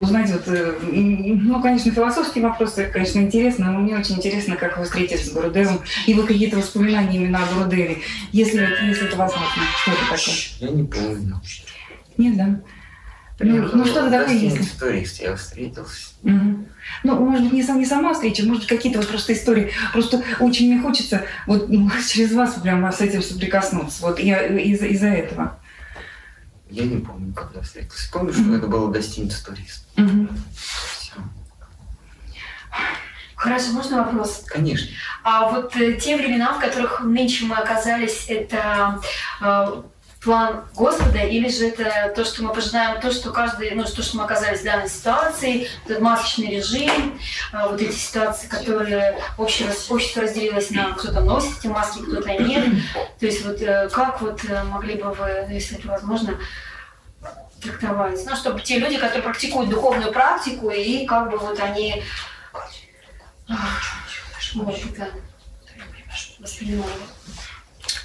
Узнать вот, э, ну, конечно, философские вопросы, конечно, интересно, но мне очень интересно, как вы встретились с Гурудевом, и вы какие-то воспоминания именно о Гурудеве, если, если это возможно. Что это такое? Я не помню. Нет, да? Ну, ну что-то такое есть. турист, я встретился. Угу. Ну, может быть, не, сам, не сама встреча, может быть, какие-то вот просто истории. Просто очень мне хочется вот ну, через вас прямо с этим соприкоснуться. Вот я из- из-за этого. Я не помню, когда встретился. Помню, что это было гостиница «Турист». Угу. Все. Хорошо, можно вопрос? Конечно. А вот э, те времена, в которых нынче мы оказались, это э, план Господа, или же это то, что мы пожинаем, то, что каждый, ну, то, что мы оказались в данной ситуации, этот масочный режим, э, вот эти ситуации, которые общество, общество разделилось на кто-то носит эти маски, кто-то нет. То есть вот э, как вот э, могли бы вы, ну, если это возможно, трактовать? Ну, чтобы те люди, которые практикуют духовную практику, и как бы вот они это воспринимали.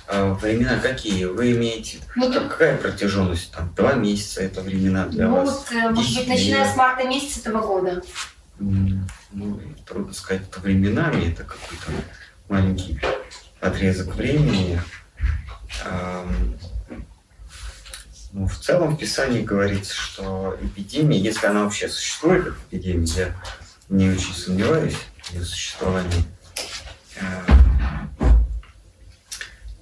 А времена какие? Вы имеете... Ну, Как- Какая протяженность? Там два месяца это времена для Ну вас? вот, э, может быть, начиная с марта месяца этого года. Ну, трудно сказать, это временами, это какой-то маленький отрезок времени. Ну, в целом в Писании говорится, что эпидемия, если она вообще существует, эпидемия, я не очень сомневаюсь в ее существовании.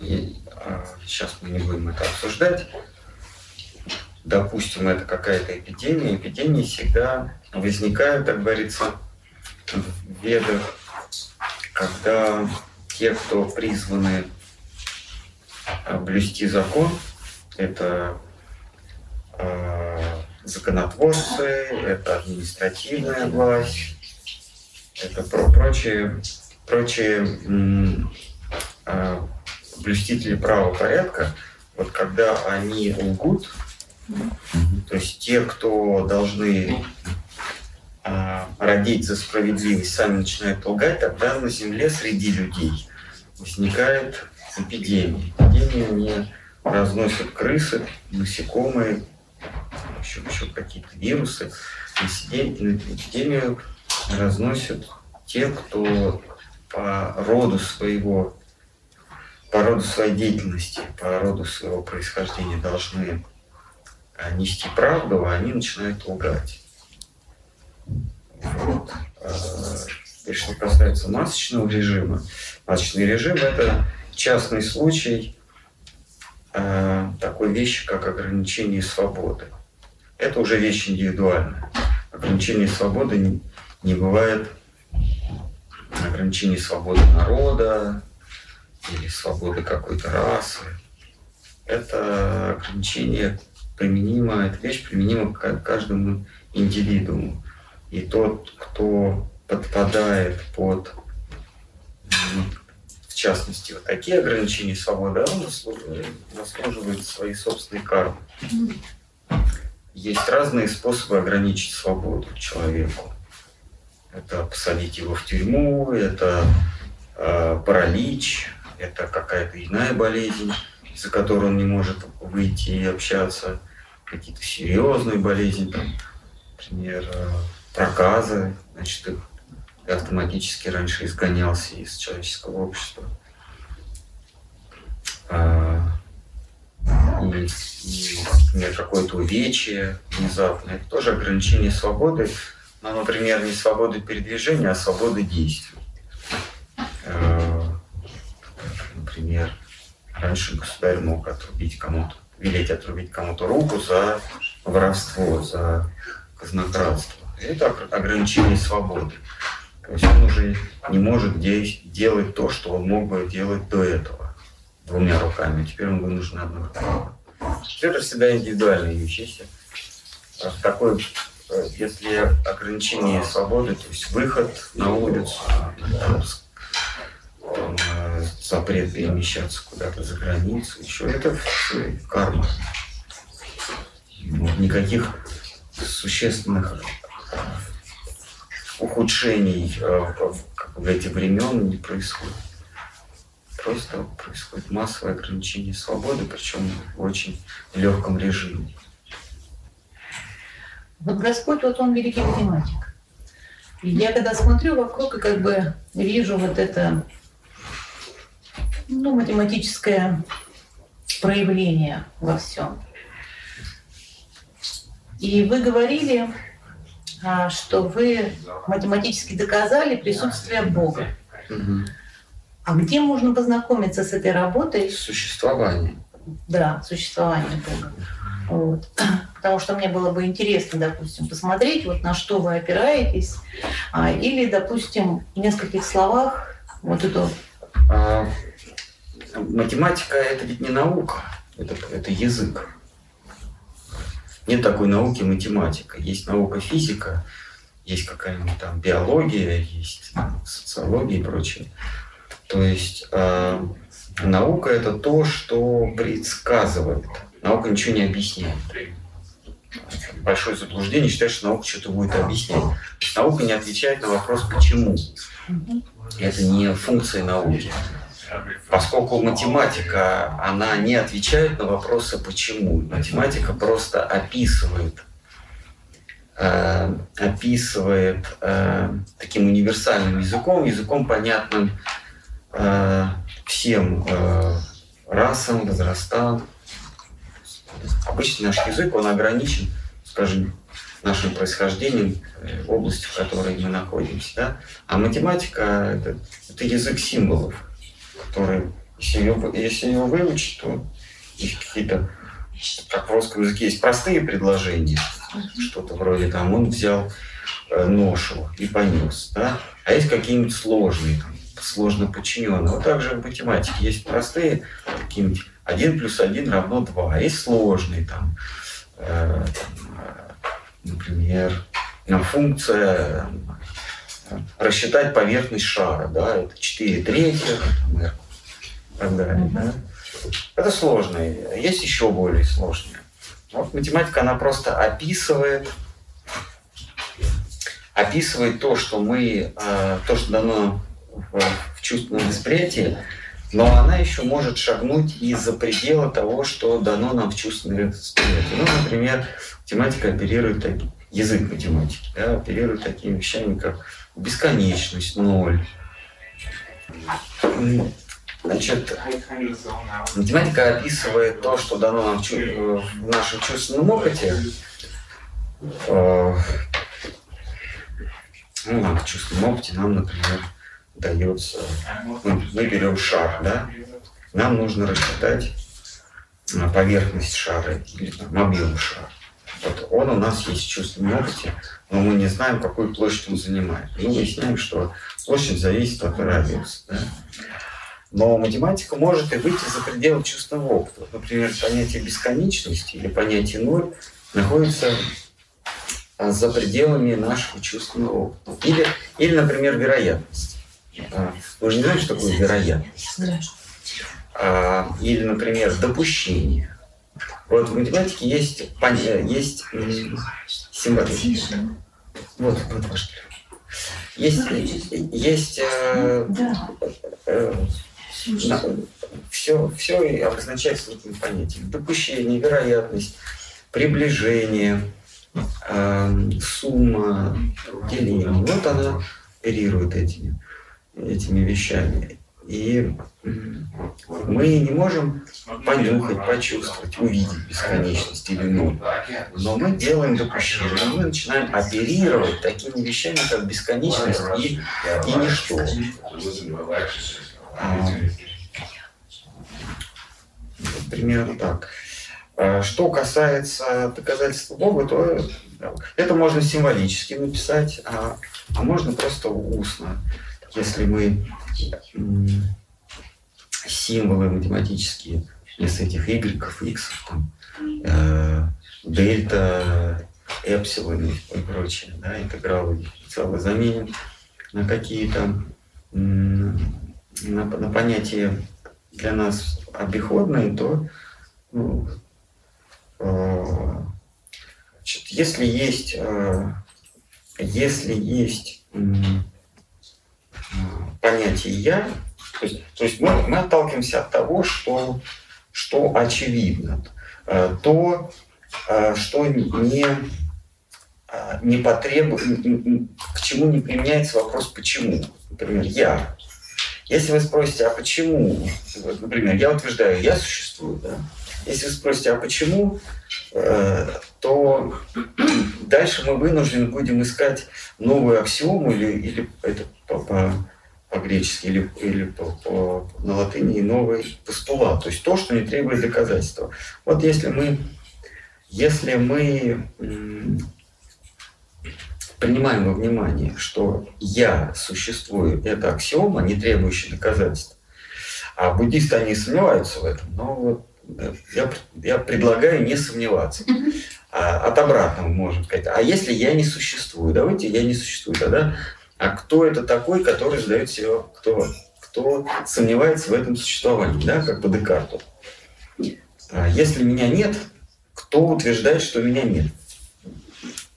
И а, сейчас мы не будем это обсуждать. Допустим, это какая-то эпидемия. Эпидемии всегда возникают, так говорится, в ведах, когда те, кто призваны блюсти закон, это а, законотворцы, это административная власть, это про- прочие, прочие а, блюстители правопорядка, вот когда они лгут, то есть те, кто должны а, родить за справедливость, сами начинают лгать, тогда на земле среди людей возникает эпидемия. Эпидемию не разносят крысы, насекомые, еще, еще какие-то вирусы. Эпидемию эпидемию разносят те, кто по роду своего по роду своей деятельности, по роду своего происхождения должны а, нести правду, а они начинают лгать. Вот. А, И что касается масочного режима, масочный режим – это частный случай а, такой вещи, как ограничение свободы. Это уже вещь индивидуальная. Ограничение свободы не, не бывает ограничение свободы народа или свободы какой-то расы. Это ограничение применимо, эта вещь применима к каждому индивидууму. И тот, кто подпадает под, м, в частности, вот такие ограничения свободы, он заслуживает, своей собственной кармы. Есть разные способы ограничить свободу человеку. Это посадить его в тюрьму, это э, паралич, это какая-то иная болезнь, из-за которой он не может выйти и общаться, какие-то серьезные болезни, там, например, э, проказы, значит, их автоматически раньше изгонялся из человеческого общества. А, И, и, например, какое-то увечье внезапно, это тоже ограничение свободы, но, например, не свободы передвижения, а свободы действий. Э, Например, раньше государь мог отрубить кому-то, велеть отрубить кому-то руку за воровство, за казнократство. Это ог- ограничение свободы. То есть он уже не может де- делать то, что он мог бы делать до этого двумя руками. Теперь он вынужден одной рукой. Это всегда индивидуальные вещи. Э, в такой, э, если ограничение свободы, то есть выход на улицу, запрет перемещаться куда-то за границу, еще это карма. Вот Никаких существенных ухудшений э, в эти времен не происходит. Просто происходит массовое ограничение свободы, причем в очень легком режиме. Вот Господь, вот Он великий математик. И я когда смотрю вокруг и как бы вижу вот это ну, математическое проявление во всем. И вы говорили, а, что вы математически доказали присутствие Бога. Угу. А где можно познакомиться с этой работой? Существование. Да, существование Бога. Вот. Потому что мне было бы интересно, допустим, посмотреть, вот на что вы опираетесь, а, или, допустим, в нескольких словах вот эту... А, математика это ведь не наука, это, это язык. Нет такой науки математика. Есть наука физика, есть какая-нибудь там биология, есть социология и прочее. То есть э, наука это то, что предсказывает. Наука ничего не объясняет. Большое заблуждение считать, что наука что-то будет объяснять. Наука не отвечает на вопрос «почему?». Это не функция науки. Поскольку математика, она не отвечает на вопросы «почему?». Математика просто описывает э, описывает э, таким универсальным языком, языком понятным э, всем э, расам, возрастам. Обычно наш язык, он ограничен, скажем, нашим происхождением, э, областью, в которой мы находимся. Да? А математика это, это язык символов, который, если его, если его выучить, то есть какие-то, как в русском языке, есть простые предложения, что-то вроде там он взял э, ношу и понес, да? а есть какие-нибудь сложные, там, сложно подчиненные. Вот также в математике есть простые, какие-нибудь 1 плюс 1 равно 2, а есть сложные, там, э, например, функция рассчитать поверхность шара, да, это 4 третьих, там, и так далее. Да? Это сложные. Есть еще более сложные. Вот математика, она просто описывает, описывает то, что мы, э, то, что дано в чувственном восприятии, но она еще может шагнуть из-за предела того, что дано нам в чувственном восприятии. Ну, например, математика оперирует язык математики, да, оперирует такими вещами, как бесконечность, ноль. Значит, математика описывает то, что дано нам в, в нашем чувственном опыте. Э, ну, в чувственном опыте нам, например, дается, ну, мы берем шар, да, нам нужно рассчитать а, поверхность шара или там, объем шара. Вот он у нас есть в чувственном опыте, но мы не знаем, какую площадь он занимает. Мы выясняем, что площадь зависит от радиуса. Да? Но математика может и выйти за пределы чувственного опыта. Например, понятие бесконечности или понятие ноль находится а, за пределами нашего чувственного опыта. Или, или например, вероятность. А, вы же не знаете, что такое вероятность? А, или, например, допущение. Вот в математике есть, есть символизм. Вот, вот ваш Есть, есть э, э, все, все обозначается этим понятием. Допущение, вероятность, приближение, э, сумма, деление. Вот она оперирует этими этими вещами. И мы не можем понюхать, почувствовать, увидеть бесконечность или ноль. Но мы делаем допущение, мы начинаем оперировать такими вещами, как бесконечность и, и ничто. А, примерно так. А, что касается доказательства Бога, то это можно символически написать, а, а можно просто устно если мы символы математические из этих y, x, там, э, дельта, эпсилон и прочее, да, интегралы дифференциалы заменим на какие-то на, на понятия для нас обиходные, то ну, э, если есть э, если есть понятие «я», то есть, то есть мы, мы отталкиваемся от того, что, что очевидно, э, то, э, что не, а, не потребует, к чему не применяется вопрос «почему?». Например, «я». Если вы спросите, а почему, например, я утверждаю, я существую, да? Если вы спросите, а почему, э, то дальше мы вынуждены будем искать новую аксиому или, или это по-гречески, или, или по, по, на латыни новый постулат, то есть то, что не требует доказательства. Вот если мы, если мы принимаем во внимание, что я существую, это аксиома, не требующая доказательств. А буддисты, они сомневаются в этом. Но вот э, я, я предлагаю не сомневаться. А, от обратного можем сказать. А если я не существую? Давайте я не существую. Тогда а кто это такой, который задает себе, кто, кто сомневается в этом существовании, да, как по Декарту? А если меня нет, кто утверждает, что меня нет?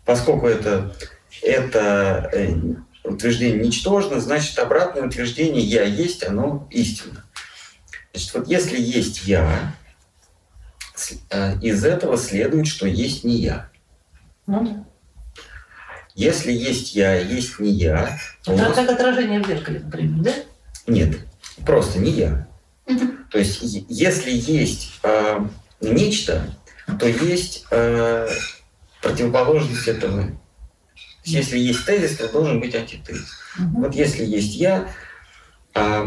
Поскольку это это э, утверждение ничтожно, значит обратное утверждение «я есть», оно истинно. Значит, вот если есть «я», э, из этого следует, что есть не «я». Ну Если есть «я», есть не «я», то Это нас... как отражение в зеркале, например, да? Нет, просто не «я». То есть если есть э, нечто, то есть э, противоположность этого если есть тезис, то должен быть антитезис. Угу. Вот если есть я, а,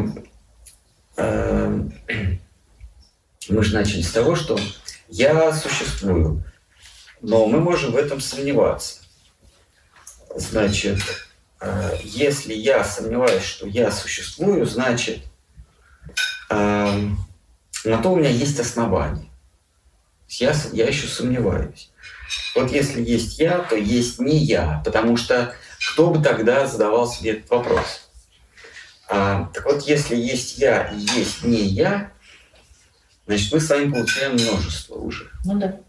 а, мы же начали с того, что я существую, но мы можем в этом сомневаться. Значит, а, если я сомневаюсь, что я существую, значит, а, на то у меня есть основание. Я, я еще сомневаюсь. Вот если есть я, то есть не я, потому что кто бы тогда задавал себе этот вопрос? А, так вот, если есть я и есть не я, значит, мы с вами получаем множество уже. Ну да.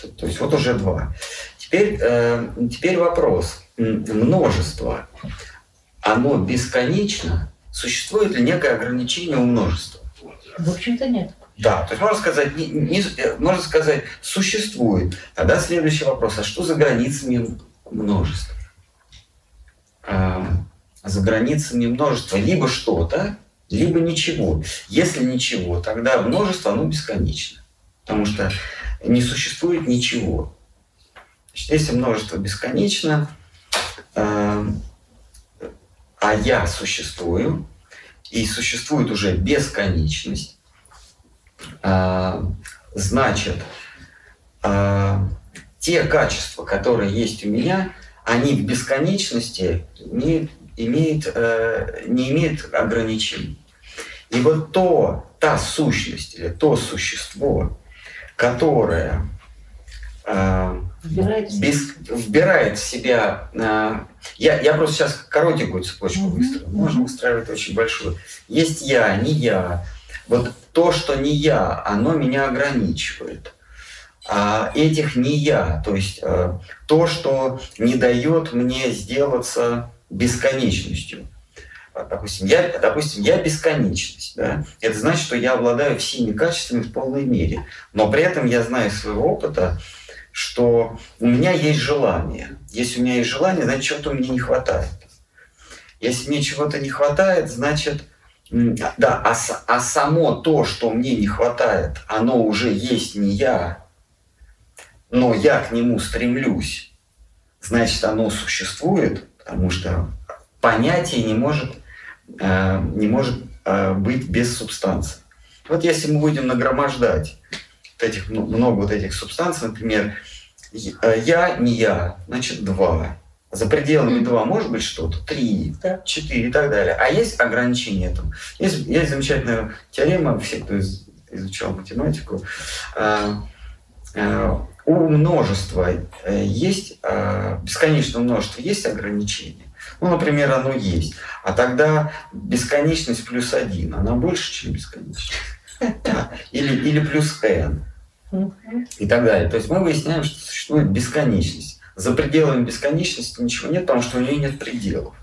То, то есть вот уже два. Теперь, э, теперь вопрос. Множество, оно бесконечно? Существует ли некое ограничение у множества? В общем-то нет. Да, то есть можно сказать, не, не, можно сказать, существует. Тогда следующий вопрос, а что за границами множества? А, за границами множества либо что-то, либо ничего. Если ничего, тогда множество, оно бесконечно. Потому что не существует ничего. Если множество бесконечно, э, а я существую, и существует уже бесконечность, а, значит, а, те качества, которые есть у меня, они в бесконечности не имеют, э, не имеют ограничений. И вот то, та сущность или то существо, которое э, вбирает, без, вбирает в себя... Э, я, я просто сейчас коротенькую цепочку mm-hmm. выстрою. Можно выстраивать очень большую. Есть я, не я, вот то, что не я, оно меня ограничивает. А этих не я, то есть э, то, что не дает мне сделаться бесконечностью. Допустим, я, допустим, я бесконечность. Да? Это значит, что я обладаю всеми качествами в полной мере. Но при этом я знаю своего опыта, что у меня есть желание. Если у меня есть желание, значит, чего-то мне не хватает. Если мне чего-то не хватает, значит, да, а, а само то, что мне не хватает, оно уже есть не я, но я к нему стремлюсь, значит, оно существует, потому что понятие не может, э, не может э, быть без субстанции. Вот если мы будем нагромождать этих, много вот этих субстанций, например, э, я, не я, значит, два. За пределами два может быть что-то, три, да. четыре и так далее. А есть ограничения этому. Есть, есть замечательная теорема, все, кто из, изучал математику, э, э, у множества э, есть, э, бесконечного множества есть ограничения. Ну, например, оно есть. А тогда бесконечность плюс один, она больше, чем бесконечность. Или, или плюс n. И так далее. То есть мы выясняем, что существует бесконечность за пределами бесконечности ничего нет, потому что у нее нет пределов.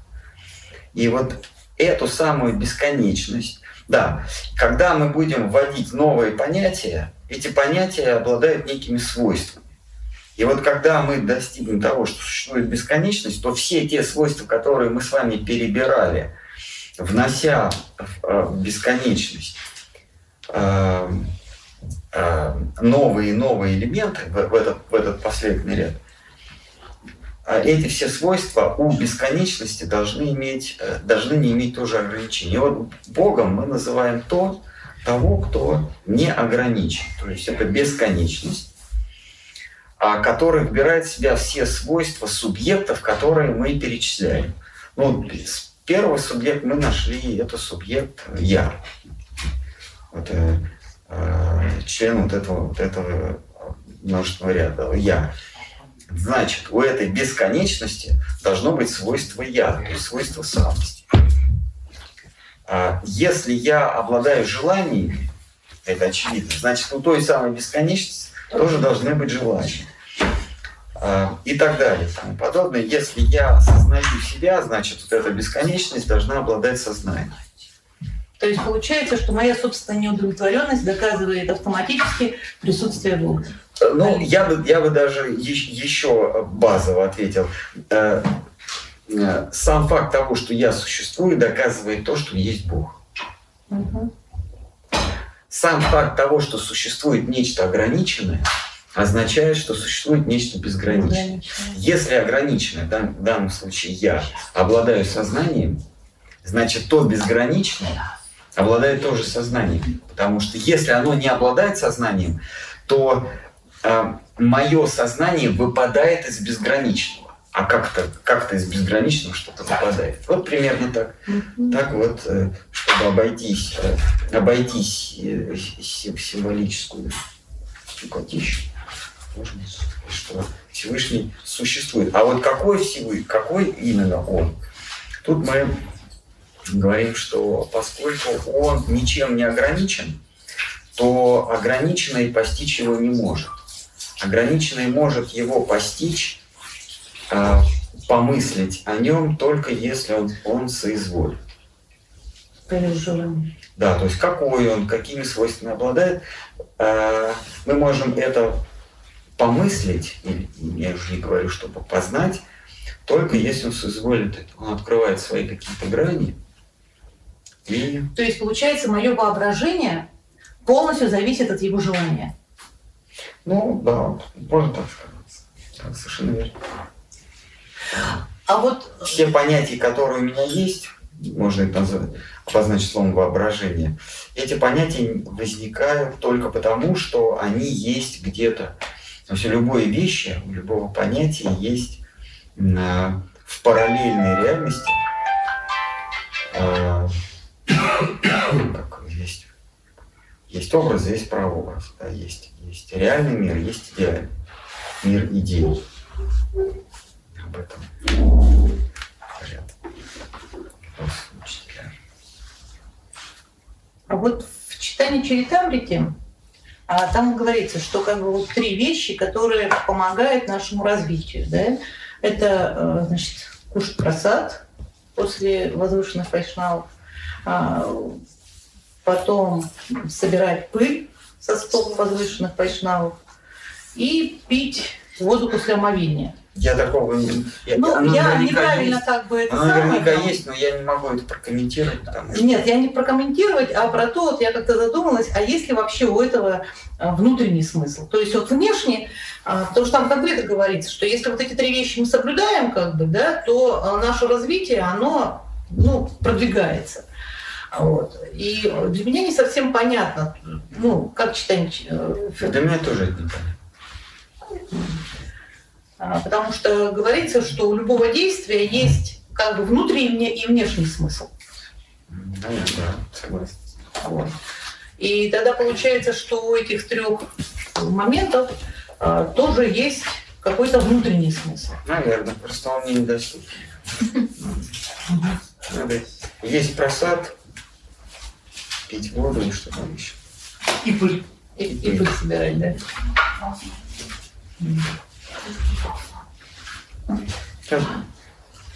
И вот эту самую бесконечность, да, когда мы будем вводить новые понятия, эти понятия обладают некими свойствами. И вот когда мы достигнем того, что существует бесконечность, то все те свойства, которые мы с вами перебирали, внося в бесконечность новые и новые элементы в этот, в этот последний ряд, а эти все свойства у бесконечности должны, иметь, э, должны не иметь тоже ограничений. Вот Богом мы называем то, того, кто не ограничен. То есть это бесконечность, а который выбирает в себя все свойства субъектов, которые мы перечисляем. Ну, первый субъект мы нашли, это субъект «я». Вот, э, член вот этого, вот этого множественного ряда «я». Значит, у этой бесконечности должно быть свойство «я», то есть свойство самости. А если я обладаю желаниями, это очевидно, значит, у той самой бесконечности тоже должны быть желания. А, и так далее, и тому подобное. Если я осознаю себя, значит, вот эта бесконечность должна обладать сознанием. То есть получается, что моя собственная неудовлетворенность доказывает автоматически присутствие Бога. Ну, я бы, я бы даже еще базово ответил. Э, э, сам факт того, что я существую, доказывает то, что есть Бог. Угу. Сам факт того, что существует нечто ограниченное, означает, что существует нечто безграничное. Если ограниченное, в данном случае я, обладаю сознанием, значит, то безграничное обладает тоже сознанием. Потому что если оно не обладает сознанием, то э, мое сознание выпадает из безграничного. А как-то как из безграничного что-то выпадает. Вот примерно так. Mm-hmm. Так вот, э, чтобы обойтись, э, обойтись э, символическую котищу, можно что Всевышний существует. А вот какой Всевышний, какой именно он? Тут мы говорим, что поскольку он ничем не ограничен, то ограниченный постичь его не может. Ограниченный может его постичь, э, помыслить о нем только если он, он соизволит. Да, то есть какой он, какими свойствами обладает, э, мы можем это помыслить, я уже не говорю, чтобы познать, только если он соизволит это. Он открывает свои какие-то грани, и... То есть, получается, мое воображение полностью зависит от его желания. Ну, да, можно так сказать. Да, совершенно верно. А вот... Все понятия, которые у меня есть, можно их назвать, обозначить словом воображение, эти понятия возникают только потому, что они есть где-то. То есть у любой вещи, у любого понятия есть в параллельной реальности как есть, есть образ, есть прообраз, да, есть, есть реальный мир, есть идеальный мир идей. Об этом говорят учителя. А вот в читании Чаритамрити а там говорится, что как бы вот три вещи, которые помогают нашему развитию. Да? Это, э, значит, кушать просад после возвышенных вайшнавов, потом собирать пыль со стоп возвышенных вайшнавов и пить воду после омовения. Я такого не... Я, ну, я неправильно есть. как бы это Оно самое... наверняка там... есть, но я не могу это прокомментировать. Потому что... Нет, я не прокомментировать, а про то, вот я как-то задумалась, а есть ли вообще у этого а, внутренний смысл? То есть вот внешне, а, потому что там конкретно говорится, что если вот эти три вещи мы соблюдаем, как бы, да, то а, наше развитие, оно ну, продвигается. Вот. И для меня не совсем понятно, ну, как читать... Э, для меня тоже это непонятно. А, потому что говорится, что у любого действия есть как бы внутренний и внешний смысл. Да, да, согласен. Вот. И тогда получается, что у этих трех моментов а, тоже есть какой-то внутренний смысл. Наверное, просто он не недоступен. Есть просад, пить воду и что там еще. И пыль. И, и пыль собирать, да.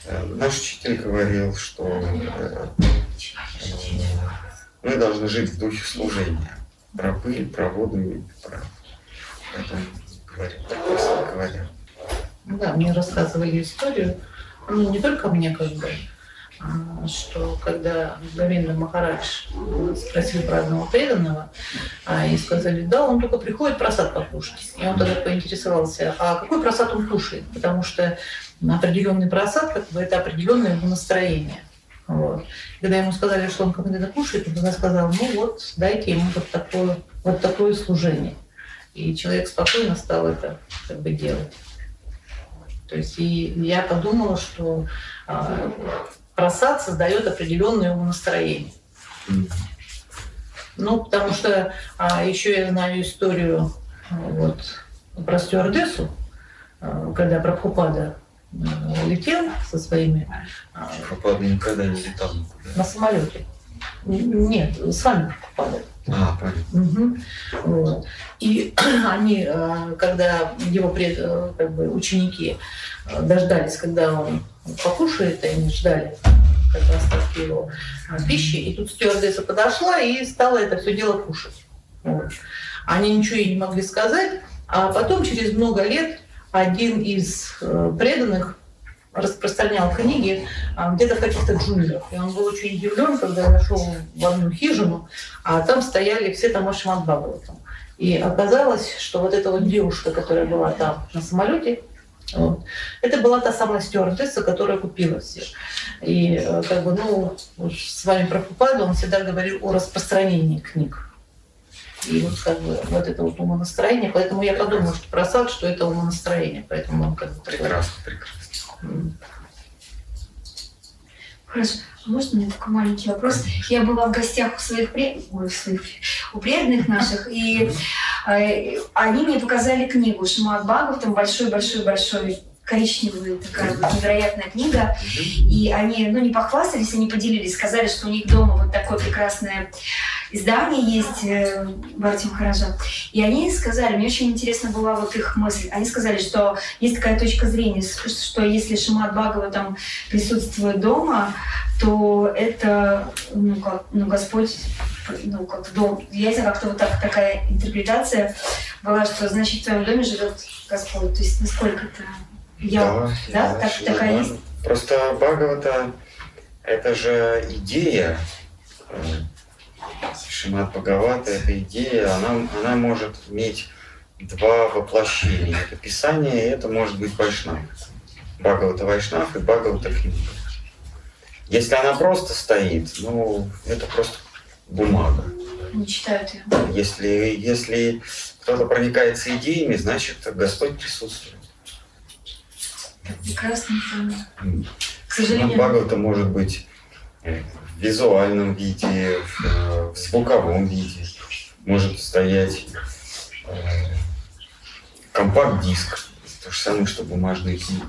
Э, наш учитель говорил, что э, мы должны жить в духе служения. Про пыль, про воду и про это говорят, так. Да, мне рассказывали историю, ну, не только мне, как бы, что когда Гавинда Махарадж спросил про одного преданного, а, и сказали, да, он только приходит просад покушать. И он тогда поинтересовался, а какой просад он кушает? Потому что определенный просад, как бы, это определенное его настроение. Вот. Когда ему сказали, что он когда кушает, он тогда сказал, ну вот, дайте ему вот такое, вот такое служение. И человек спокойно стал это как бы делать. То есть и я подумала, что а, просад создает определенное ему настроение. Ну, потому что а, еще я знаю историю а, вот, про стюардессу, а, когда Прабхупада а, летел со своими... Прабхупада никогда не летал никуда. На самолете. Нет, с вами Прабхупада. А, понятно. Угу. Вот. И они, когда его пред, как бы, ученики дождались, когда он покушает, они ждали как бы остатки его пищи, и тут стюардесса подошла и стала это все дело кушать. Вот. Они ничего ей не могли сказать, а потом, через много лет, один из э, преданных распространял книги а, где-то в каких-то джунглях. И он был очень удивлен, когда зашел в одну хижину, а там стояли все там Ашман Бхагаватам. И оказалось, что вот эта вот девушка, которая была там на самолете, вот. Это была та самая стюардесса, которая купила все. И э, как бы, ну, с вами Прабхупада, он всегда говорил о распространении книг. И вот как бы вот это вот умонастроение. Поэтому я подумала, что просад, что это умонастроение. Поэтому он как бы Прекрасно, прекрасно. Хорошо. Можно мне такой маленький вопрос? Я была в гостях у своих, пред... Ой, у своих... у преданных наших, и э, они мне показали книгу Шимат Багов, там большой-большой-большой коричневая такая вот невероятная книга. И они, ну, не похвастались, они поделились, сказали, что у них дома вот такое прекрасное издание есть э, Барти Махараджа. И они сказали, мне очень интересна была вот их мысль, они сказали, что есть такая точка зрения, что если Шимат Бхагава там присутствует дома, то это, ну, как, ну, Господь, ну, как дом. Я знаю, как-то вот так, такая интерпретация была, что, значит, в твоем доме живет Господь. То есть, насколько это я, да, да, да так, такая есть? Просто Бхагавата — это же идея, э, Шимат Бхагавата — это идея, она, она может иметь два воплощения. Это Писание, и это может быть Вайшнав. Бхагавата Вайшнав и Бхагавата книга. Если она просто стоит, ну, это просто бумага. Не читают ее. Если, если кто-то проникается идеями, значит, Господь присутствует. Прекрасно. К сожалению. Бхагавата может быть в визуальном виде, в, э, звуковом виде. Может стоять э, компакт-диск. То же самое, что бумажные книги.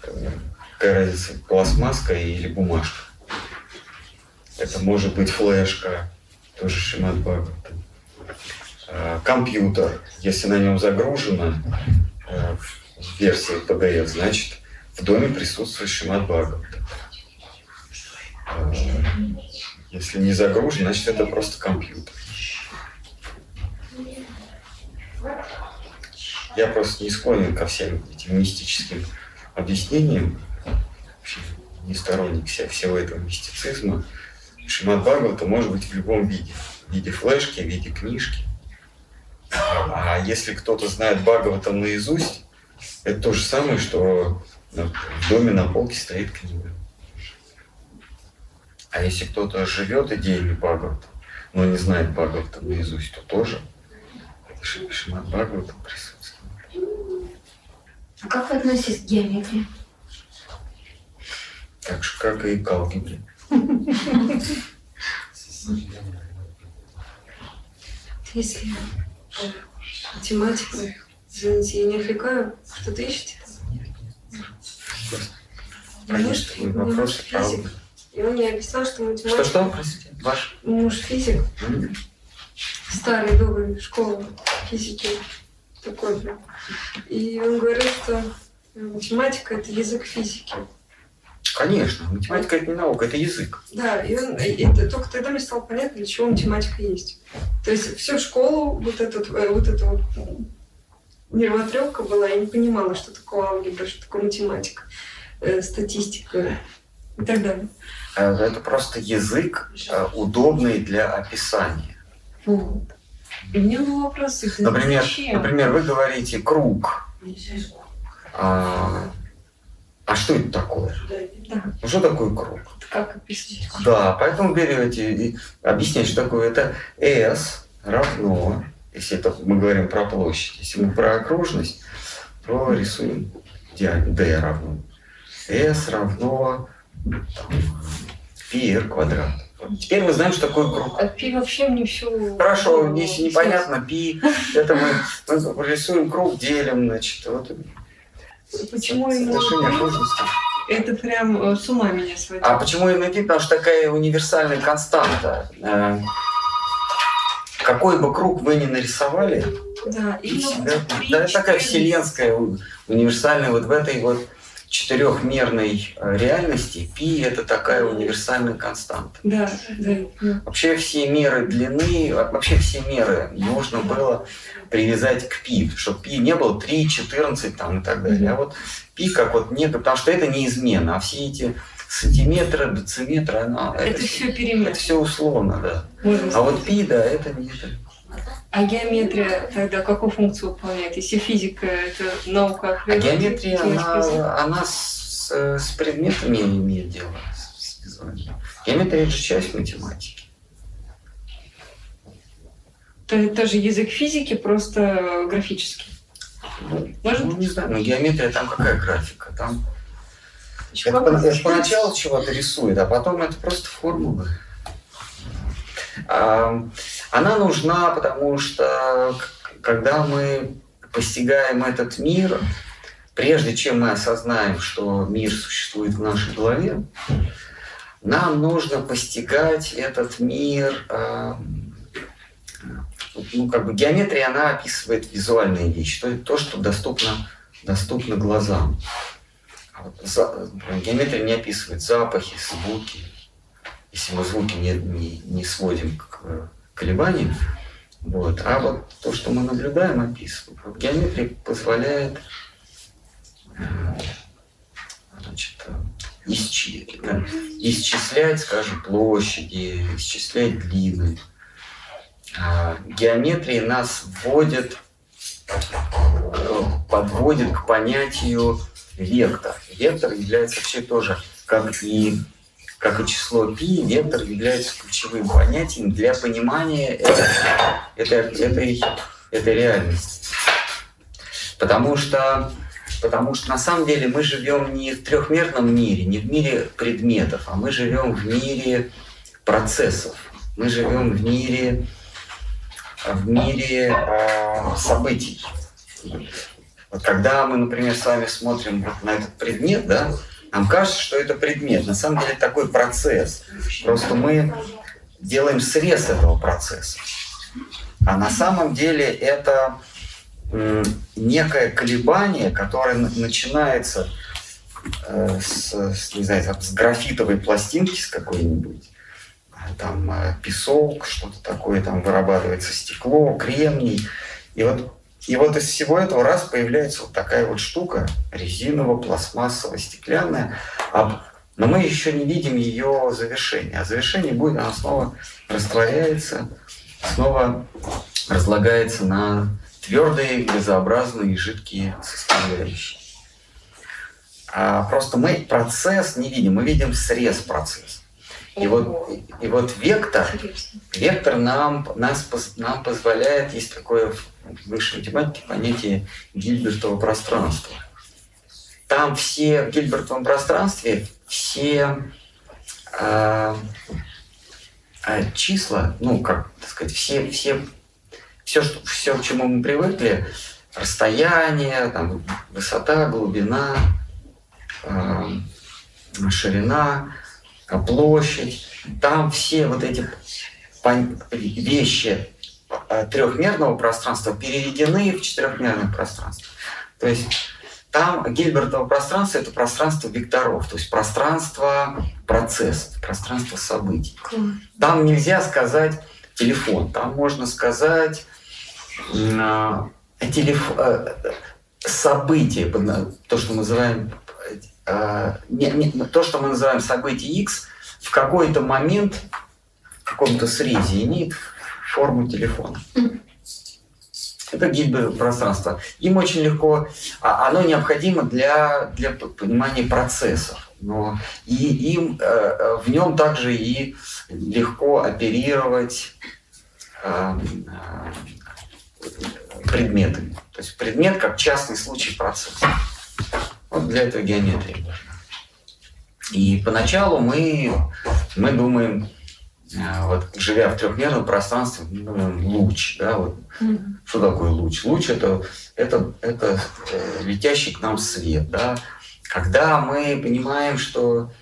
Какая разница, пластмасска или бумажка. Это может быть флешка, тоже Шимат Бхагавата. Э, компьютер, если на нем загружено, версии PDF, значит, в доме присутствует Шимат Бхагавата. Если не загружен, значит, это просто компьютер. Я просто не склонен ко всем этим мистическим объяснениям, вообще не сторонник всего этого мистицизма. Шимат Бхагавата может быть в любом виде. В виде флешки, в виде книжки. А если кто-то знает Бхагавата наизусть, это то же самое, что в доме на полке стоит книга. А если кто-то живет идеями Бхагавата, но не знает Бхагавата наизусть, то тоже Шимат Бхагавата присутствует. А как вы относитесь к геометрии? Так же, как и к алгебре. Если математика Извините, я не отвлекаю. Что-то ищете? Конечно, муж, вопрос физик. И он мне объяснял, что математика... Что-что, простите? Ваш? Муж физик. Mm-hmm. Старый, добрый, школа физики. Такой прям. И он говорит, что математика – это язык физики. Конечно, математика это не наука, это язык. Да, и, он, и это, только тогда мне стало понятно, для чего математика есть. То есть всю школу, вот этот, э, вот эту нервотрепка была, я не понимала, что такое алгебра, что такое математика, э, статистика и так далее. Э, Это просто язык, э, удобный для описания. Вот. И меня был вопрос, это Например, зачем? например, вы говорите круг. А, а что это такое? Да, Ну что такое круг? это как описать? Да, поэтому берете и объясняете, что такое. Это S равно, если это мы говорим про площадь, если мы про окружность, то рисуем диаметр D равно. S равно там, πr квадрат. Теперь мы знаем, что такое круг. А пи вообще мне все... Хорошо, если непонятно пи, это мы, мы рисуем круг, делим, значит, вот Почему пи? окружности. Это прям э, с ума меня сводит. А почему именно пи? Потому что такая универсальная константа. Какой бы круг вы ни нарисовали, Да, и всегда- да, это такая вселенская, универсальная вот в этой вот четырехмерной э, реальности пи это такая универсальная константа. Да, да, да. Вообще все меры длины, а- вообще все меры нужно было привязать к пи, чтобы пи не было 3, 14 там, и так далее. А вот пи как вот некое, потому что это неизменно, а все эти сантиметры, дециметры, она, Это все это все условно, да. Можно А вот пи, да, это не это. А геометрия тогда какую функцию выполняет? Если физика это наука, А геометрия, она, она с, с предметами имеет дело, с, с визуальным. Геометрия это же часть математики. То есть тоже язык физики, просто графический. Ну, Может? ну, не знаю, но геометрия там какая графика? Там Это, это поначалу чего-то рисует, а потом это просто формулы. Она нужна, потому что когда мы постигаем этот мир, прежде чем мы осознаем, что мир существует в нашей голове, нам нужно постигать этот мир. Ну, как бы геометрия, она описывает визуальные вещи, то, то что доступно, доступно глазам. А геометрия не описывает запахи, звуки. Если мы звуки не, не, не сводим к колебаниям, вот. а вот то, что мы наблюдаем, описывает. Вот геометрия позволяет э, значит, э, исчи- э, исчислять, скажем, площади, исчислять длины. А Геометрия нас вводит, подводит к понятию вектор. Вектор является вообще тоже, как и, как и число π, вектор является ключевым понятием для понимания этой, этой, этой, этой реальности. Потому что, потому что на самом деле мы живем не в трехмерном мире, не в мире предметов, а мы живем в мире процессов. Мы живем в мире, в мире э, событий. Вот когда мы, например, с вами смотрим на этот предмет, да, нам кажется, что это предмет. На самом деле такой процесс. Просто мы делаем срез этого процесса. А на самом деле это некое колебание, которое начинается э, с, с, не знаю, с графитовой пластинки с какой-нибудь, а там э, песок, что-то такое, там вырабатывается стекло, кремний. И вот и вот из всего этого раз появляется вот такая вот штука, резиново-пластмассовая, стеклянная, а- но мы еще не видим ее завершения. А завершение будет, она снова растворяется, снова разлагается на твердые, газообразные и жидкие составляющие. А просто мы процесс не видим, мы видим срез процесса. И вот, и вот вектор. Вектор нам, нас, нам позволяет, есть такое в высшей математике понятие Гильбертова пространства. Там все в Гильбертовом пространстве все а, а, числа, ну как так сказать, все, все, все, что, все, к чему мы привыкли, расстояние, там, высота, глубина, а, ширина, а, площадь, там все вот эти вещи трехмерного пространства переведены в четырехмерное пространство. То есть там Гильбертово пространство – это пространство векторов, то есть пространство процессов, пространство событий. Там нельзя сказать телефон, там можно сказать а, телеф... э, событие, то, что мы называем э, не, не, то, что мы называем событие X, в какой-то момент, в каком-то срезе имеет форму телефона. Это гиберпространство. Им очень легко, а оно необходимо для, для понимания процессов. Но и им э, в нем также и легко оперировать э, э, предметами. То есть предмет как частный случай процесса. Вот для этого геометрия. И поначалу мы, мы думаем, э, вот, живя в трехмерном пространстве, мы думаем луч. Да, вот. mm-hmm. Что такое луч? Луч это, это, это э, летящий к нам свет. Да? Когда мы понимаем, что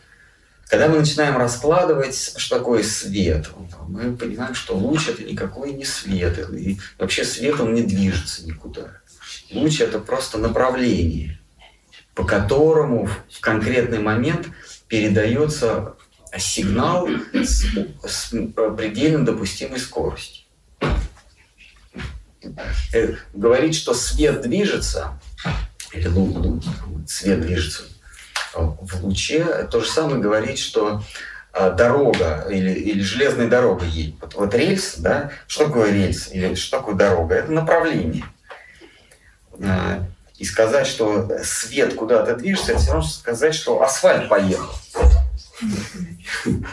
когда мы начинаем раскладывать, что такое свет, мы понимаем, что луч это никакой не свет. И вообще свет он не движется никуда. Луч это просто направление, по которому в конкретный момент передается сигнал с, с предельно допустимой скоростью. Э, говорить, что свет движется, или луч, свет движется в луче, то же самое говорить, что а, дорога или, или железная дорога едет. Вот, вот рельс, да, что такое рельс или что такое дорога? Это направление. А, и сказать, что свет куда-то движется, это все равно сказать, что асфальт поехал.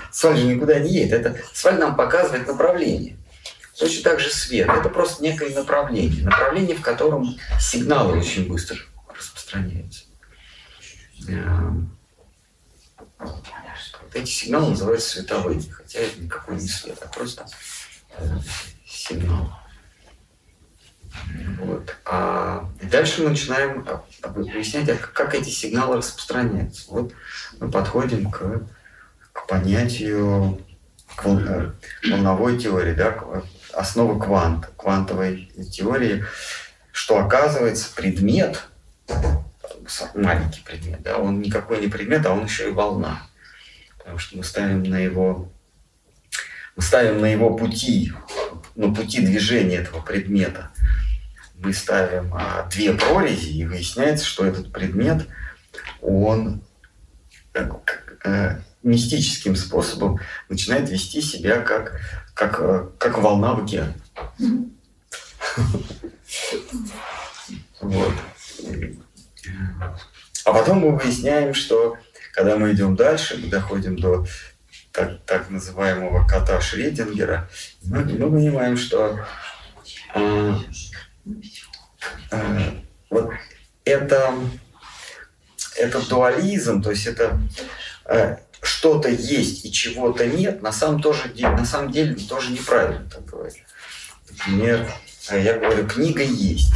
Асфальт же никуда не едет. Это, асфальт нам показывает направление. Точно так же свет. Это просто некое направление. Направление, в котором сигналы очень быстро распространяются. Вот эти сигналы называются световыми, хотя это никакой не свет, а просто сигнал. Вот. А дальше мы начинаем выяснять, а как эти сигналы распространяются. Вот мы подходим к, к понятию э, волновой теории, да, основа квант, квантовой теории, что оказывается предмет, маленький предмет, да, он никакой не предмет, а он еще и волна. Потому что мы ставим на его, мы ставим на его пути, на пути движения этого предмета, мы ставим а, две прорези, и выясняется, что этот предмет, он как, э, мистическим способом начинает вести себя как, как, э, как волна в океане. Вот. А потом мы выясняем, что когда мы идем дальше, мы доходим до так, так называемого кота Шредингера, мы, мы понимаем, что э, э, вот это, это дуализм, то есть это э, что-то есть и чего-то нет, на самом, тоже, на самом деле тоже неправильно так говорить. Например, я говорю, книга есть.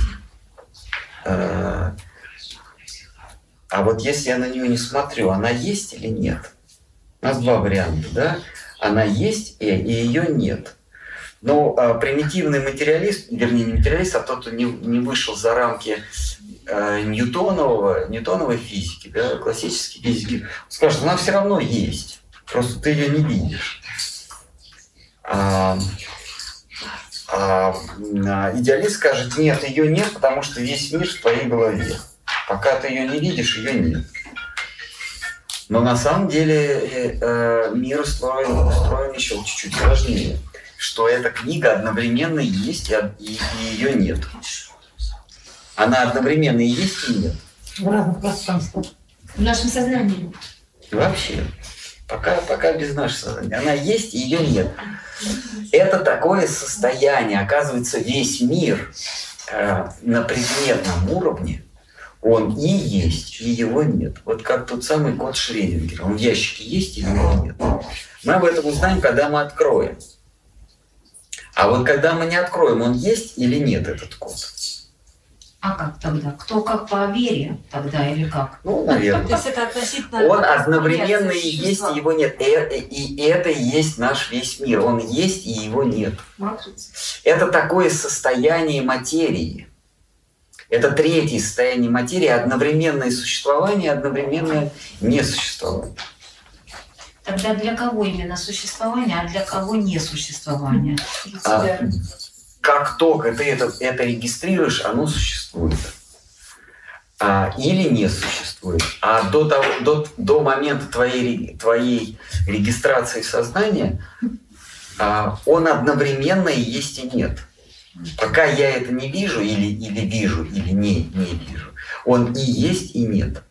Э, а вот если я на нее не смотрю, она есть или нет? У нас два варианта, да? Она есть и, и ее нет. Но а, примитивный материалист, вернее, не материалист, а тот, кто не, не вышел за рамки ньютонового, ньютоновой физики, да, классической физики, скажет, она все равно есть, просто ты ее не видишь. А, а, а идеалист скажет, нет, ее нет, потому что весь мир в твоей голове. Пока ты ее не видишь, ее нет. Но на самом деле э, э, мир устроен, устроен еще чуть-чуть сложнее. Что эта книга одновременно есть, и, и, и ее нет. Она одновременно и есть, и нет. В разных пространствах. В нашем сознании. Вообще. Пока, пока без нашего сознания. Она есть, и ее нет. Это такое состояние. Оказывается, весь мир э, на предметном уровне он и есть, и его нет. Вот как тот самый код Шредингера. Он в ящике есть или его нет. Мы об этом узнаем, когда мы откроем. А вот когда мы не откроем, он есть или нет этот код? А как тогда? Кто как по вере тогда или как? Ну, наверное. То есть это относительно... Он одновременно и есть, и его нет. И, и, и это и есть наш весь мир. Он есть, и его нет. Матрица. Это такое состояние материи. Это третье состояние материи, одновременное существование, одновременное несуществование. Тогда для кого именно существование, а для кого несуществование? А, как только ты это, это регистрируешь, оно существует. А, или не существует. А до, того, до, до момента твоей, твоей регистрации в сознании а, он одновременно и есть и нет. Пока я это не вижу или, или вижу, или не, не вижу, он и есть, и нет.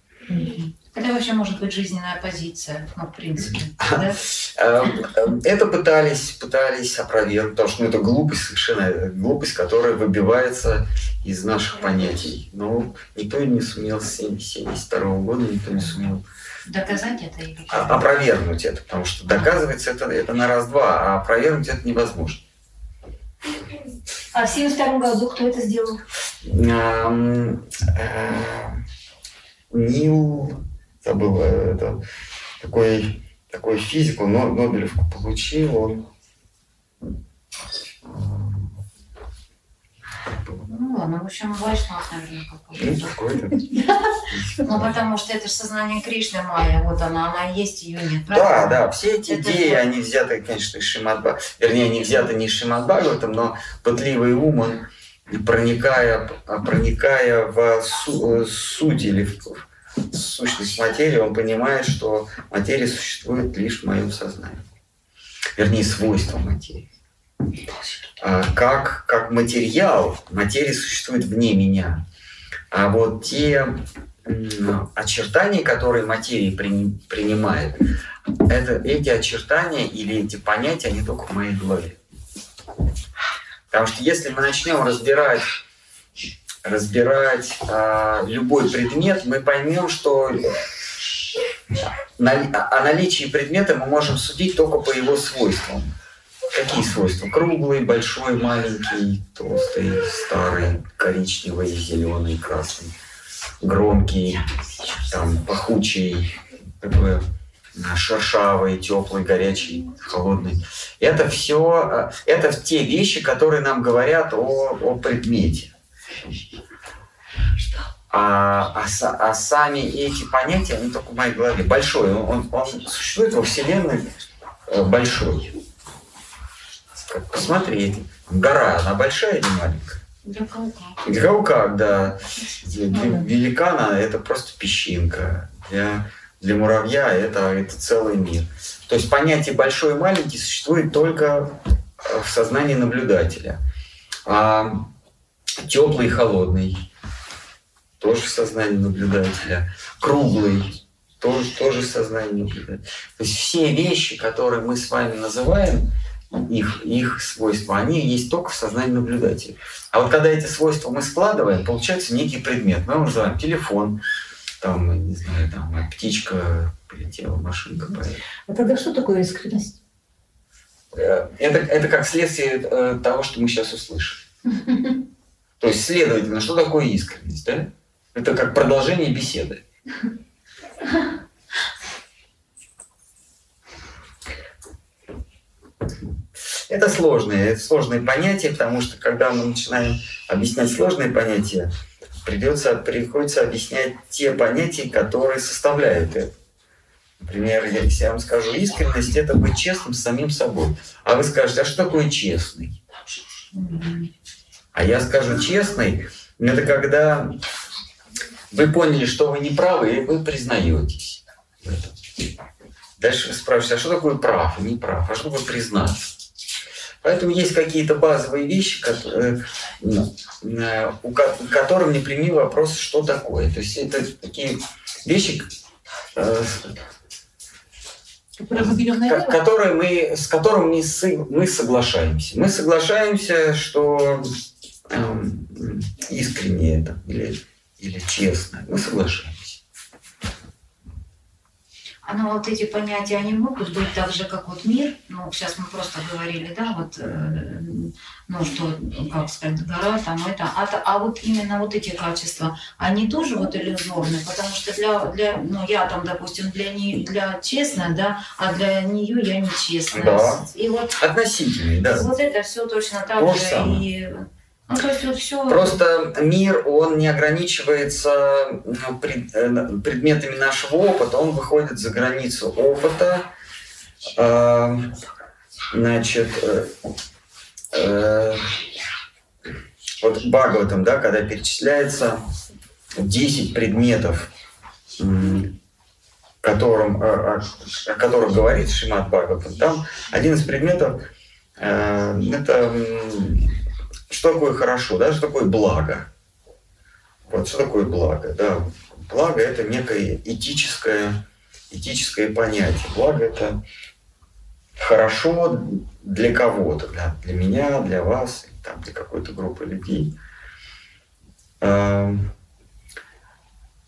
Это вообще может быть жизненная позиция, ну, в принципе. Да? Эм, эм, это пытались, пытались опровергнуть, потому что ну, это глупость, совершенно глупость, которая выбивается из наших понятий. Но никто не сумел с 1972 года, никто не сумел Доказать это или а, Опровергнуть это, потому что доказывается это, это на раз-два, а опровергнуть это невозможно. А в 1972 году кто это сделал? Э, Нил, забыл, э, это такой, такой физик, он Нобелевку получил, он. Ну ладно, в общем, Вайшнав, наверное, какой-то. Ну, потому что это же сознание Кришны Майя, вот она, она есть, ее нет, Да, да, все эти идеи, они взяты, конечно, из Шимадба, вернее, они взяты не из Шимадбхагаватам, но пытливый ум, он проникая, проникая в суть или в сущность материи, он понимает, что материя существует лишь в моем сознании. Вернее, свойства материи. А, как, как материал, материя существует вне меня. А вот те очертания, которые материя принимает, это, эти очертания или эти понятия, они только в моей голове. Потому что если мы начнем разбирать, разбирать э, любой предмет, мы поймем, что о наличии предмета мы можем судить только по его свойствам. Какие свойства? Круглый, большой, маленький, толстый, старый, коричневый, зеленый, красный, громкий, там, пахучий, такой шершавый, теплый, горячий, холодный. Это все, это те вещи, которые нам говорят о, о предмете. А, а, а сами эти понятия, они только в моей голове. Большой, он, он существует во Вселенной э, большой посмотреть. Гора, она большая или маленькая? Для да. Для великана это просто песчинка. Для, для муравья это, это целый мир. То есть понятие большой и маленький существует только в сознании наблюдателя. А теплый и холодный тоже в сознании наблюдателя. Круглый тоже, тоже в сознании наблюдателя. То есть все вещи, которые мы с вами называем, их, их свойства, они есть только в сознании наблюдателя. А вот когда эти свойства мы складываем, получается некий предмет. Мы его называем телефон, там, не знаю, там, птичка прилетела, машинка поехала. А тогда что такое искренность? Э, это, это как следствие э, того, что мы сейчас услышим. То есть, следовательно, что такое искренность? Да? Это как продолжение беседы. Это сложные, это сложные понятия, потому что когда мы начинаем объяснять сложные понятия, придется, приходится объяснять те понятия, которые составляют это. Например, если я вам скажу искренность, это быть честным с самим собой. А вы скажете, а что такое честный? А я скажу, честный – это когда вы поняли, что вы не правы, и вы признаетесь Дальше вы спрашиваете, а что такое прав и не прав? А что такое признаться? Поэтому есть какие-то базовые вещи, которые, э, у которым непрямый вопрос, что такое. То есть это такие вещи, э, которые мы, с которыми мы соглашаемся. Мы соглашаемся, что э, искренне это или, или честно. Мы соглашаемся. А ну вот эти понятия, они могут быть так же, как вот мир, ну сейчас мы просто говорили, да, вот, э, ну что, как сказать, гора, там это, а, а вот именно вот эти качества, они тоже вот иллюзорны, потому что для, для ну я там, допустим, для, не, для честная, да, а для нее я нечестная. Да. И вот, Относительный, да. Вот это все точно так То же. Самое. И ну. Просто мир, он не ограничивается ну, э, предметами нашего опыта, он выходит за границу опыта. Э, значит, э, вот Бхагаватам, да, когда перечисляется 10 предметов, которым, о, которых говорит Шимат Бхагаватам, там один из предметов э, это что такое хорошо, да, что такое благо. Вот что такое благо, да. Благо это некое этическое, этическое понятие. Благо это хорошо для кого-то, да, для меня, для вас, там, для какой-то группы людей. Эм,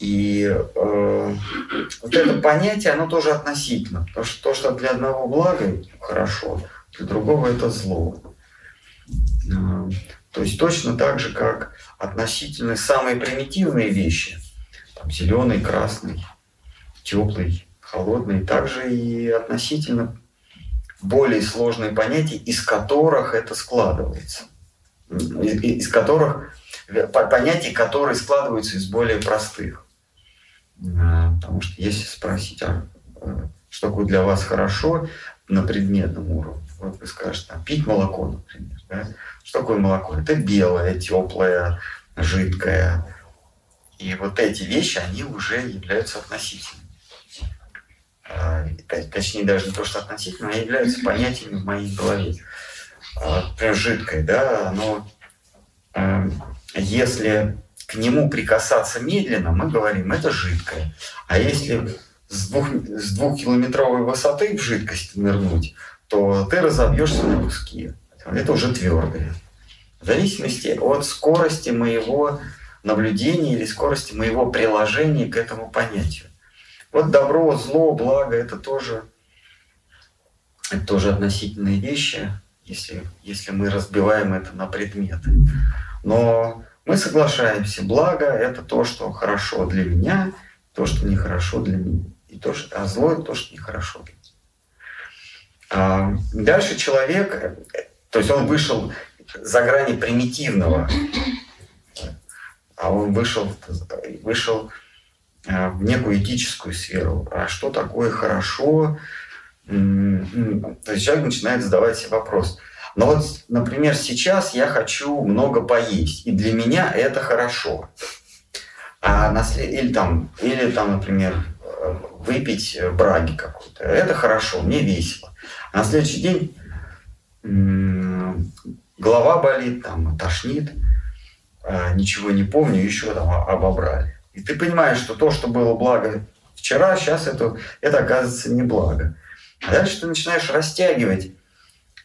и э, вот это понятие, оно тоже относительно. Потому что то, что для одного благо, хорошо, для другого это зло. То есть точно так же, как относительно самые примитивные вещи, там, зеленый, красный, теплый, холодный, также и относительно более сложные понятия, из которых это складывается, из, которых понятий, которые складываются из более простых. А, потому что если спросить, а, а что такое для вас хорошо на предметном уровне, вот вы скажете, там, пить молоко, например. Да? Что такое молоко? Это белое, теплое, жидкое. И вот эти вещи, они уже являются относительными. А, точнее, даже не то, что относительно, а являются понятиями в моей голове. Например, жидкое, да, оно, если к нему прикасаться медленно, мы говорим, это жидкое. А если с, двух, с двухкилометровой высоты в жидкость нырнуть, то ты разобьешься на куски. Это уже твердое. В зависимости от скорости моего наблюдения или скорости моего приложения к этому понятию. Вот добро, зло, благо это тоже, это тоже относительные вещи, если, если мы разбиваем это на предметы. Но мы соглашаемся, благо это то, что хорошо для меня, то, что нехорошо для меня. И то, что, а зло это то, что нехорошо для меня. А дальше человек, то есть он вышел за грани примитивного, а он вышел, вышел а, в некую этическую сферу. А что такое хорошо? То есть человек начинает задавать себе вопрос – но вот, например, сейчас я хочу много поесть, и для меня это хорошо. А на след... или, там, или там, например, выпить браги какую-то. Это хорошо, мне весело. А на следующий день голова болит, там, тошнит, а, ничего не помню, еще там обобрали. И ты понимаешь, что то, что было благо вчера, сейчас это, это оказывается не благо. А дальше ты начинаешь растягивать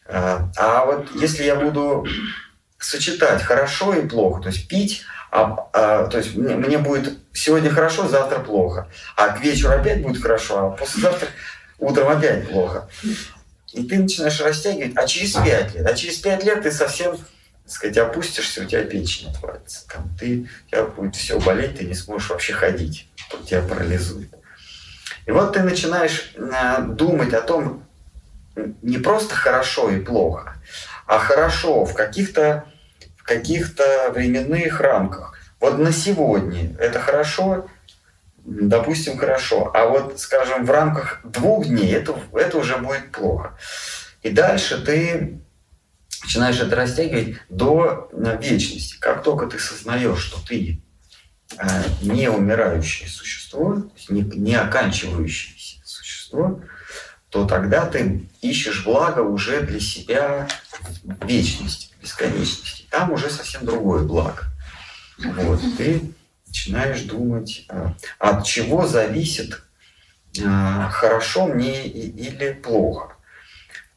а, а вот если я буду сочетать хорошо и плохо, то есть пить, а, а, то есть мне, мне будет сегодня хорошо, завтра плохо, а к вечеру опять будет хорошо, а послезавтра утром опять плохо. И ты начинаешь растягивать, а через пять лет, а через пять лет ты совсем, так сказать, опустишься, у тебя печень отвалится. Там ты, у тебя будет все болеть, ты не сможешь вообще ходить, тебя парализует. И вот ты начинаешь а, думать о том, не просто хорошо и плохо, а хорошо в каких-то в каких-то временных рамках. Вот на сегодня это хорошо, допустим, хорошо, а вот, скажем, в рамках двух дней это, это уже будет плохо. И дальше ты начинаешь это растягивать до вечности. Как только ты сознаешь, что ты э, не умирающее существо, не, не оканчивающееся существо, то тогда ты ищешь благо уже для себя вечности, бесконечности. Там уже совсем другое благо. Вот. Ты начинаешь думать, а, от чего зависит а, хорошо мне или плохо.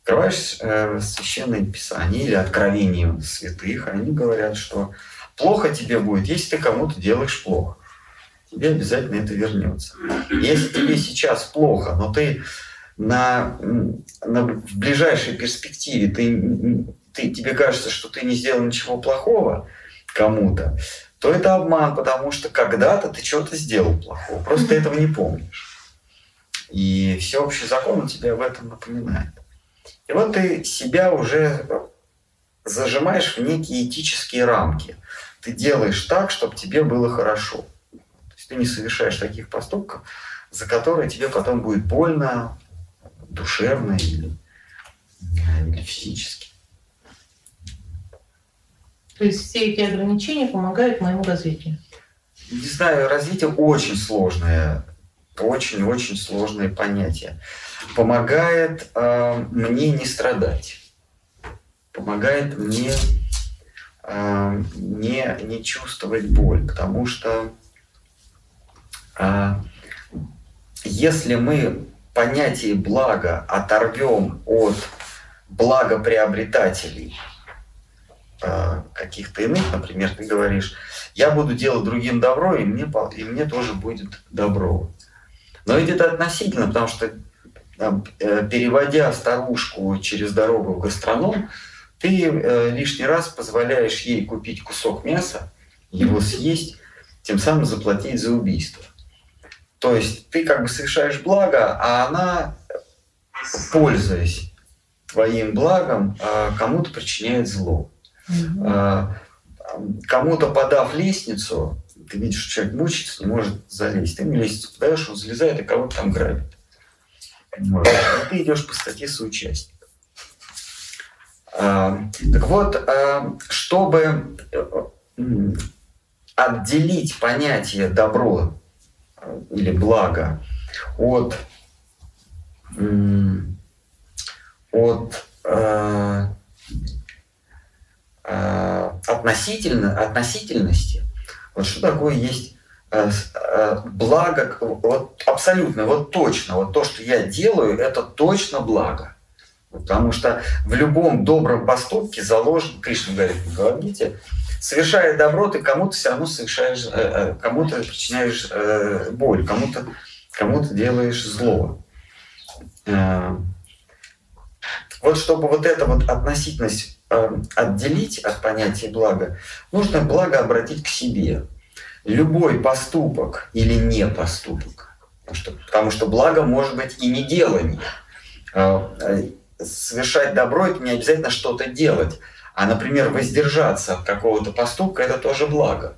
Открываешь э, священное писание или откровение святых, они говорят, что плохо тебе будет, если ты кому-то делаешь плохо. Тебе обязательно это вернется. Если тебе сейчас плохо, но ты на, на, в ближайшей перспективе ты, ты, тебе кажется, что ты не сделал ничего плохого кому-то, то это обман, потому что когда-то ты что-то сделал плохого, просто этого не помнишь. И всеобщий закон тебя в этом напоминает. И вот ты себя уже зажимаешь в некие этические рамки. Ты делаешь так, чтобы тебе было хорошо. То есть ты не совершаешь таких поступков, за которые тебе потом будет больно, душевно или, или физически. То есть все эти ограничения помогают моему развитию? Не знаю, развитие очень сложное, очень-очень сложное понятие. Помогает э, мне не страдать, помогает мне э, не, не чувствовать боль, потому что э, если мы понятие блага оторвем от благоприобретателей каких-то иных, например, ты говоришь, я буду делать другим добро, и мне, и мне тоже будет добро. Но ведь это относительно, потому что э, переводя старушку через дорогу в гастроном, ты э, лишний раз позволяешь ей купить кусок мяса, его съесть, тем самым заплатить за убийство. То есть ты как бы совершаешь благо, а она, пользуясь твоим благом, кому-то причиняет зло. Угу. Кому-то подав лестницу, ты видишь, человек мучится, не может залезть. Ты ему лестницу подаешь, он залезает и кого-то там грабит. Вот. И ты идешь по статье соучастник. Так вот, чтобы э, отделить понятие добро или благо от, от э, э, относительно, относительности. Вот что такое есть э, э, благо, вот абсолютно, вот точно, вот то, что я делаю, это точно благо. Потому что в любом добром поступке заложен, Кришна говорит Бхагавадгите, совершая добро, ты кому-то все равно совершаешь, кому-то причиняешь боль, кому-то кому делаешь зло. Вот чтобы вот эту вот относительность отделить от понятия блага, нужно благо обратить к себе. Любой поступок или не поступок, потому что, потому что благо может быть и не делание. Совершать добро – это не обязательно что-то делать. А, например, воздержаться от какого-то поступка – это тоже благо.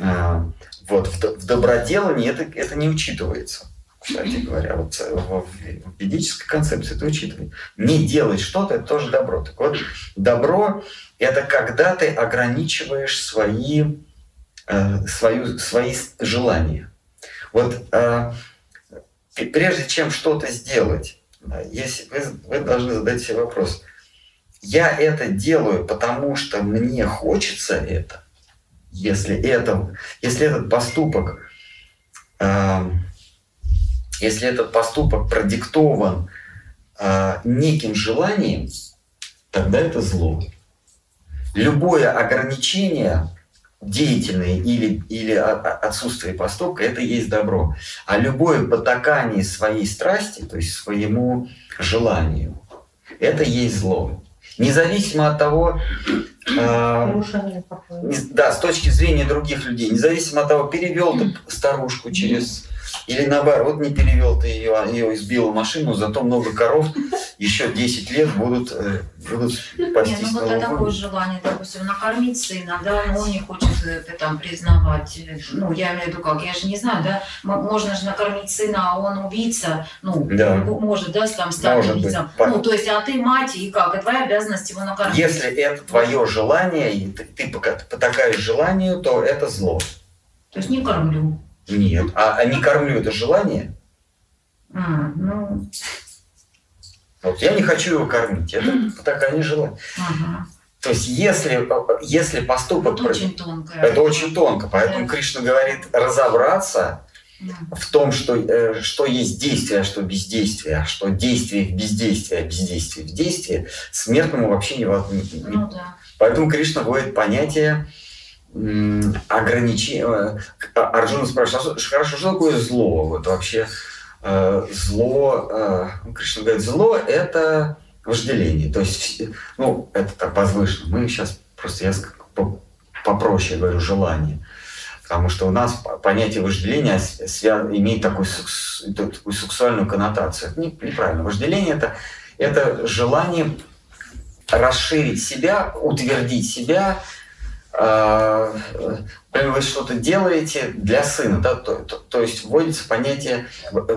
А, вот, в доброделании это, это не учитывается. Кстати говоря, вот в ведической концепции это учитывается. Не делать что-то – это тоже добро. Так вот, добро – это когда ты ограничиваешь свои, э, свою, свои желания. Вот э, прежде чем что-то сделать, если вы, вы должны задать себе вопрос – я это делаю, потому что мне хочется это, если, это, если этот поступок, э, если этот поступок продиктован э, неким желанием, тогда это зло. Любое ограничение деятельное или, или отсутствие поступка, это есть добро. А любое потакание своей страсти, то есть своему желанию, это есть зло. Независимо от того, э, да, с точки зрения других людей, независимо от того, перевел ты старушку через или наоборот, не перевел ты ее, ее избила машину, зато много коров еще 10 лет будут, э, будут пастись Нет, ну вот такое желание, допустим, накормить сына, да, но он не хочет это там признавать. Ну, я имею в виду как, я же не знаю, да, можно же накормить сына, а он убийца, ну, да. может, да, там стать может убийцем. Быть. Ну, то есть, а ты мать, и как, и твоя обязанность его накормить. Если это твое желание, и ты, ты потакаешь желанию, то это зло. То есть не кормлю. Нет. А, а не кормлю это желание? А, ну... Вот я не хочу его кормить. Это такая не желание. Ага. То есть если, если поступок... Это очень тонко. Это очень тонко. Поэтому да. Кришна говорит разобраться в том, что, э, что есть действие, а что бездействие, а что действие в бездействие, а бездействие в действии, смертному вообще не. Ну, да. Поэтому Кришна вводит понятие ограничение. А, Арджуна спрашивает, а хорошо, что такое зло? Вот вообще э, зло, э, ну, Кришна говорит, зло – это вожделение. То есть, ну, это так возвышенно. Мы сейчас просто, я попроще говорю, желание. Потому что у нас понятие вожделения имеет такую, такую сексуальную коннотацию. Это неправильно. Вожделение это, – это желание расширить себя, утвердить себя – а, вы что-то делаете для сына, да, то, то, то есть вводится понятие,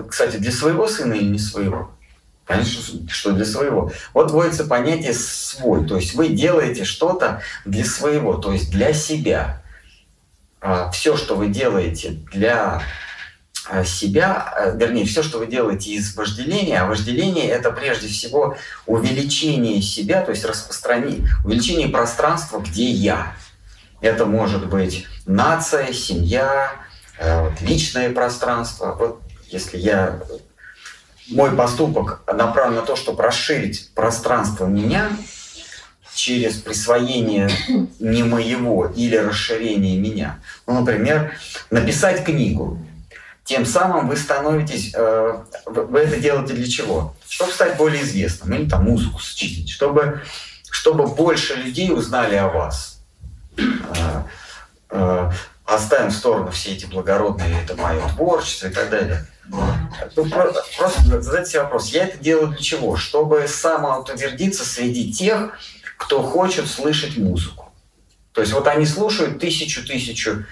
кстати, для своего сына или не своего? Конечно, что для своего. Вот вводится понятие «свой». То есть вы делаете что-то для своего, то есть для себя. А все, что вы делаете для а, себя, а, вернее, все, что вы делаете из вожделения, а вожделение – это прежде всего увеличение себя, то есть распространение, увеличение пространства, где «я». Это может быть нация, семья, э, личное пространство. Вот если я мой поступок направлен на то, чтобы расширить пространство меня через присвоение не моего или расширение меня. Ну, например, написать книгу. Тем самым вы становитесь... Э, вы это делаете для чего? Чтобы стать более известным, или там музыку сочинить, чтобы, чтобы больше людей узнали о вас. Э, э, оставим в сторону все эти благородные, это мое творчество и так далее. Ну, просто задайте себе вопрос, я это делаю для чего? Чтобы самоутвердиться среди тех, кто хочет слышать музыку. То есть вот они слушают тысячу-тысячу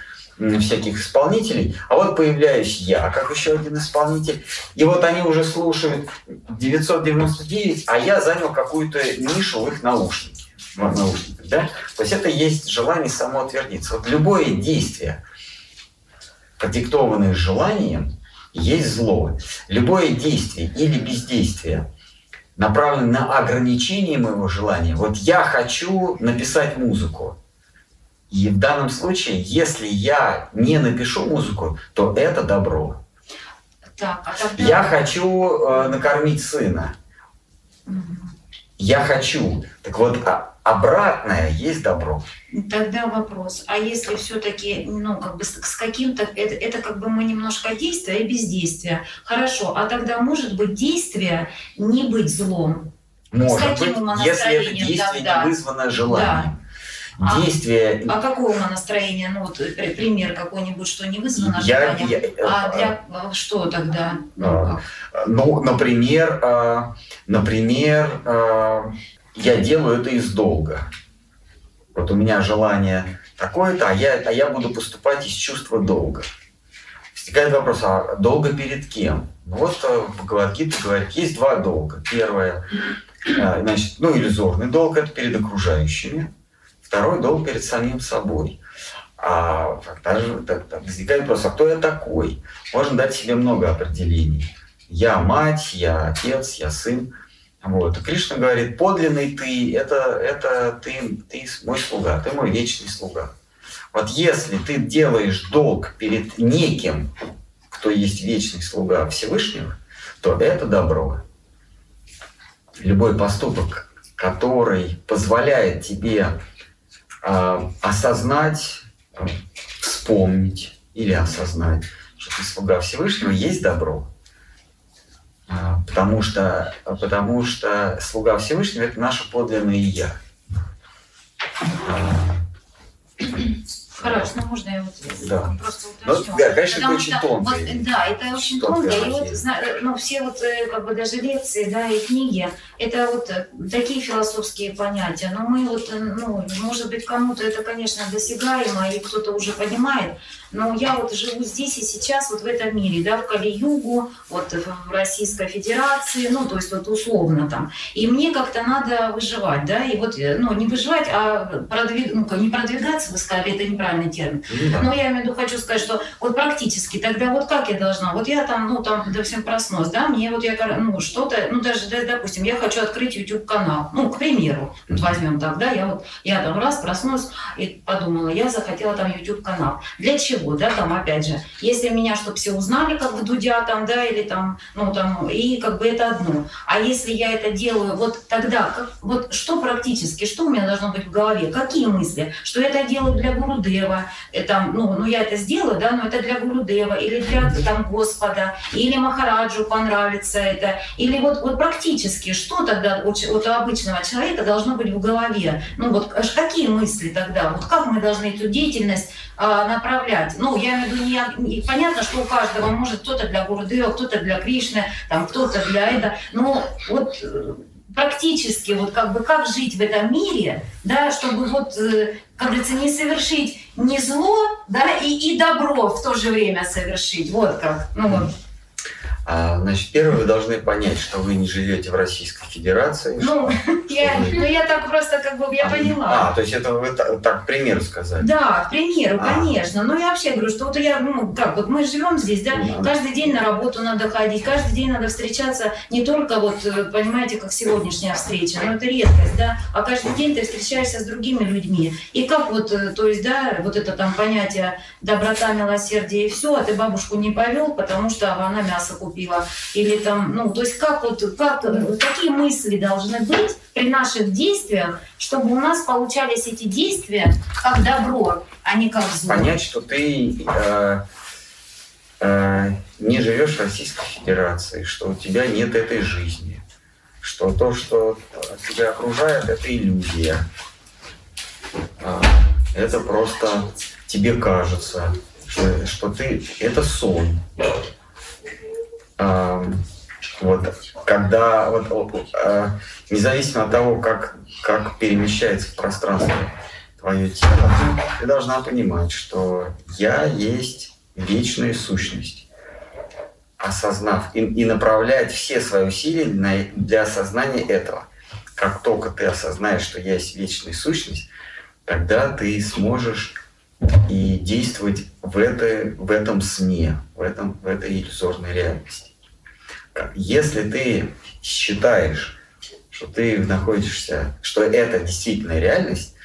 всяких исполнителей, а вот появляюсь я, как еще один исполнитель, и вот они уже слушают 999, а я занял какую-то нишу в их наушнике. Наушниках да? То есть это есть желание самоутвердиться. Вот любое действие, продиктованное желанием, есть зло. Любое действие или бездействие направлено на ограничение моего желания. Вот я хочу написать музыку. И в данном случае, если я не напишу музыку, то это добро. Так, а тогда... Я хочу э, накормить сына. Угу. Я хочу. Так вот, а обратное есть добро. Тогда вопрос, а если все-таки, ну, как бы с, каким-то, это, это как бы мы немножко действие и бездействие. Хорошо, а тогда может быть действие не быть злом? Может быть, если это действие тогда? не вызвано желанием. Да. Действие... А, а какого настроения? Ну вот пример какой-нибудь, что не вызвано я, желанием. Я, а для а, что тогда? Ну, а, ну например, а, например, а, я делаю это из долга. Вот у меня желание такое-то, а я, а я буду поступать из чувства долга. Возникает вопрос, а долго перед кем? Ну вот э, в Бхагавадгите говорит, есть два долга. Первое, э, значит, ну иллюзорный долг – это перед окружающими. Второй долг перед самим собой. А также возникает вопрос, а кто я такой? Можно дать себе много определений. Я мать, я отец, я сын. Вот. И Кришна говорит, подлинный ты, это, это ты, ты мой слуга, ты мой вечный слуга. Вот если ты делаешь долг перед неким, кто есть вечный слуга Всевышнего, то это добро. Любой поступок, который позволяет тебе э, осознать, вспомнить или осознать, что ты слуга Всевышнего, есть добро. А, потому что, потому что слуга Всевышнего – это наше подлинное «Я». Хорошо, ну можно я вот да. просто уточню. Ну, да, конечно, Потому это очень тонко. Вот, да, это очень тонко. И вот, ну, все вот, э, как бы даже лекции, да, и книги, это вот э, такие философские понятия. Но мы вот, э, ну, может быть, кому-то это, конечно, досягаемо, и кто-то уже понимает, но я вот живу здесь и сейчас, вот в этом мире, да, в Кали-Югу, вот в Российской Федерации, ну, то есть вот условно там. И мне как-то надо выживать, да, и вот, ну, не выживать, а продвиг... ну, не продвигаться, вы сказали, это неправильный термин. Mm-hmm. Но я имею в виду, хочу сказать, что вот практически тогда вот как я должна, вот я там, ну, там, допустим, проснулась, да, мне вот я, ну, что-то, ну, даже, да, допустим, я хочу открыть YouTube-канал, ну, к примеру, вот возьмем так, да, я вот, я там раз проснулась и подумала, я захотела там YouTube-канал. Для чего? Чего, да, там опять же, если меня, чтобы все узнали, как бы Дудя там, да, или там, ну там, и как бы это одно. А если я это делаю, вот тогда, как, вот что практически, что у меня должно быть в голове, какие мысли, что это делаю для Гурудева, это, ну, ну я это сделаю, да, но это для Гурудева, или для там Господа, или Махараджу понравится это, или вот, вот практически, что тогда у, у обычного человека должно быть в голове, ну вот какие мысли тогда, вот как мы должны эту деятельность а, направлять. Ну, я имею в виду, не, не, понятно, что у каждого может кто-то для Гурудева, кто-то для Кришны, там кто-то для этого. Но вот э, практически, вот как бы как жить в этом мире, да, чтобы вот, э, как говорится, не совершить не зло, да, и, и добро в то же время совершить. Вот как. Ну, вот. А, значит, первое, вы должны понять, что вы не живете в Российской Федерации. Ну, я, ну я так просто как бы я а, поняла. А, то есть это вы так, так к примеру сказали? Да, к примеру, а. конечно. Но я вообще говорю, что вот я, ну как, вот мы живем здесь, да, ну, каждый день на работу надо ходить, каждый день надо встречаться не только вот, э, понимаете, как сегодняшняя встреча, но это редкость, да, а каждый день ты встречаешься с другими людьми. И как вот, э, то есть, да, вот это там понятие доброта, милосердие и все, а ты бабушку не повел, потому что она мясо купила. Или там, ну, то есть как вот, как, какие мысли должны быть при наших действиях, чтобы у нас получались эти действия как добро, а не как зло. Понять, что ты э, э, не живешь в Российской Федерации, что у тебя нет этой жизни, что то, что тебя окружает, это иллюзия. Э, это просто тебе кажется, что, что ты это сон. Вот, когда вот, э, независимо от того, как, как перемещается в пространстве твое тело, ты должна понимать, что я есть вечная сущность. Осознав и, и направлять все свои усилия на, для осознания этого. Как только ты осознаешь, что я есть вечная сущность, тогда ты сможешь и действовать в, этой, в этом сне, в, этом, в этой иллюзорной реальности. Если ты считаешь, что ты находишься, что это действительно реальность,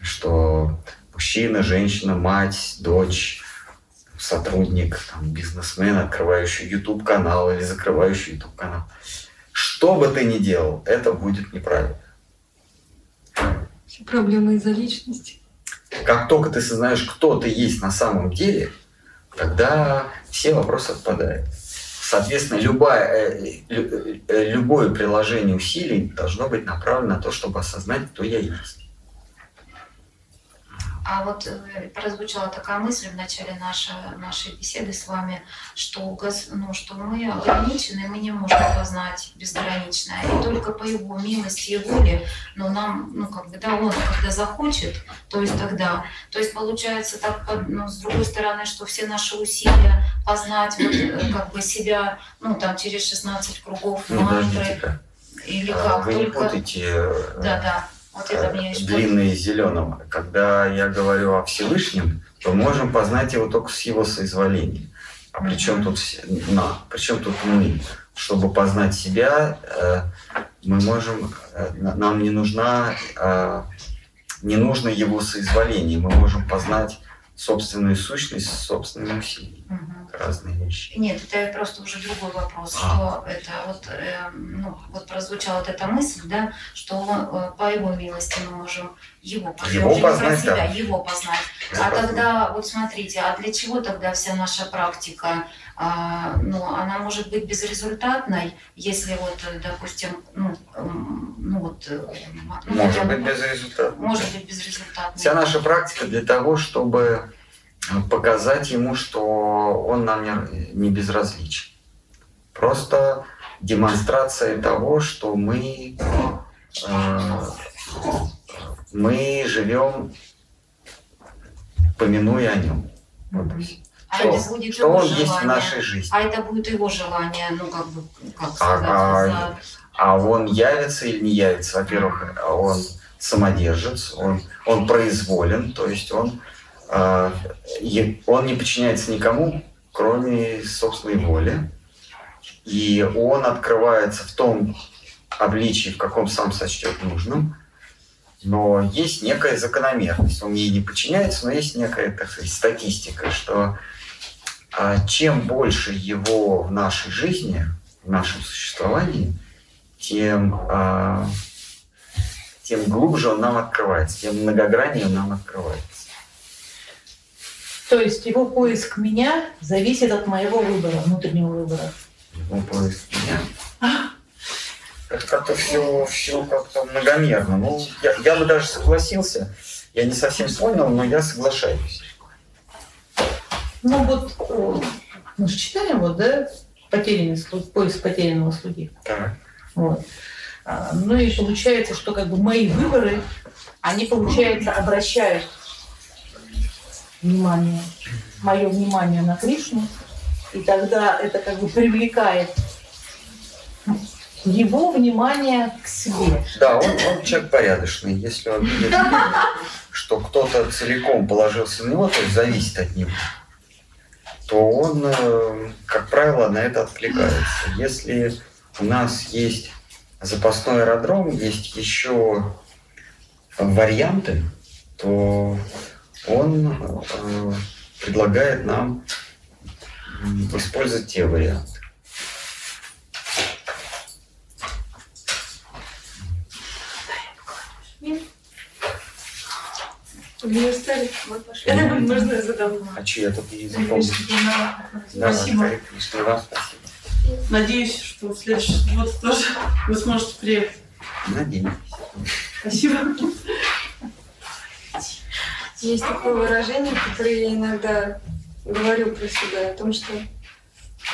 что мужчина, женщина, мать, дочь, сотрудник, там, бизнесмен, открывающий YouTube канал или закрывающий YouTube канал, что бы ты ни делал, это будет неправильно. Все проблемы из-за личности. Как только ты сознаешь, кто ты есть на самом деле, тогда все вопросы отпадают. Соответственно, любое, э, э, любое приложение усилий должно быть направлено на то, чтобы осознать, кто я есть. А вот э, прозвучала такая мысль в начале нашей, нашей беседы с вами, что, ну, что мы ограничены, мы не можем познать безграничное. И только по его милости и воле, но нам, ну, как бы, да, он когда захочет, то есть тогда. То есть получается так, ну, с другой стороны, что все наши усилия познать вот, э, как бы себя, ну, там, через 16 кругов ну, мантры, или как Вы только... не путайте э, да, да вот это мне длинный зеленым. Когда я говорю о Всевышнем, то можем познать его только с его соизволения. А при чем тут на? Причем тут мы? Чтобы познать себя, э, мы можем, э, нам не нужна, э, не нужно его соизволение. Мы можем познать собственную сущность собственными усилиями. Угу. Разные вещи. Нет, это просто уже другой вопрос, а. что это вот, э, ну, вот прозвучала вот эта мысль, да, что э, по его милости мы можем его познать. Его познать, себя, да. его познать. Его а познать. тогда, вот смотрите, а для чего тогда вся наша практика? А, ну, она может быть безрезультатной, если вот, допустим, ну, ну вот... Э, ну, может быть безрезультатной. Может быть безрезультатной. Вся наша практика для того, чтобы показать ему, что он нам не, не безразличен. Просто демонстрация того, что мы, э, мы живем, помянуя о нем. Вот а что, это будет что его он желание. есть в нашей жизни. А это будет его желание, ну как бы, как сказать, а, за... а он явится или не явится? Во-первых, он самодержец, он, он произволен, то есть он, он не подчиняется никому, кроме собственной воли. И он открывается в том обличии, в каком сам сочтет нужным. Но есть некая закономерность. Он ей не подчиняется, но есть некая, так сказать, статистика, что а чем больше его в нашей жизни, в нашем существовании, тем, а, тем глубже он нам открывается, тем многограннее он нам открывается. То есть его поиск меня зависит от моего выбора, внутреннего выбора. Его поиск меня. А? Это как-то все, все как-то многомерно. Ну, я, я бы даже согласился. Я не совсем понял, но я соглашаюсь. Ну вот э, мы же читаем, вот, да, потерянный слуг, поиск потерянного слуги. Так. Вот. А, ну и получается, что как бы мои выборы, они, получается, обращают внимание, мое внимание на Кришну, И тогда это как бы привлекает его внимание к себе. Да, он, он человек порядочный. Если он видит, что кто-то целиком положился на него, то есть зависит от него, то он, э, как правило, на это откликается. Если у нас есть запасной аэродром, есть еще варианты, то он э, предлагает нам использовать те варианты. Мне стали. Можно я задам? А я тут не запомнил? Спасибо. Кришна, вам спасибо. Надеюсь, что в следующий год тоже вы сможете приехать. Надеюсь. Спасибо. Есть такое выражение, которое я иногда говорю про себя, о том, что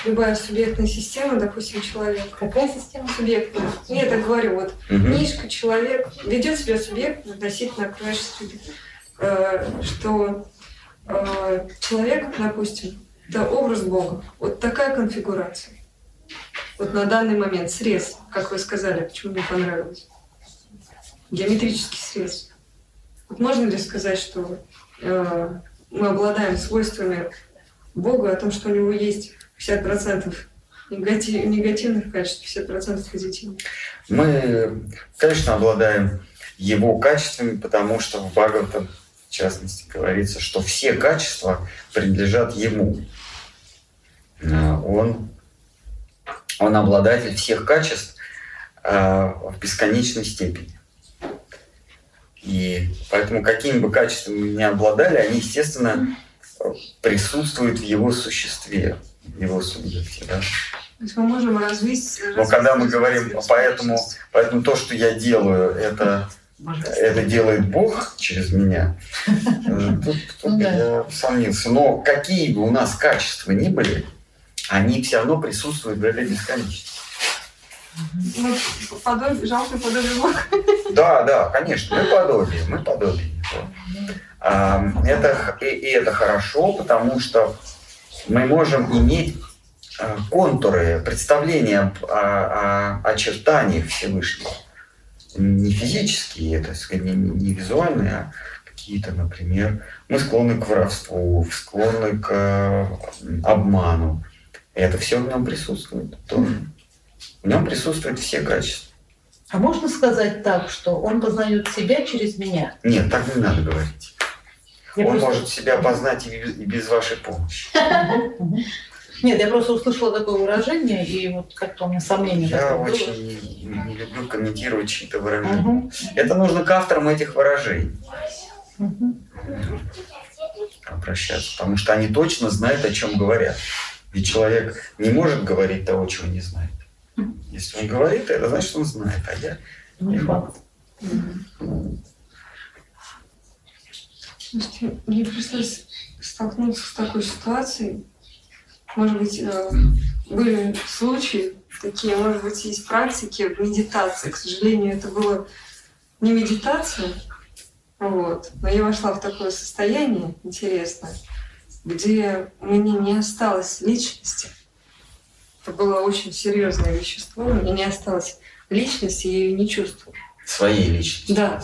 любая субъектная система, допустим, человек. Какая система? Субъектная. Я так говорю, вот Мгм. книжка, человек ведет себя субъект относительно окружающей среды. Э, Что э, человек, допустим, это образ Бога. Вот такая конфигурация. Вот на данный момент срез, как вы сказали, почему мне понравилось. Геометрический срез. Можно ли сказать, что э, мы обладаем свойствами Бога, о том, что у него есть 50% негатив, негативных качеств, 50% позитивных? Мы, конечно, обладаем его качествами, потому что в Бхагаватам, в частности, говорится, что все качества принадлежат ему. А, Он, он обладатель всех качеств а, в бесконечной степени. И поэтому какими бы качествами мы ни обладали, они, естественно, присутствуют в его существе, в его субъекте. Да? То есть мы можем развить... Но когда мы говорим, поэтому, поэтому то, что я делаю, это, это делает Бог через меня, э, тут, тут я сомнился. Но какие бы у нас качества ни были, они все равно присутствуют в этой бесконечности. Ну, подобие, жалко подобие Бога. Да, да, конечно, мы подобие, мы подобие его. А, Это, и, и это хорошо, потому что мы можем иметь а, контуры, представления об- о, о очертаниях Всевышнего. Не физические, это не, не визуальные, а какие-то, например, мы склонны к воровству, склонны к э, обману. Это все в нем присутствует тоже. В нем присутствуют все качества. А можно сказать так, что он познает себя через меня? Нет, так не надо говорить. Я Он просто- может себя познать и без- и без вашей помощи. Нет, я просто услышала такое выражение, и вот как-то у меня сомнение Я очень не, не люблю комментировать чьи-то выражения. Мгм. Это нужно к авторам этих выражений Мгм. обращаться, потому что они точно знают, о чем говорят. Ведь человек не может говорить того, чего не знает. Если он говорит, это значит, он знает, а я Не факт. Слушайте, мне пришлось столкнуться с такой ситуацией. Может быть, э, были случаи такие, может быть, есть практики в медитации. К сожалению, это было не медитация, вот. но я вошла в такое состояние интересное, где мне не осталось личности. Это было очень серьезное вещество, у меня не осталось личности, я ее не чувствовала. своей личности. Да.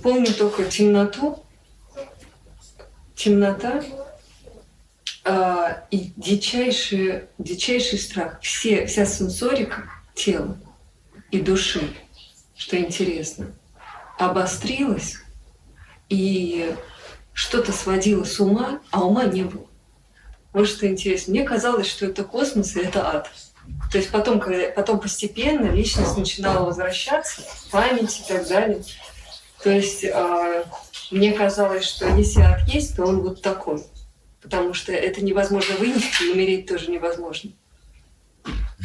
Помню только темноту, темнота а, и дичайший, дичайший страх. Все, вся сенсорика тела и души, что интересно, обострилась и что-то сводило с ума, а ума не было. Вот что интересно. Мне казалось, что это космос и это ад. То есть потом, когда, потом постепенно личность начинала возвращаться, память и так далее. То есть а, мне казалось, что если ад есть, то он вот такой. Потому что это невозможно вынести, и умереть тоже невозможно.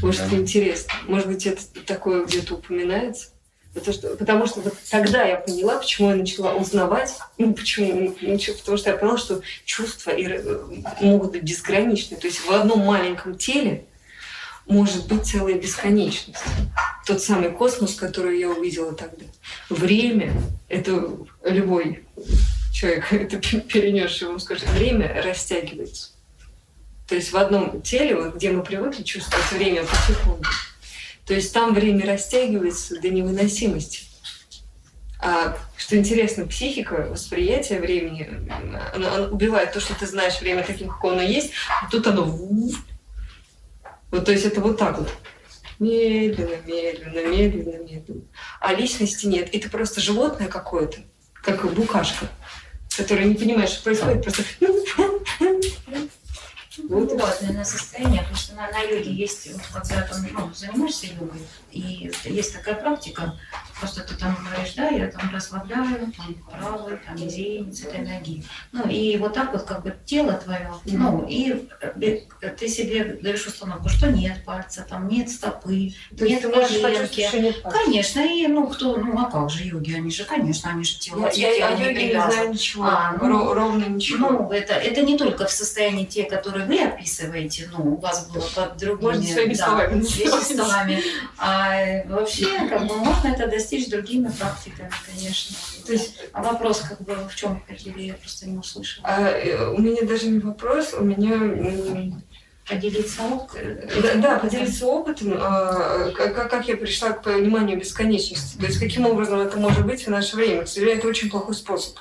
Вот что Да. интересно. Может быть, это такое где-то упоминается? Потому что, потому что вот тогда я поняла, почему я начала узнавать, ну почему, потому что я поняла, что чувства э, могут быть безграничны. То есть в одном маленьком теле может быть целая бесконечность. Тот самый космос, который я увидела тогда. Время, это любой человек, это перенесший вам скажет, время растягивается. То есть в одном теле, вот, где мы привыкли чувствовать время по секунду, то есть там время растягивается до невыносимости. А, что интересно, психика, восприятие времени, оно, оно убивает то, что ты знаешь время таким, как оно есть, а тут оно... Вот, то есть это вот так вот. Медленно, медленно, медленно, медленно. А личности нет. И ты просто животное какое-то, как букашка, которое не понимает, что происходит, просто вот. Ужасное состояние, потому что на, на йоге есть, вот, когда там, ну, занимаешься йогой, и есть такая практика, просто ты там говоришь, да, я там расслабляю, там, правую, там, зенец этой ноги. Ну, и вот так вот как бы тело твое, ну, и э, ты себе даешь установку, что нет пальца, там, нет стопы, То нет коленки. Конечно, и, ну, кто, ну, а как же йоги, они же, конечно, они же тело, я, я, я йоги не знаю ничего, а, ну, ровно ничего. Ну, это, это не только в состоянии те, которые вы описываете, ну, у вас было под другими да, словами, словами. А вообще, как бы, можно это достичь другими практиками, конечно. То есть, а вопрос, как бы, в чем хотели, я просто не услышала. А, э, у меня даже не вопрос, у меня поделиться опытом. Да, да, поделиться опытом, а, как, как я пришла к пониманию бесконечности. То есть каким образом это может быть в наше время. К сожалению, это очень плохой способ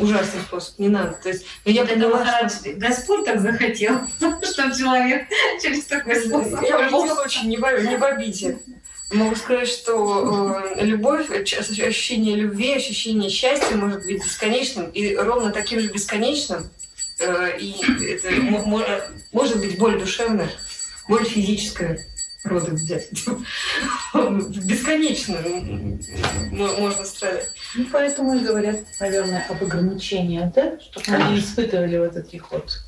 ужасный способ, не надо. То есть, но я поняла, что... Господь так захотел, чтобы человек через такой способ... Я в любом случае не в, не в обиде. Могу сказать, что э, любовь, ощущение любви, ощущение счастья может быть бесконечным и ровно таким же бесконечным. Э, и это может быть боль душевная, боль физическая рода взять. Бесконечно можно страдать. Ну, поэтому и говорят, наверное, об ограничениях, да? Чтобы мы не испытывали вот этих вот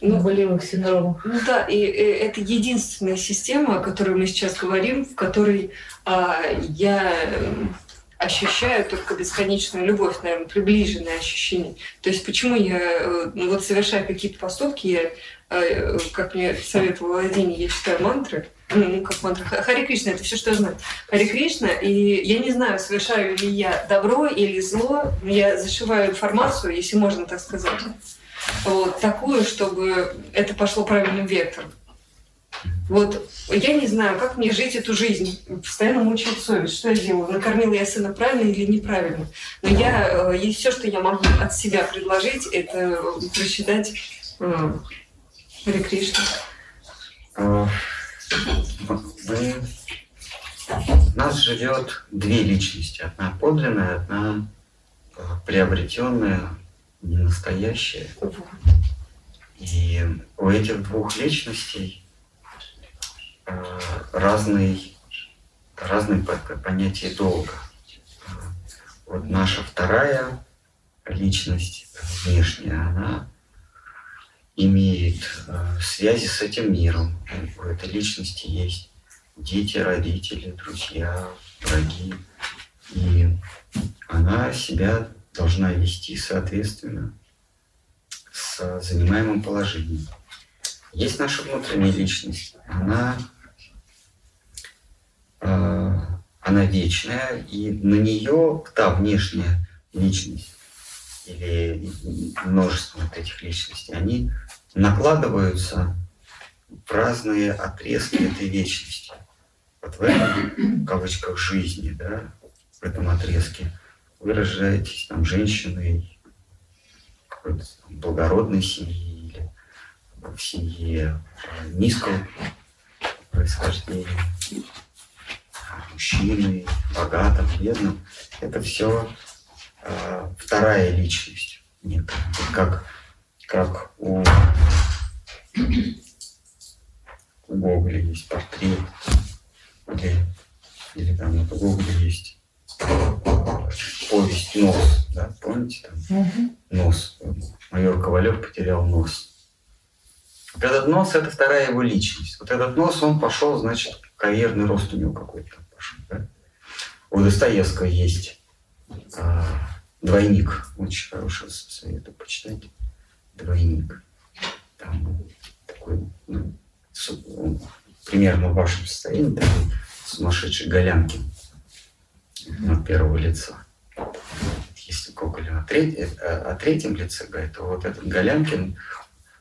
ну, болевых синдромов. Ну да, и, и это единственная система, о которой мы сейчас говорим, в которой а, я ощущаю только бесконечную любовь, наверное, приближенное ощущение. То есть почему я э, ну, вот совершаю какие-то поступки, я, э, как мне советовал Владимир, я читаю мантры, ну, как мантра. Хари Кришна, это все, что я знаю. Хари Кришна, и я не знаю, совершаю ли я добро или зло, я зашиваю информацию, если можно так сказать, вот, такую, чтобы это пошло правильным вектором. Вот я не знаю, как мне жить эту жизнь. Постоянно мучает совесть. Что я делаю? Накормила я сына правильно или неправильно? Но я, э, и все, что я могу от себя предложить, это просчитать э, Хари. А, мы... Нас живет две личности. Одна подлинная, одна э, приобретенная, не настоящая. И у этих двух личностей э, разный, разные понятия долга. Вот наша вторая личность внешняя, она имеет э, связи с этим миром. У этой личности есть дети, родители, друзья, враги. И она себя должна вести соответственно с занимаемым положением. Есть наша внутренняя личность. Она, э, она вечная, и на нее та внешняя личность или множество вот этих личностей, они накладываются в разные отрезки этой вечности. Вот в этом, в кавычках, жизни, да, в этом отрезке вы рождаетесь там женщиной какой-то благородной семьи или в семье низкого происхождения, мужчины, богатым, бедным. Это все э, вторая личность некая. Как как у, у Гоголя есть портрет, или, или там у Гоголя есть повесть «Нос», да, помните там? Угу. «Нос». Майор Ковалев потерял нос. Вот этот нос – это вторая его личность. Вот этот нос, он пошел, значит, карьерный рост у него какой-то пошел. Да? У Достоевского есть двойник, очень хороший, советую почитать двойник. Там такой, ну, примерно в вашем состоянии, такой сумасшедший Голянкин на первого лица. Если Гоголь треть, э, о третьем лице говорит, то вот этот Голянкин,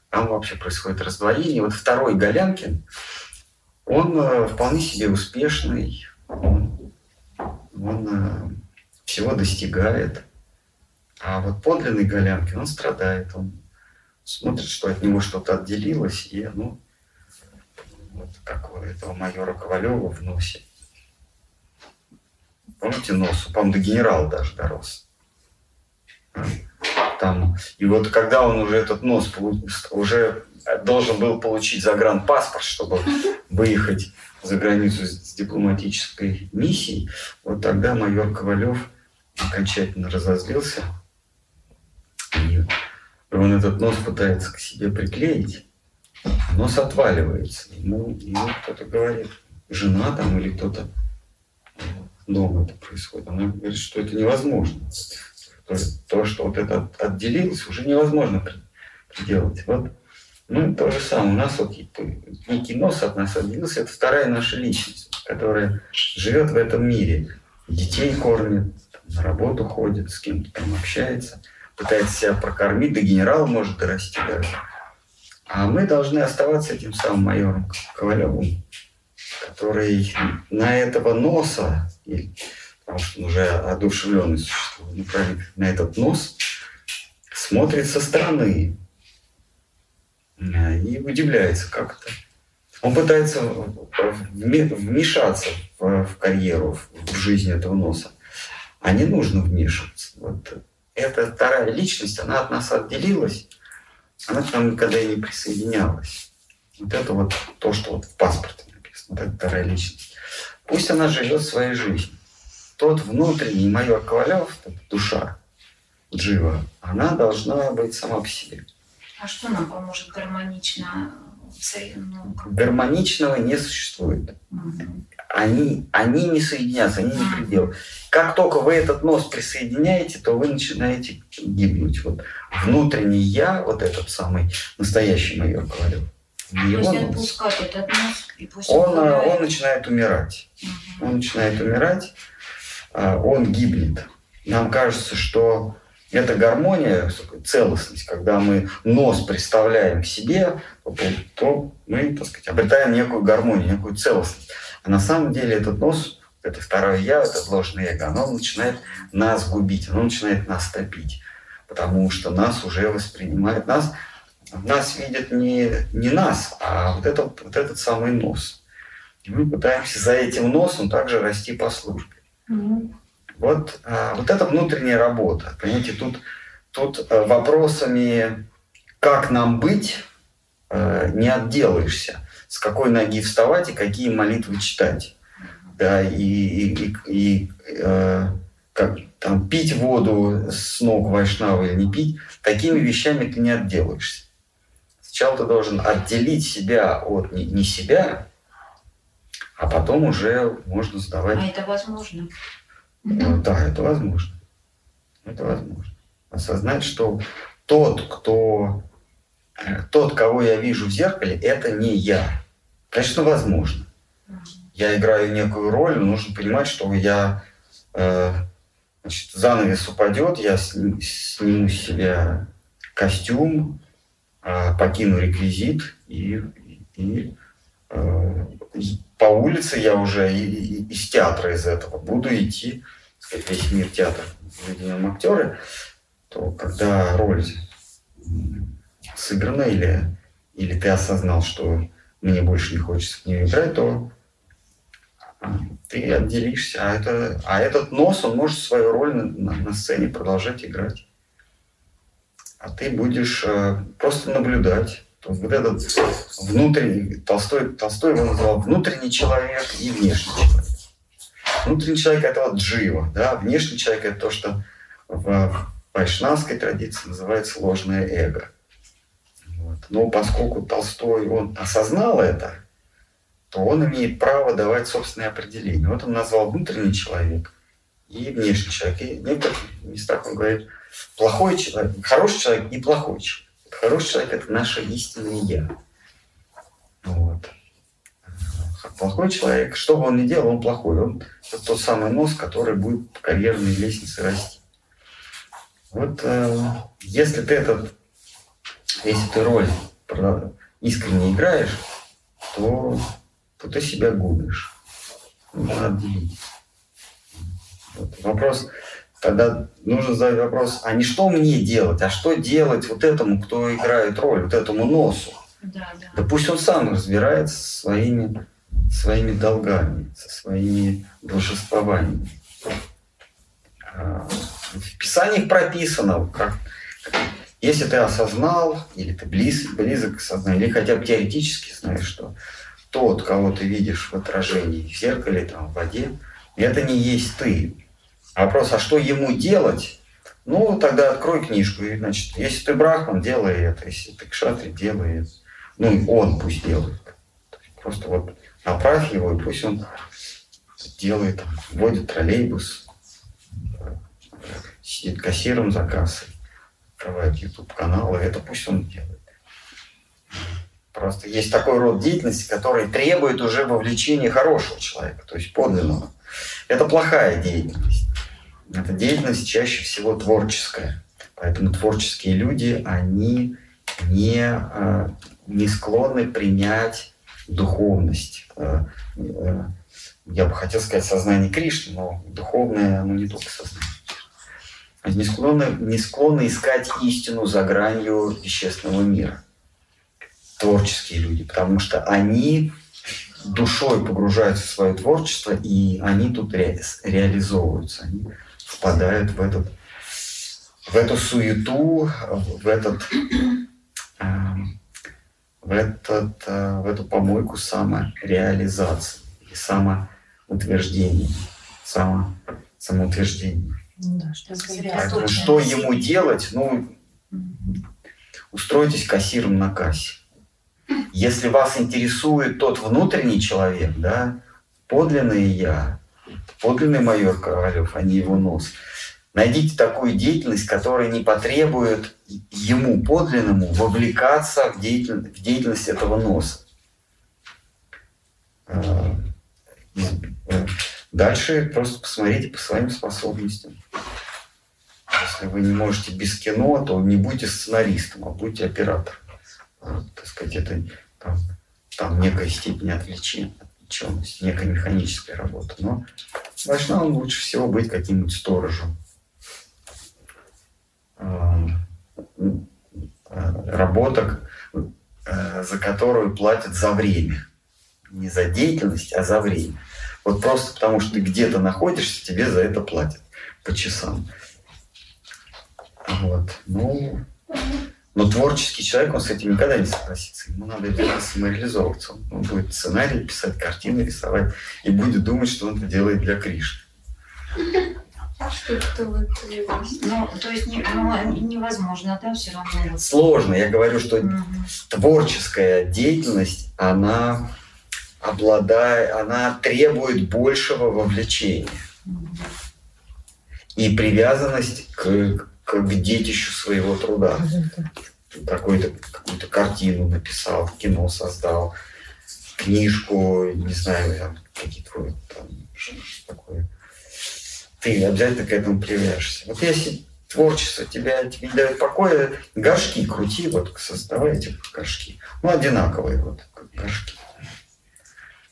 там вообще происходит раздвоение. Вот второй Голянкин, он э, вполне себе успешный, он, он э, всего достигает. А вот подлинный Голянкин, он страдает, он смотрит, что от него что-то отделилось, и ну, вот как у этого майора Ковалева в носе. Помните нос? По-моему, до генерала даже дорос. Там. И вот когда он уже этот нос уже должен был получить загранпаспорт, чтобы выехать за границу с дипломатической миссией, вот тогда майор Ковалев окончательно разозлился. И он этот нос пытается к себе приклеить, нос отваливается. Ему, ему кто-то говорит, жена там или кто-то дома это происходит. Она говорит, что это невозможно. То, то что вот это отделилось, уже невозможно приделать. Вот ну, то же самое. У нас вот некий нос от нас отделился. Это вторая наша личность, которая живет в этом мире. Детей кормит, на работу ходит, с кем-то там общается, пытается себя прокормить, до генерала может дорасти даже. А мы должны оставаться этим самым майором Ковалевым, который на этого носа, потому что он уже одушевленный существует, ну, на этот нос смотрит со стороны и удивляется как то Он пытается вмешаться в карьеру, в жизнь этого носа. А не нужно вмешиваться. Вот эта вторая личность, она от нас отделилась, она к нам никогда и не присоединялась. Вот это вот то, что вот в паспорте написано, вот эта вторая личность. Пусть она живет своей жизнью. Тот внутренний майор Ковалев, душа Джива, она должна быть сама по себе. А что нам поможет гармонично? Ну, Гармоничного не существует. Угу. Они, они не соединятся, они не предел. Как только вы этот нос присоединяете, то вы начинаете гибнуть. Вот внутренний я, вот этот самый настоящий майор Ковалев, его нос, нос, он, он, э, он начинает умирать. Угу. Он начинает умирать, а, он гибнет. Нам кажется, что это гармония, целостность, когда мы нос представляем себе, то мы, так сказать, обретаем некую гармонию, некую целостность. А на самом деле этот нос, это второе я, это ложное эго, оно начинает нас губить, оно начинает нас топить, потому что нас уже воспринимает, нас, нас видят не, не нас, а вот этот, вот этот самый нос. И мы пытаемся за этим носом также расти по службе. Mm-hmm. Вот, а, вот это внутренняя работа. Понимаете, тут, тут э, вопросами, как нам быть, э, не отделаешься. С какой ноги вставать и какие молитвы читать. Да, и, и, и, и э, как, там, пить воду с ног вайшнава или не пить, такими вещами ты не отделаешься. Сначала ты должен отделить себя от не, не себя, а потом уже можно сдавать. А это возможно. Да. да, это возможно. Это возможно. Осознать, что тот, кто тот, кого я вижу в зеркале, это не я. Конечно, возможно. Я играю некую роль, но нужно понимать, что я э, значит, занавес упадет, я сниму с себя костюм, э, покину реквизит и, и э, по улице я уже из театра из этого буду идти, сказать, весь мир театра, где актеры, то когда роль сыграна или, или ты осознал, что мне больше не хочется в нее играть, то ты отделишься. А, это, а этот нос, он может свою роль на, на, на сцене продолжать играть. А ты будешь э, просто наблюдать то вот этот внутренний, Толстой, Толстой его назвал внутренний человек и внешний человек. Внутренний человек – это вот джива, да? внешний человек – это то, что в вайшнавской традиции называется ложное эго. Но поскольку Толстой, он осознал это, то он имеет право давать собственное определение. Вот он назвал внутренний человек и внешний человек. И в некоторых местах он говорит плохой человек, хороший человек и плохой человек. Хороший человек – это наше истинное «я». Вот. Плохой человек, что бы он ни делал, он плохой. Он это тот самый нос, который будет по карьерной лестнице расти. Вот э, если ты этот, если ты роль искренне играешь, то, то ты себя губишь. Ну, надо делить. Вот. Вопрос, тогда нужно задать вопрос, а не что мне делать, а что делать вот этому, кто играет роль, вот этому носу. Да, да. да пусть он сам разбирается со своими, своими долгами, со своими должествованиями. А, в Писаниях прописано, как, если ты осознал, или ты близ, близок к сознанию, или хотя бы теоретически знаешь, что тот, кого ты видишь в отражении в зеркале, там, в воде, это не есть ты. Вопрос, а что ему делать? Ну, тогда открой книжку, и, значит, если ты брахман, делай это, если ты кшатри, делай это. Ну, и он пусть делает. Просто вот направь его, и пусть он делает, там, водит троллейбус, сидит кассиром за кассой, открывает YouTube канал, и это пусть он делает. Просто есть такой род деятельности, который требует уже вовлечения хорошего человека, то есть подлинного. Это плохая деятельность. Это деятельность чаще всего творческая. Поэтому творческие люди, они не, а, не склонны принять духовность. А, э, я бы хотел сказать сознание Кришны, но духовное, оно не только сознание. Не склонны, не склонны искать истину за гранью вещественного мира. Творческие люди, потому что они душой погружаются в свое творчество, и они тут ре, реализовываются. Они впадают в, этот, в эту суету, в этот, эм, в, этот, э, в эту помойку самореализации и самоутверждения. Само, самоутверждения. Ну да, что, Поэтому, что ему делать? Ну, устройтесь кассиром на кассе. Если вас интересует тот внутренний человек, да, подлинный я, подлинный майор Ковалев, а не его нос, найдите такую деятельность, которая не потребует ему подлинному вовлекаться в деятельность, в деятельность этого носа. А, дальше просто посмотрите по своим способностям. Если вы не можете без кино, то не будьте сценаристом, а будьте оператором. Так сказать, это там, там некая степень отвлечения отвлеченность, некая механическая работа. Но должна он лучше всего быть каким-нибудь сторожем. А, работа, э, за которую платят за время. Не за деятельность, а за время. Вот просто потому, что ты где-то находишься, тебе за это платят по часам. Вот. Ну, но творческий человек, он с этим никогда не согласится. Ему надо обязательно самореализовываться. Он будет сценарий писать, картины рисовать и будет думать, что он это делает для Кришны. А что это вот Ну, то есть не, ну, невозможно, да, все равно. Сложно. Я говорю, что угу. творческая деятельность, она обладает, она требует большего вовлечения. И привязанность к, к детищу своего труда. Какую-то какую картину написал, кино создал, книжку, не знаю, какие-то там, что такое. Ты обязательно к этому привяжешься. Вот если творчество тебя, тебе не дает покоя, горшки крути, вот создавай эти горшки. Ну, одинаковые вот горшки.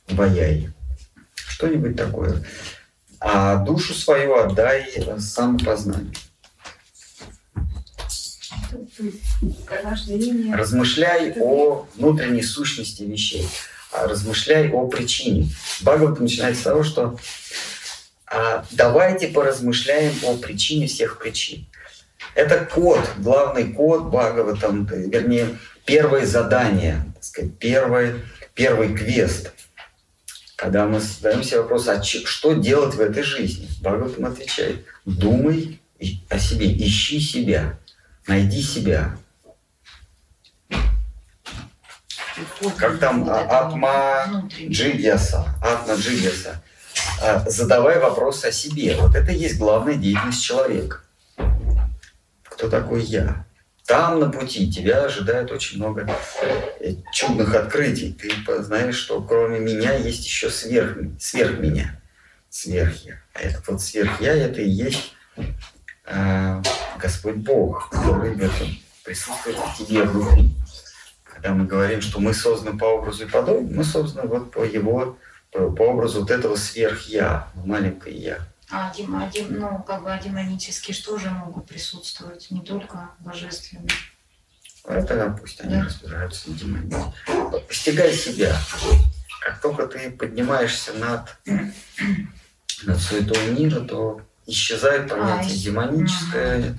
Ваяй. Что-нибудь такое. А душу свою отдай самопознанию. Размышляй о внутренней сущности вещей. А размышляй о причине. Бхагават начинает с того, что а, давайте поразмышляем о причине всех причин. Это код, главный код Бхагаватам, вернее, первое задание, так сказать, первый, первый квест. Когда мы задаем себе вопрос, а что делать в этой жизни? Бхагаватам отвечает, думай о себе, ищи себя. Найди себя. Как там Атма Джигьяса, Атма Джигьяса. А, задавай вопрос о себе. Вот это и есть главная деятельность человека. Кто такой я? Там на пути тебя ожидает очень много э, чудных открытий. Ты знаешь, что кроме меня есть еще сверх, сверх меня, сверх я. А этот вот сверх я, это и есть а, Господь Бог, который этом присутствует в тебе внутри. когда мы говорим, что мы созданы по образу и подобию, мы созданы вот по его, по, по образу вот этого сверх-я, маленькое я. А, дем, а дем, ну, как бы а демонические же могут присутствовать, не только божественные? Это пусть они да. разбираются на демонии. Постигай себя. Как только ты поднимаешься над, над суетой мира, то исчезает понятие а, демоническое, угу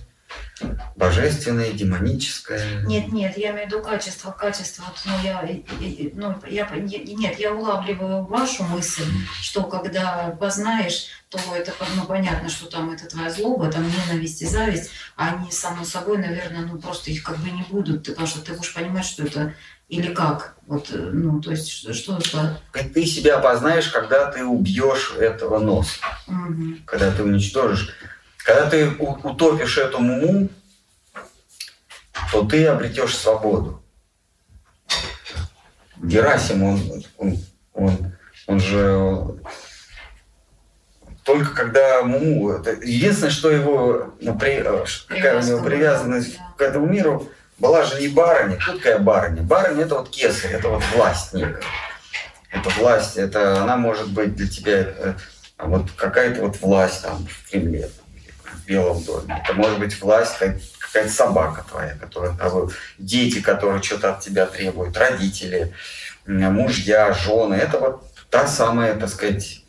божественное, демоническое. Нет, нет, я имею в виду качество, качество. Вот, ну, я, ну, я, нет, я улавливаю вашу мысль, что когда познаешь, то это ну, понятно, что там это твоя злоба, там ненависть и зависть, а они, само собой, наверное, ну просто их как бы не будут, потому что ты будешь понимать, что это или как? Вот, ну, то есть, что это? Ты себя познаешь, когда ты убьешь этого носа. Угу. Когда ты уничтожишь когда ты утопишь эту муму, то ты обретешь свободу. Герасим, он, он, он, он же только когда Муму, это единственное, что его, ну, при, э, какая у него привязанность к этому миру, была же не барыня. Кто такая барыня? Барыня это вот кесарь, это вот власть некая. Это власть, это она может быть для тебя э, вот какая-то вот власть там в Кремле. Белом доме. Это может быть власть, какая-то собака твоя, которая, дети, которые что-то от тебя требуют, родители, мужья, жены. Это вот та самая, так сказать,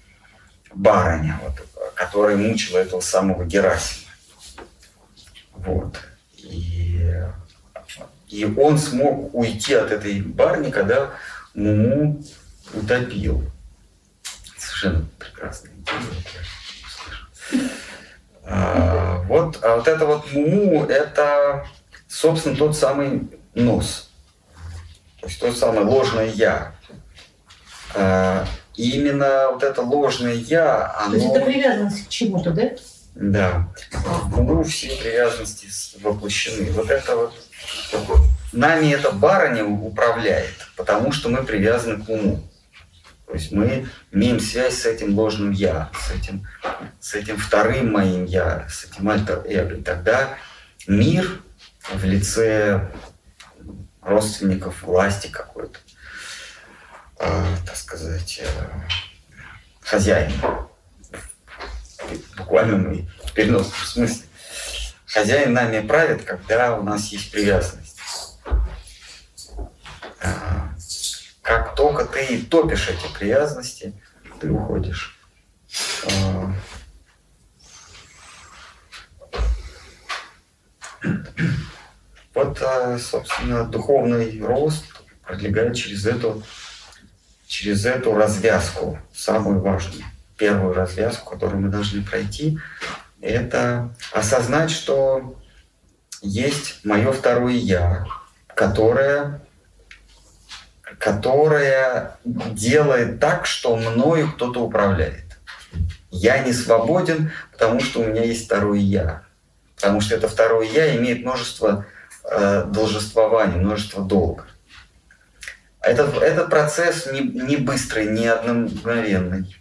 барыня, вот, которая мучила этого самого Герасима. Вот. И, и он смог уйти от этой барни, когда Муму утопил. Совершенно прекрасная идея. А, вот, а вот это вот муму, это, собственно, тот самый нос. То есть то самое ложное я. А, и именно вот это ложное я, оно... То есть это привязанность к чему-то, да? Да. В муму все привязанности воплощены. Вот это вот... Нами эта барыня управляет, потому что мы привязаны к уму. То есть мы имеем связь с этим ложным я, с этим, с этим вторым моим я, с этим альтер-эго. И тогда мир в лице родственников, власти какой-то, э, так сказать, э, хозяин, буквально мы в переносном смысле. Хозяин нами правит, когда у нас есть привязанность. Как только ты топишь эти привязанности, ты уходишь. А, вот, а, собственно, духовный рост продвигает через эту, через эту развязку, самую важную, первую развязку, которую мы должны пройти, это осознать, что есть мое второе я, которое которая делает так, что мною кто-то управляет. Я не свободен, потому что у меня есть второе я. Потому что это второе я имеет множество э, должествований, множество долга. Этот, этот процесс не, не быстрый, не одномгновенный.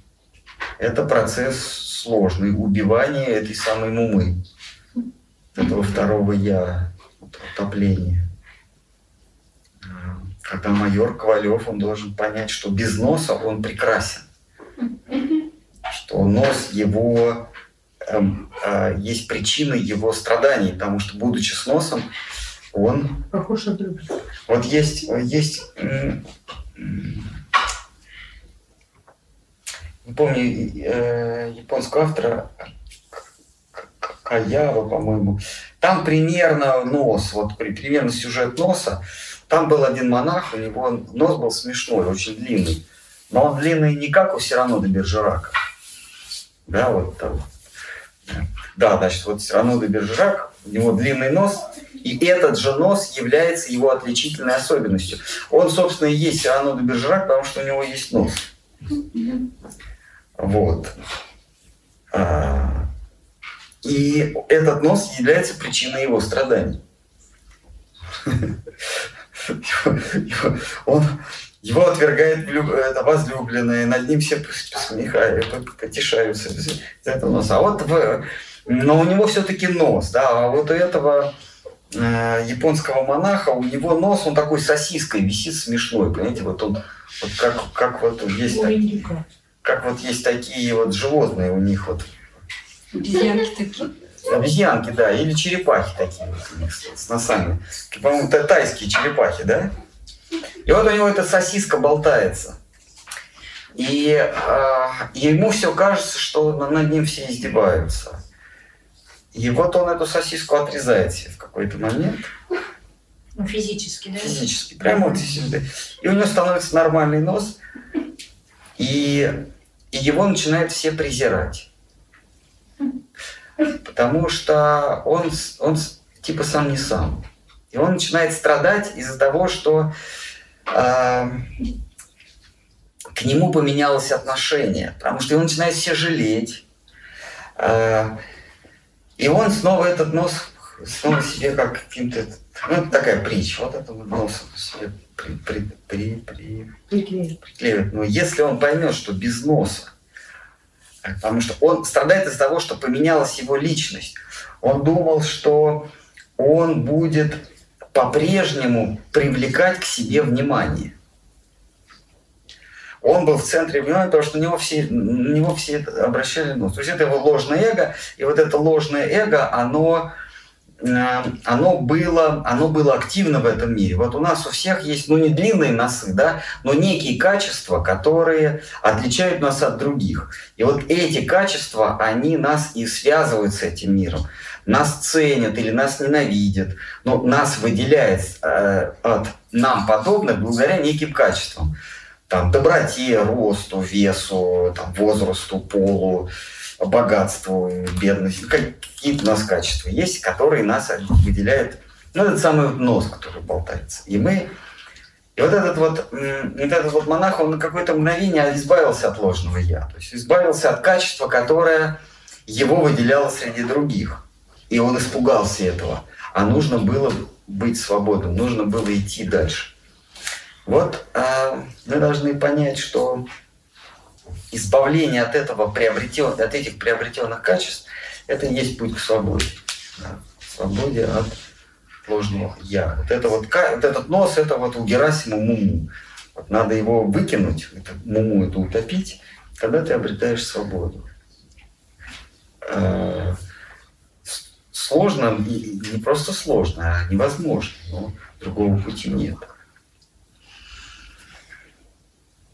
Это процесс сложный, убивание этой самой мумы, этого второго я, утопления когда майор Ковалев, он должен понять, что без носа он прекрасен. Что нос его э, э, есть причина его страданий, потому что, будучи с носом, он... Похож на друга. Вот есть, есть не помню э, японского автора Каява, по-моему. Там примерно нос, вот примерно сюжет носа. Там был один монах, у него нос был смешной, очень длинный. Но он длинный не как у Сирано де Бержерака. Да, вот там. Да, значит, вот Сирано де Бержерак, у него длинный нос, и этот же нос является его отличительной особенностью. Он, собственно, и есть Сирано де Бержерак, потому что у него есть нос. Вот. А, и этот нос является причиной его страданий. Он, его отвергает это возлюбленные, над ним все потешаются из этого носа. А вот в, но у него все-таки нос, да, а вот у этого э, японского монаха, у него нос, он такой сосиской висит смешной, понимаете, вот он, вот как, как вот есть, так, как вот есть такие вот животные у них вот. Обезьянки такие. Обезьянки, да, или черепахи такие вот них с носами. По-моему, тайские черепахи, да? И вот у него эта сосиска болтается. И э, ему все кажется, что над ним все издеваются. И вот он эту сосиску отрезает себе в какой-то момент. Ну, физически, да? Физически, прямо вот сюда. И у него становится нормальный нос. И, и его начинают все презирать. Потому что он, он типа сам не сам. И он начинает страдать из-за того, что э, к нему поменялось отношение. Потому что он начинает все жалеть. Э, и он снова этот нос снова себе как каким-то... Ну, такая притча. Вот это нос себе при, при, при, при, приклеивает. Но если он поймет, что без носа, потому что он страдает из-за того, что поменялась его личность. Он думал, что он будет по-прежнему привлекать к себе внимание. Он был в центре внимания, потому что на него все, на него все обращали нос. То есть это его ложное эго, и вот это ложное эго, оно, оно, было, оно было активно в этом мире. Вот у нас у всех есть, ну не длинные носы, да, но некие качества, которые отличают нас от других. И вот эти качества, они нас и связывают с этим миром нас ценят или нас ненавидят, но нас выделяет э, от нам подобных благодаря неким качествам. Там, доброте, росту, весу, там, возрасту, полу, богатству, бедности. Какие-то у нас качества есть, которые нас выделяют. Ну, этот самый нос, который болтается. И мы и вот этот вот, вот этот вот монах, он на какое-то мгновение избавился от ложного я. То есть избавился от качества, которое его выделяло среди других. И он испугался этого. А нужно было быть свободным, нужно было идти дальше. Вот э, мы должны понять, что избавление от этого приобретен, от этих приобретенных качеств, это и есть путь к свободе. Да? Свободе от ложного я. Вот, это вот, вот этот нос, это вот у Герасима муму. Вот надо его выкинуть, это, муму это утопить, тогда ты обретаешь свободу. Э, сложно, не просто сложно, а невозможно. Но другого пути нет.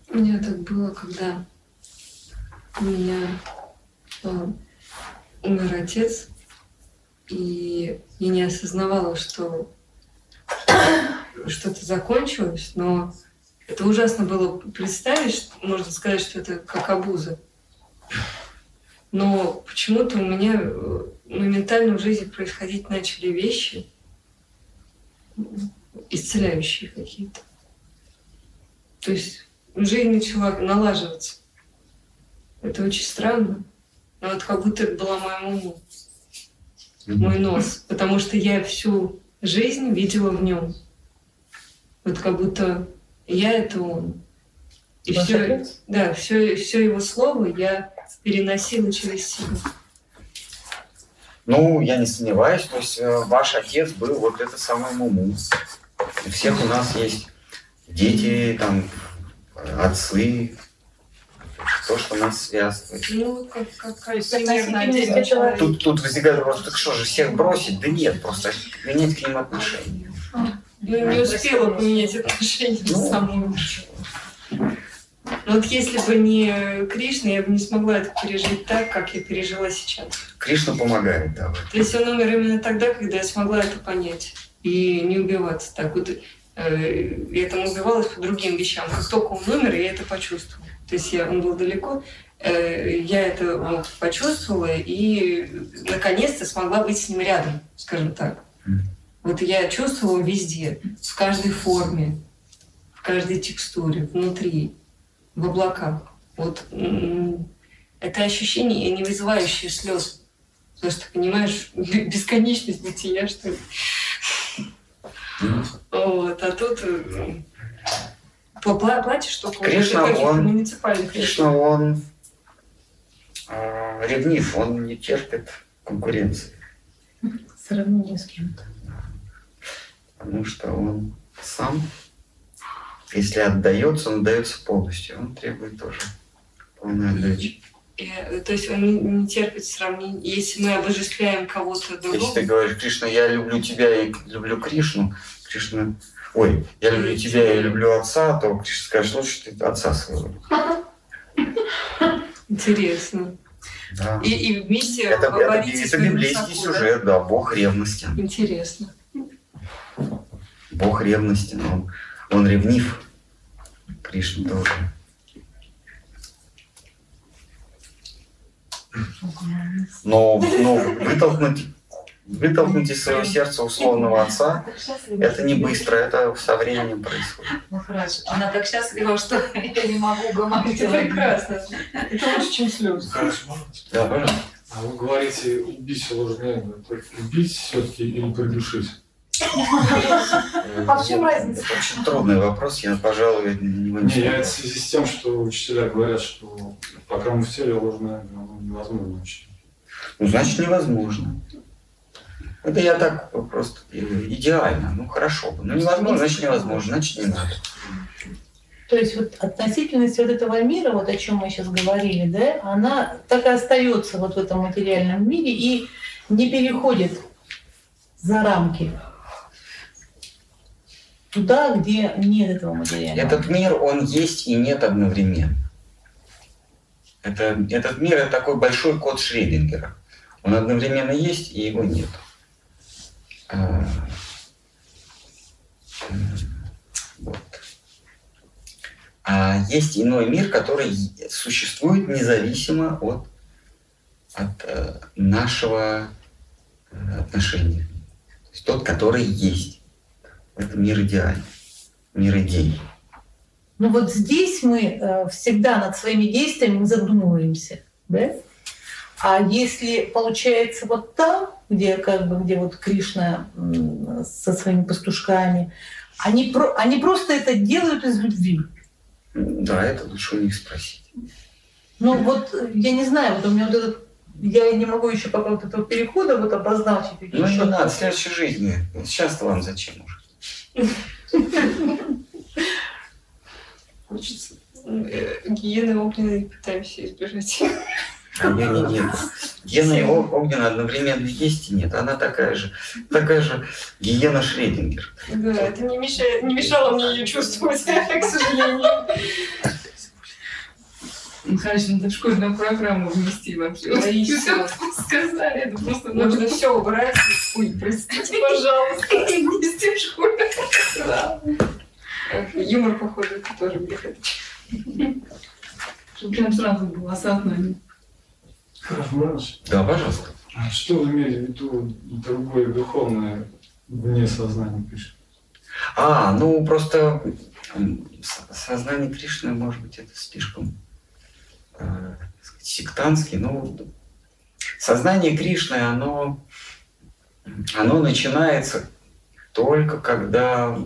У меня так было, когда меня э, умер отец, и я не осознавала, что что-то закончилось, но это ужасно было представить, можно сказать, что это как обуза. Но почему-то у меня э, моментально в жизни происходить начали вещи, исцеляющие какие-то. То есть жизнь начала налаживаться. Это очень странно. Но вот как будто это была моя муму, мой нос. Потому что я всю жизнь видела в нем. Вот как будто я это он. И все, да, все, все его слово я переносила через себя. Ну, я не сомневаюсь, то есть э, ваш отец был вот это самое Муму. У всех у нас есть дети, там, отцы, то, что нас связывает. Ну, как, как примерно тут, тут возникает вопрос, так что же, всех бросить? Да нет, просто менять к ним отношения. Ну, не успела поменять отношения ну, самому. Вот если бы не Кришна, я бы не смогла это пережить так, как я пережила сейчас. Кришна помогает, да. То есть он умер именно тогда, когда я смогла это понять и не убиваться так. Вот э, я там убивалась по другим вещам. Как только он умер, я это почувствовала. То есть я, он был далеко, э, я это вот, почувствовала и наконец-то смогла быть с ним рядом, скажем так. Вот я чувствовала везде, в каждой форме, в каждой текстуре, внутри в облаках. Вот это ощущение, не вызывающее слез. Потому что, понимаешь, бесконечность бытия, что ли. Вот, а тут э, платишь только Кришна, он, муниципальных Кришна, он э, ревнив, он не терпит конкуренции. Сравнение с кем-то. потому что он сам, если отдается, он отдается полностью, он требует тоже полной отдачи. Э, то есть он не, не терпит сравнений. Если мы обожествляем кого-то другого... Если ты говоришь, Кришна, я люблю тебя и люблю Кришну, Кришна, ой, я люблю тебя и люблю отца, то Кришна скажет, лучше ты отца своего. Интересно. Да. И, и вместе Это, это, это библейский высоко, да? сюжет, да, Бог ревности. Интересно. Бог ревности, но он, он ревнив. Кришна тоже. Но, но вытолкнуть, вытолкнуть из своего сердца условного отца, это не быстро, это со временем происходит. Ну хорошо. Она так счастлива, что я не могу говорить. Это прекрасно. Это лучше, чем слезы. Хорошо, можно? Да, пожалуйста. А вы говорите, убить ложное, убить все-таки или придушить? А в чем разница? Это очень трудный вопрос, я, пожалуй, не Не, я в связи с тем, что учителя говорят, что пока мы в теле ложное ну, невозможно учить. Ну, значит, невозможно. Это я так просто идеально. Ну, хорошо бы. Ну, невозможно, значит, невозможно. Значит, не надо. То есть вот относительность вот этого мира, вот о чем мы сейчас говорили, да, она так и остается вот в этом материальном мире и не переходит за рамки туда, где нет этого материального. Этот мир, он есть и нет одновременно. Это, этот мир – это такой большой код Шрёдингера. Он одновременно есть, и его нет. А, м, вот. А есть иной мир, который существует независимо от, от э, нашего э, отношения. То есть тот, который есть. Это мир идеальный, мир идей. Ну вот здесь мы э, всегда над своими действиями задумываемся, да? А если получается вот там, где как бы где вот Кришна со своими пастушками, они, про, они просто это делают из любви. Да, это лучше у них спросить. Ну вот я не знаю, вот у меня вот этот я не могу еще пока вот этого перехода вот обозначить. Ну не надо, в следующей жизни. Сейчас-то вам зачем уже? Хочется. э, Гиены огненной пытаемся избежать. А я не нет. Гена и О- Огнена одновременно есть и нет. Она такая же, такая же гиена Шредингер. Да, это не, мешает, не мешало мне ее чувствовать, к сожалению. Ну, Хорошо, надо в школьную программу внести вообще. Логично. Сказали, это просто Нужно все убрать. Ой, простите, пожалуйста. внести в. Эх, Юмор, походу, это тоже где-то. Чтобы прям сразу было осознание. Да, пожалуйста. А Что вы имели в виду другое духовное вне сознания пишет? А, ну просто сознание Кришны, может быть, это слишком э, сказать, сектантский. Ну, сознание Кришны, оно, оно начинается только когда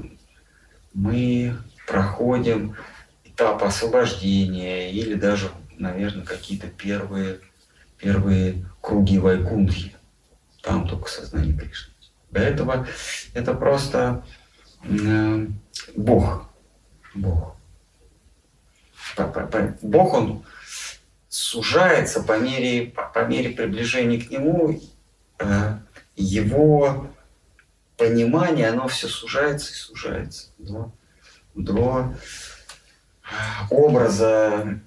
мы проходим этап освобождения или даже, наверное, какие-то первые, первые круги Вайкунтхи. Там только сознание Кришны. До этого это просто э, Бог. Бог. Бог, он сужается по мере, по, мере приближения к Нему. э, Его понимание, оно все сужается и сужается до, до э, образа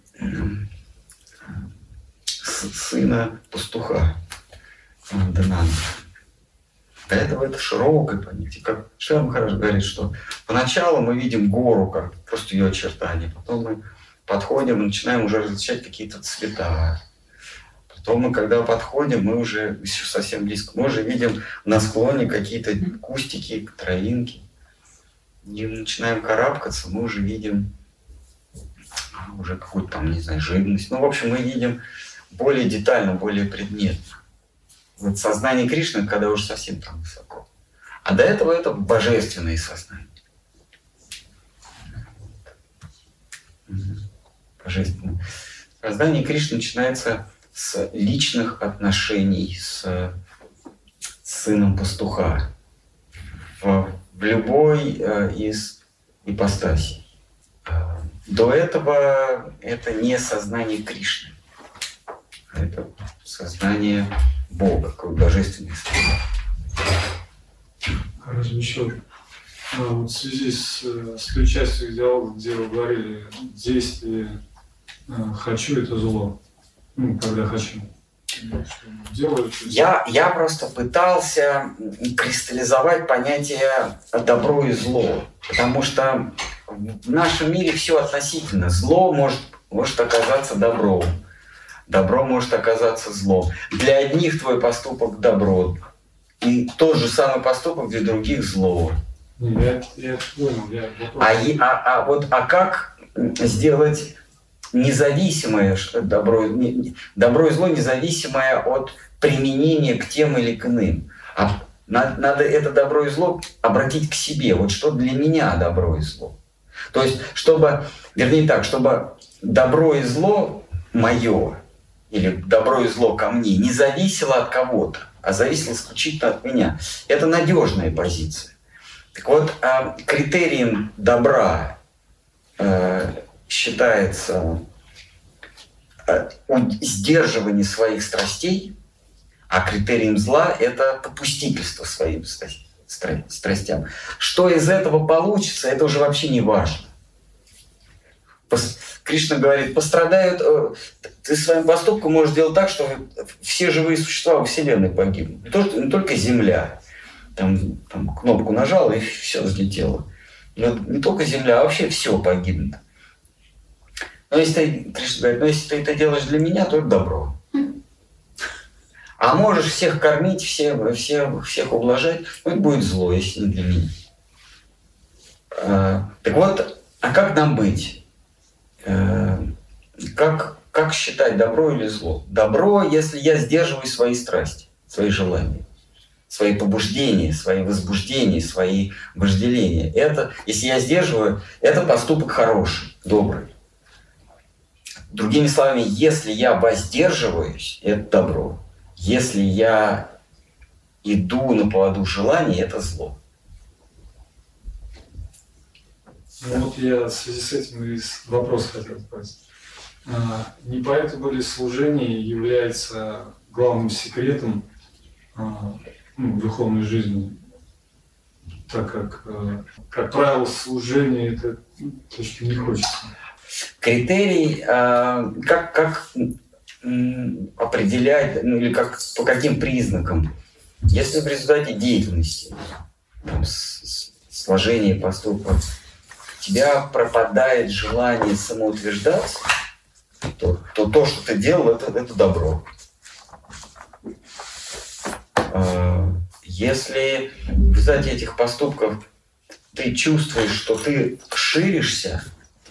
сына пастуха Данана. До этого это широкое понятие. Как Шерм хорошо говорит, что поначалу мы видим гору, как просто ее очертания. Потом мы подходим и начинаем уже различать какие-то цвета. Потом мы, когда подходим, мы уже еще совсем близко, мы уже видим на склоне какие-то кустики, травинки. И начинаем карабкаться, мы уже видим а, уже какую-то там, не знаю, живность. Ну, в общем, мы видим более детально, более предметно. Вот сознание Кришны, когда уже совсем там высоко. А до этого это божественное сознание. Божественное. Сознание Кришны начинается с личных отношений с, с сыном пастуха. В, в любой э, из ипостасей. Э, до этого это не сознание Кришны. Это сознание Бога, как божественный Разве еще а, вот в связи с, с той частью диалога, где вы говорили, действие а, «хочу» — это зло. Ну, когда хочу. Я, я просто пытался кристаллизовать понятие добро и зло, потому что в нашем мире все относительно. Зло может, может оказаться добром, добро может оказаться злом. Для одних твой поступок добро, и тот же самый поступок для других зло. Я, я понял, я а, а, а вот а как сделать независимое добро, добро и зло независимое от применения к тем или к иным? А надо, надо это добро и зло обратить к себе. Вот что для меня добро и зло. То есть, чтобы, вернее так, чтобы добро и зло мое или добро и зло ко мне не зависело от кого-то, а зависело исключительно от меня. Это надежная позиция. Так вот, а, критерием добра э, считается э, сдерживание своих страстей, а критерием зла – это попустительство своим страстям. Что из этого получится, это уже вообще не важно. Кришна говорит, пострадают, э, ты своим поступком можешь сделать так, что все живые существа во Вселенной погибнут. Не только, не только Земля. Там, там кнопку нажал, и все взлетело. Вот не только Земля, а вообще все погибнет. Но если ты, Кришна говорит, но если ты это делаешь для меня, то это добро. А можешь всех кормить, всех, всех, всех ублажать, ну, это будет зло, если не для меня. А, так вот, а как нам быть? Э, как, как считать добро или зло? Добро, если я сдерживаю свои страсти, свои желания, свои побуждения, свои возбуждения, свои вожделения. Это, если я сдерживаю, это поступок хороший, добрый. Другими словами, если я воздерживаюсь, это добро. Если я иду на поводу желаний, это зло. Ну вот я в связи с этим и вопрос хотел спросить. А, не поэтому ли служение является главным секретом а, ну, духовной жизни, так как, а, как правило, служение – это то, что не хочется. Критерий, как, как определять, ну или как, по каким признакам? Если в результате деятельности, там, сложения поступков, тебя пропадает желание самоутверждаться, то то, то что ты делал, это, это добро. А, если в результате этих поступков ты чувствуешь, что ты ширишься,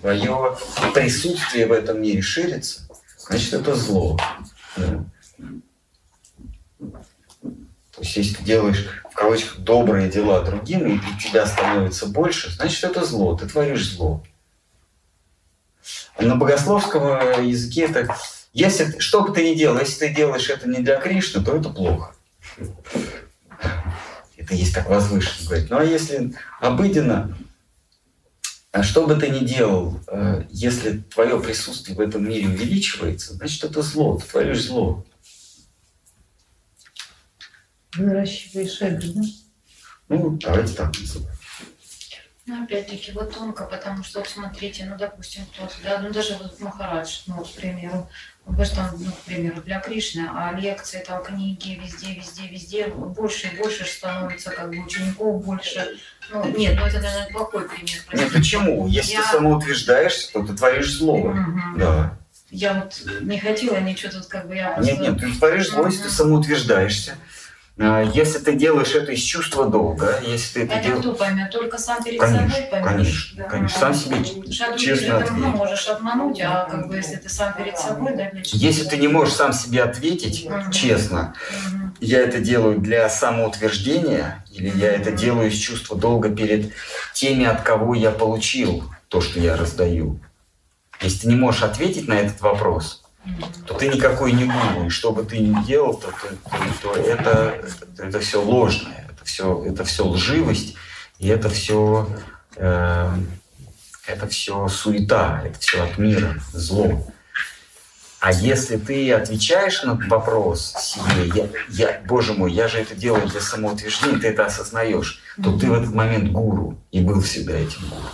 твое присутствие в этом мире ширится, значит, это зло. То есть, если ты делаешь, кавычках, добрые дела другим, и у тебя становится больше, значит, это зло, ты творишь зло. На богословском языке это, если, что бы ты ни делал, если ты делаешь это не для Кришны, то это плохо. Это есть так возвышенно говорить. Ну а если обыденно, а что бы ты ни делал, э, если твое присутствие в этом мире увеличивается, значит это зло, ты творишь зло. Наращиваешь эго, да? Ну, давайте так называть. Ну, опять-таки, вот тонко, потому что, вот смотрите, ну, допустим, кто-то, да, ну, даже вот Махарадж, ну, к примеру, вы что, ну, к примеру, для Кришны, а лекции, там, книги, везде, везде, везде, больше и больше становится, как бы, учеников больше. Ну, нет, ну, это, наверное, плохой пример. Простите. Нет, почему? Если я... ты самоутверждаешься, то ты творишь зло. Угу. Да. Я вот не хотела ничего тут, как бы, я. Нет, нет, ты творишь зло, если ты самоутверждаешься. А, если ты делаешь это из чувства долга, если ты это, это дел... кто поймет? Только сам перед конечно, собой поймешь? Конечно, да. конечно. Сам себе Шаду честно ответить. Ну, можешь обмануть, а как бы если ты сам перед собой, да, Если ты не можешь сам себе ответить угу. честно, угу. я это делаю для самоутверждения, или я это делаю из чувства долга перед теми, от кого я получил то, что я раздаю. Если ты не можешь ответить на этот вопрос, то ты никакой не гуру. И что бы ты ни делал, то, то, то, то это, это все ложное, это все, это все лживость. И это все, э, это все суета, это все от мира, зло. А если ты отвечаешь на вопрос себе, я, я, боже мой, я же это делаю для самоутверждения, ты это осознаешь, то ты в этот момент гуру и был всегда этим гуру.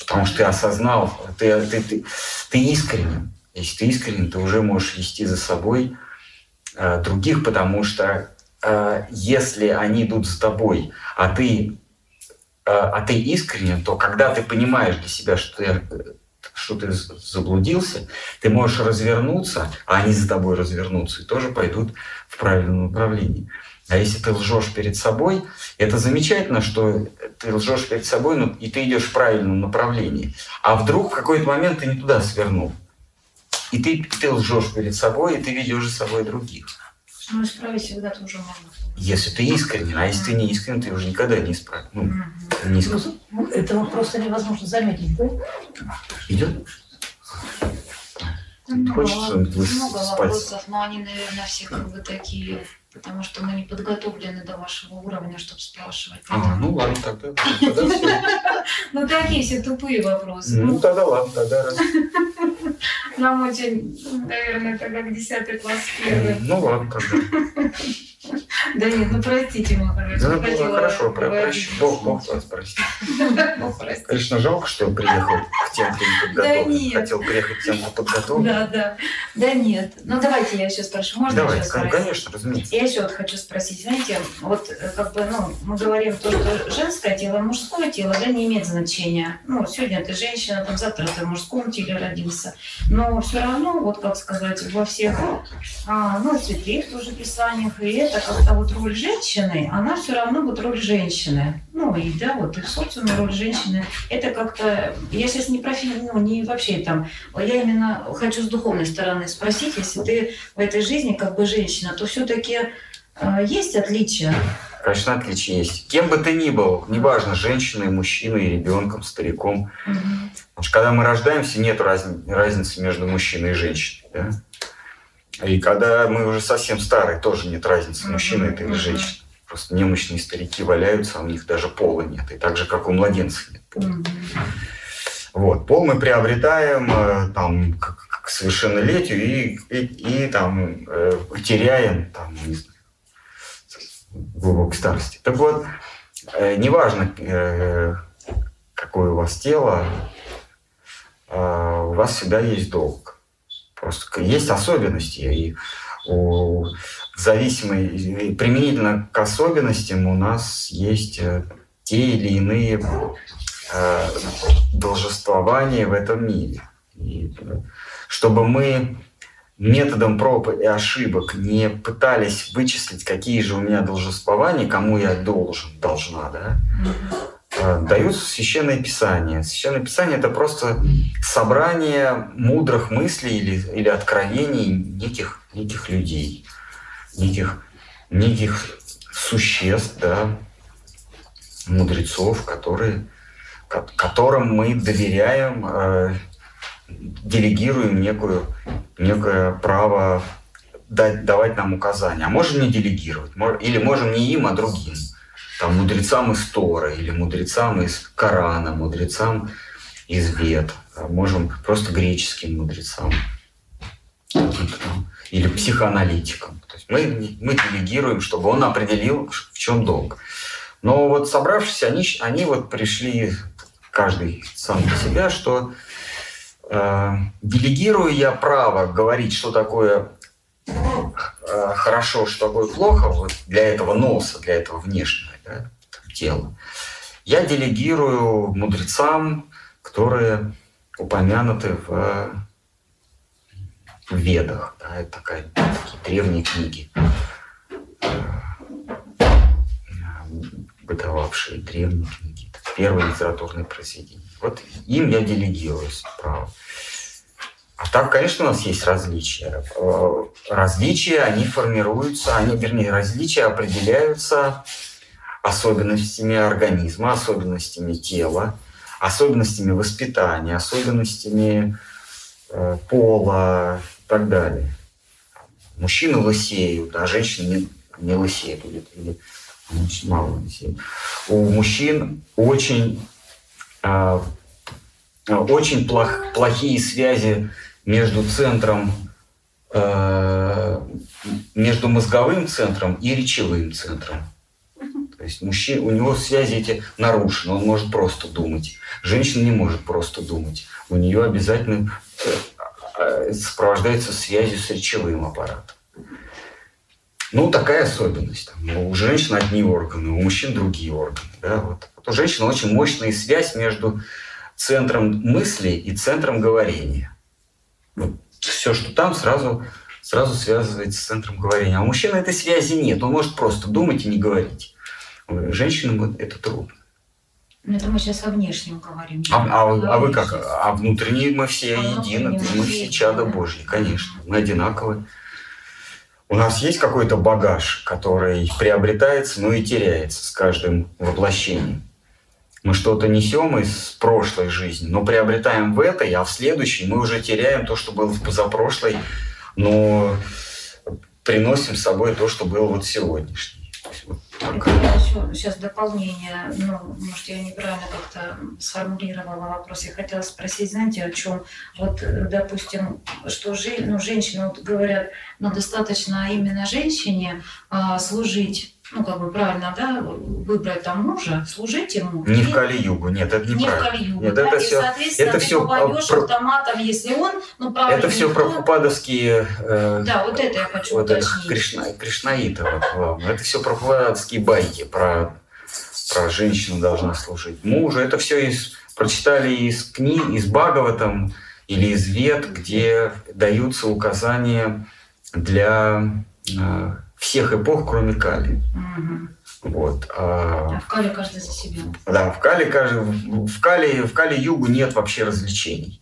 Потому что ты осознал, ты, ты, ты, ты искренен. Если ты искренен, ты уже можешь вести за собой э, других, потому что э, если они идут за тобой, а ты, э, а ты искренен, то когда ты понимаешь для себя, что ты что ты заблудился, ты можешь развернуться, а они за тобой развернутся и тоже пойдут в правильном направлении. А если ты лжешь перед собой, это замечательно, что ты лжешь перед собой, ну, и ты идешь в правильном направлении. А вдруг в какой-то момент ты не туда свернул. И ты, ты лжешь перед собой, и ты ведешь за собой других. Ну, исправить всегда тоже можно. Если ты искренен, а если ты не искренен, ты уже никогда не исправишь. Ну, mm-hmm. не исправишь. Ну, этого просто невозможно заметить, да? Идет? Ну, Хочется много вопросов, но они, наверное, все как бы такие, потому что мы не подготовлены до вашего уровня, чтобы спрашивать. А, ну ладно, тогда, тогда все. Ну такие все тупые вопросы. Ну тогда ладно, тогда. Нам очень, наверное, тогда к 10 класс первый. Ну ладно, тогда. Да нет, ну простите, хороший. Да, было хорошо, про, прощ... Бог, Бог вас простит. Конечно, жалко, что он приехал к тем, кто не подготовлен. Хотел приехать к тем, кто подготовлен. Да, да. Да нет. Ну давайте я еще спрошу. Можно спросить? конечно, разумеется. Еще вот хочу спросить. Знаете, вот э, как бы, ну, мы говорим то, что женское тело, мужское тело, да, не имеет значения. Ну, сегодня ты женщина, там завтра ты в мужском теле родился. Но все равно, вот как сказать, во всех, а, ну, святых тоже писаниях, и это как-то вот роль женщины, она все равно вот роль женщины. Ну и да, вот и в социуме роль женщины. Это как-то, я сейчас не про ну, не вообще там, я именно хочу с духовной стороны спросить, если ты в этой жизни как бы женщина, то все-таки э, есть отличия? Конечно, отличия есть. Кем бы ты ни был, неважно, женщиной, мужчиной, ребенком, стариком. Угу. Потому что когда мы рождаемся, нет разницы между мужчиной и женщиной. Да? И когда мы уже совсем старые, тоже нет разницы, мужчина это или женщина. Просто немощные старики валяются, а у них даже пола нет. И так же, как у младенцев нет пола. Вот. Пол мы приобретаем э, там, к, к совершеннолетию и, и, и там, э, теряем там, не знаю, глубокой старости. Так вот, э, неважно, э, какое у вас тело, э, у вас всегда есть долг. Просто есть особенности, и у зависимой, применительно к особенностям у нас есть э, те или иные э, должествования в этом мире. И чтобы мы методом проб и ошибок не пытались вычислить, какие же у меня должествования, кому я должен, должна, да, Э, даются священное писание. Священное писание это просто собрание мудрых мыслей или, или откровений неких, неких людей, неких, неких существ, да, мудрецов, которые, которым мы доверяем, э, делегируем некую, некое право дать, давать нам указания. А можем не делегировать, или можем не им, а другим там, мудрецам из Тора или мудрецам из Корана, мудрецам из Вет, а можем просто греческим мудрецам или психоаналитикам. Мы, мы делегируем, чтобы он определил, в чем долг. Но вот собравшись, они, они вот пришли, каждый сам для себя, что э, делегирую я право говорить, что такое э, хорошо, что такое плохо, вот для этого носа, для этого внешнего да, тела, я делегирую мудрецам, которые упомянуты в, в Ведах. Да, это такая, такие древние книги, бытовавшие древние книги. Первые литературные произведения. Вот им я делегирую право. А так, конечно, у нас есть различия. Различия, они формируются, они, вернее, различия определяются особенностями организма, особенностями тела, особенностями воспитания, особенностями э, пола так далее. Мужчины лысеют, а женщины не, не лысеют. Или, или Очень мало детей. У мужчин очень, э, очень плох, плохие связи между центром, э, между мозговым центром и речевым центром. То есть мужчина, у него связи эти нарушены, он может просто думать. Женщина не может просто думать. У нее обязательно э, сопровождается связью с речевым аппаратом. Ну, такая особенность. Там, у женщин одни органы, у мужчин другие органы. Да? Вот. вот у женщины очень мощная связь между центром мысли и центром говорения. Вот все, что там, сразу, сразу связывается с центром говорения. А у мужчины этой связи нет. Он может просто думать и не говорить. Женщинам это трудно. Ну, это мы сейчас о внешнем говорим. А, а, а вы как? А внутренние мы все а едины, мы все чада да. Божьи, конечно. Мы одинаковые. У нас есть какой-то багаж, который приобретается, но и теряется с каждым воплощением. Мы что-то несем из прошлой жизни, но приобретаем в этой, а в следующей мы уже теряем то, что было в позапрошлой, но приносим с собой то, что было вот сегодняшнее. Вот еще сейчас дополнение, ну, может, я неправильно как-то сформулировала вопрос. Я хотела спросить, знаете, о чем? Вот, допустим, что же, ну, женщины вот говорят, ну, достаточно именно женщине а, служить ну, как бы правильно, да, выбрать там мужа, служить ему. Не в Кали-Югу, нет, это неправильно. Не в Кали-Югу, нет, да, это и, все, соответственно, это ты все попадешь про... автоматом, если он, ну, правильно. Это все про прабхупадовские... Э, да, вот это я хочу вот уточнить. Это Кришна, главное. Это все про прабхупадовские байки, про, про женщину должна служить мужу. Это все из, прочитали из книг, из Бхагаватам или из Вет, где даются указания для э, всех эпох, кроме Кали. Угу. Вот. А, а в Кали каждый за себя. Да, в Кали, в Кали, в Кали Югу нет вообще развлечений.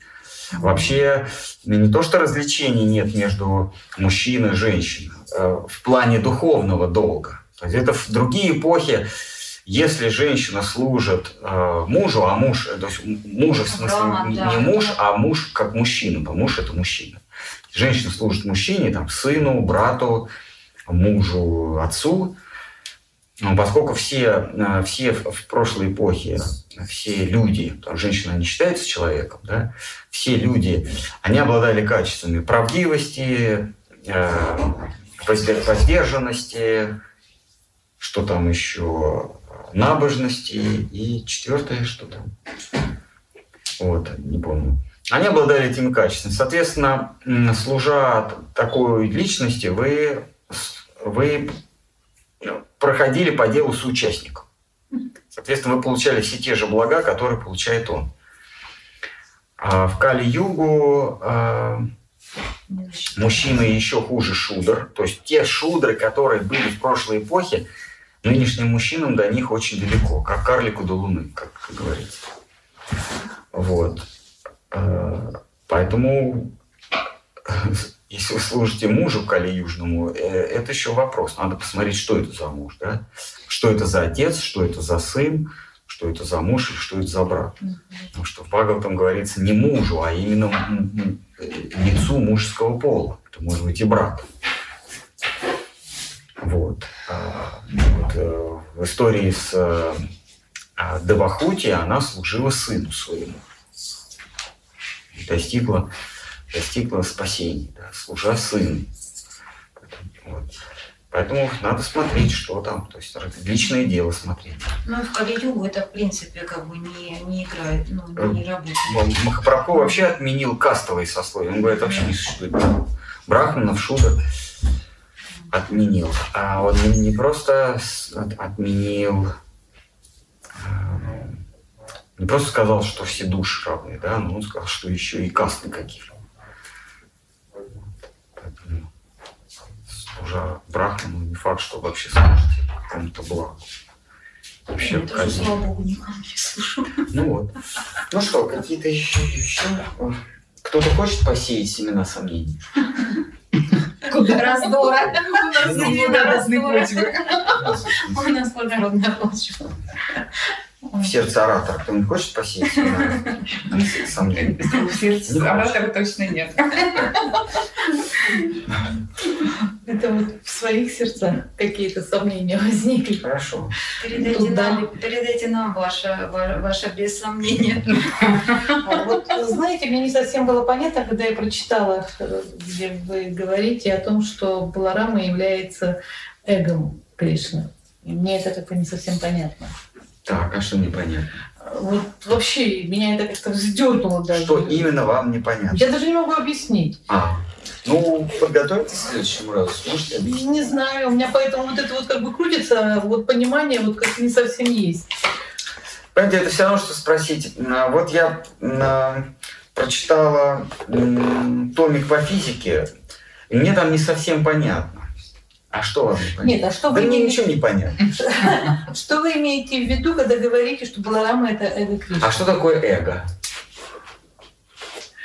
Вообще не то, что развлечений нет между мужчиной и женщиной, а в плане духовного долга. То есть это в другие эпохи, если женщина служит э, мужу, а муж, то есть мужа в смысле Рома, не, да, не муж, да. а муж как мужчина, потому муж это мужчина. Женщина служит мужчине, там, сыну, брату, мужу, отцу. Поскольку все, э, все в прошлой эпохе, все люди, женщина не считается человеком, да, все люди, они обладали качествами правдивости, э, воздержанности, что там еще, набожности и четвертое, что там, вот, не помню. Они обладали этими качествами. Соответственно, служа такой личности, вы вы проходили по делу с участником. Соответственно, вы получали все те же блага, которые получает он. А в Кали-Югу а, мужчины еще хуже шудр. То есть те шудры, которые были в прошлой эпохе, нынешним мужчинам до них очень далеко, как карлику до луны, как говорится. Вот. А, поэтому если вы служите мужу Кали Южному, э, это еще вопрос. Надо посмотреть, что это за муж, да? Что это за отец, что это за сын, что это за муж и что это за брат. Потому что в Бхагаватам говорится не мужу, а именно лицу мужского пола. Это может быть и брат. Вот. А, вот. Э, в истории с э, Девахути она служила сыну своему. Достигла достигла спасения, да, служа сыну. Вот. Поэтому надо смотреть, что там, то есть личное дело смотреть. Ну, в Кали-Югу это, в принципе, как бы не, не играет, ну, не э, работает. Махапрабху вообще отменил кастовые сословия. Он говорит, вообще не существует брахманов, шудр отменил. А он не просто отменил, э, не просто сказал, что все души равны, да, но он сказал, что еще и касты какие-то. Уже брахману, не факт, что вообще служите кому-то благу. Вообще, Я тоже, слава богу, никому не слышу. Ну вот. Ну что, какие-то еще, еще... Кто-то хочет посеять семена сомнений? Куда раздора. У нас плодородная почва. В сердце оратора кто-нибудь хочет посеять семена сомнений? В сердце оратора точно нет. Это вот в своих сердцах какие-то сомнения возникли. Хорошо. Передайте нам, передайте нам ваше, ваше без сомнения. Вот, знаете, мне не совсем было понятно, когда я прочитала, где вы говорите о том, что Баларама является эгом Кришны. И мне это как-то не совсем понятно. Так, а что непонятно? Вот вообще меня это как-то вздернуло даже. Что именно вам непонятно? Я даже не могу объяснить. А, ну, подготовьтесь к следующему разу. Сможете объяснить? Не знаю, у меня поэтому вот это вот как бы крутится, вот понимание вот как не совсем есть. Понимаете, это все равно, что спросить. А, вот я а, прочитала томик по физике, и мне там не совсем понятно. А что вам не понятно? Нет, а что да вы мне ничего не понятно. Что вы имеете в виду, когда говорите, что Баларама это эго Кришна? А что такое эго?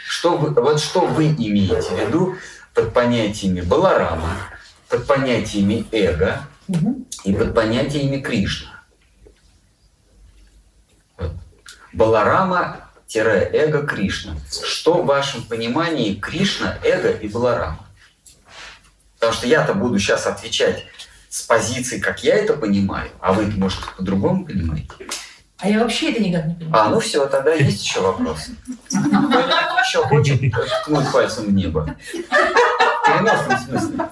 Что вы, вот что вы имеете в виду под понятиями Баларама, под понятиями эго угу. и под понятиями Кришна? Баларама-эго Кришна. Что в вашем понимании Кришна, эго и Баларама? Потому что я-то буду сейчас отвечать с позиции, как я это понимаю, а вы, может, по-другому понимаете. А я вообще это никак не понимаю. А, ну все, тогда есть еще вопросы. Еще хочет ткнуть пальцем в небо? Переносном смысле.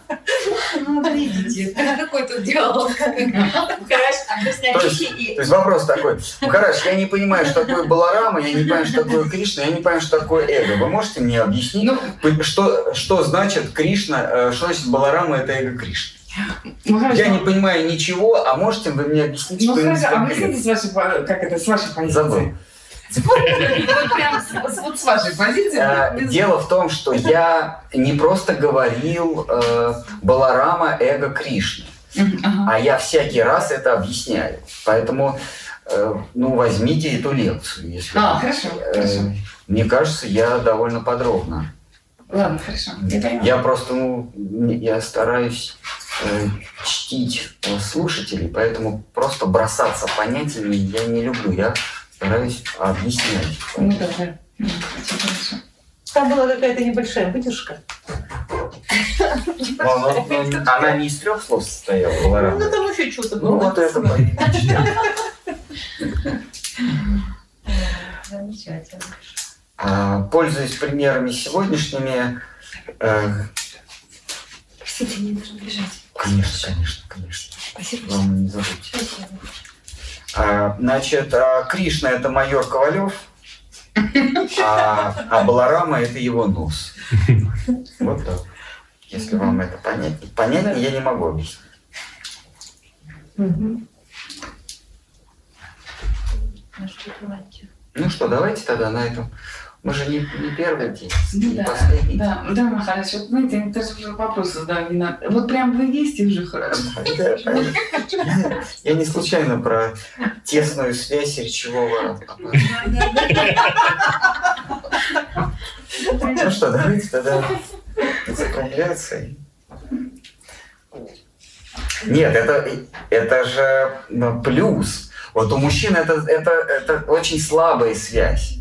Ну, видите, какой тут диалог. То есть, то есть вопрос такой. Ну, хорошо, я не понимаю, что такое Баларама, я не понимаю, что такое Кришна, я не понимаю, что такое эго. Вы можете мне объяснить, ну, что, что значит Кришна, э, что значит Баларама это эго Кришна? Ну, я не понимаю ничего, а можете вы мне объяснить, ну, что хорошо, а объясните с вашей, как это, с вашей позиции. Забыл. Вот с вашей позиции. Э, дело в том, что я не просто говорил э, Баларама эго Кришны, а я всякий раз это объясняю. Поэтому э, ну, возьмите эту лекцию. Если а, хорошо, хорошо. Мне кажется, я довольно подробно. Ладно, хорошо. Я, я просто, ну, я стараюсь э, чтить э, слушателей, поэтому просто бросаться понятиями я не люблю. Я стараюсь объяснять. Ну, да, хорошо. Там была какая-то небольшая выдержка. Она не из трех слов состояла, была Ну, там еще что-то было. Ну, вот это Замечательно. А, пользуясь примерами сегодняшними... Простите, не нужно бежать. Конечно, конечно, конечно. Спасибо. Вам не забудьте. А, значит, а, Кришна – это майор Ковалев, а, а Баларама – это его нос. Вот так. Если вам это понятно. Понятно я не могу объяснить. Ну что, давайте. Ну что, давайте тогда на этом мы же не, не первый день, ну, не да, последний. Да, да, Махарадж, вот знаете, мне даже уже вопрос задам. Не надо. Вот прям вы есть и уже хорошо. Я, я не случайно про тесную связь речевого Ну что, давайте тогда закругляться. Нет, это, это же ну, плюс. Вот у мужчин это, это, это очень слабая связь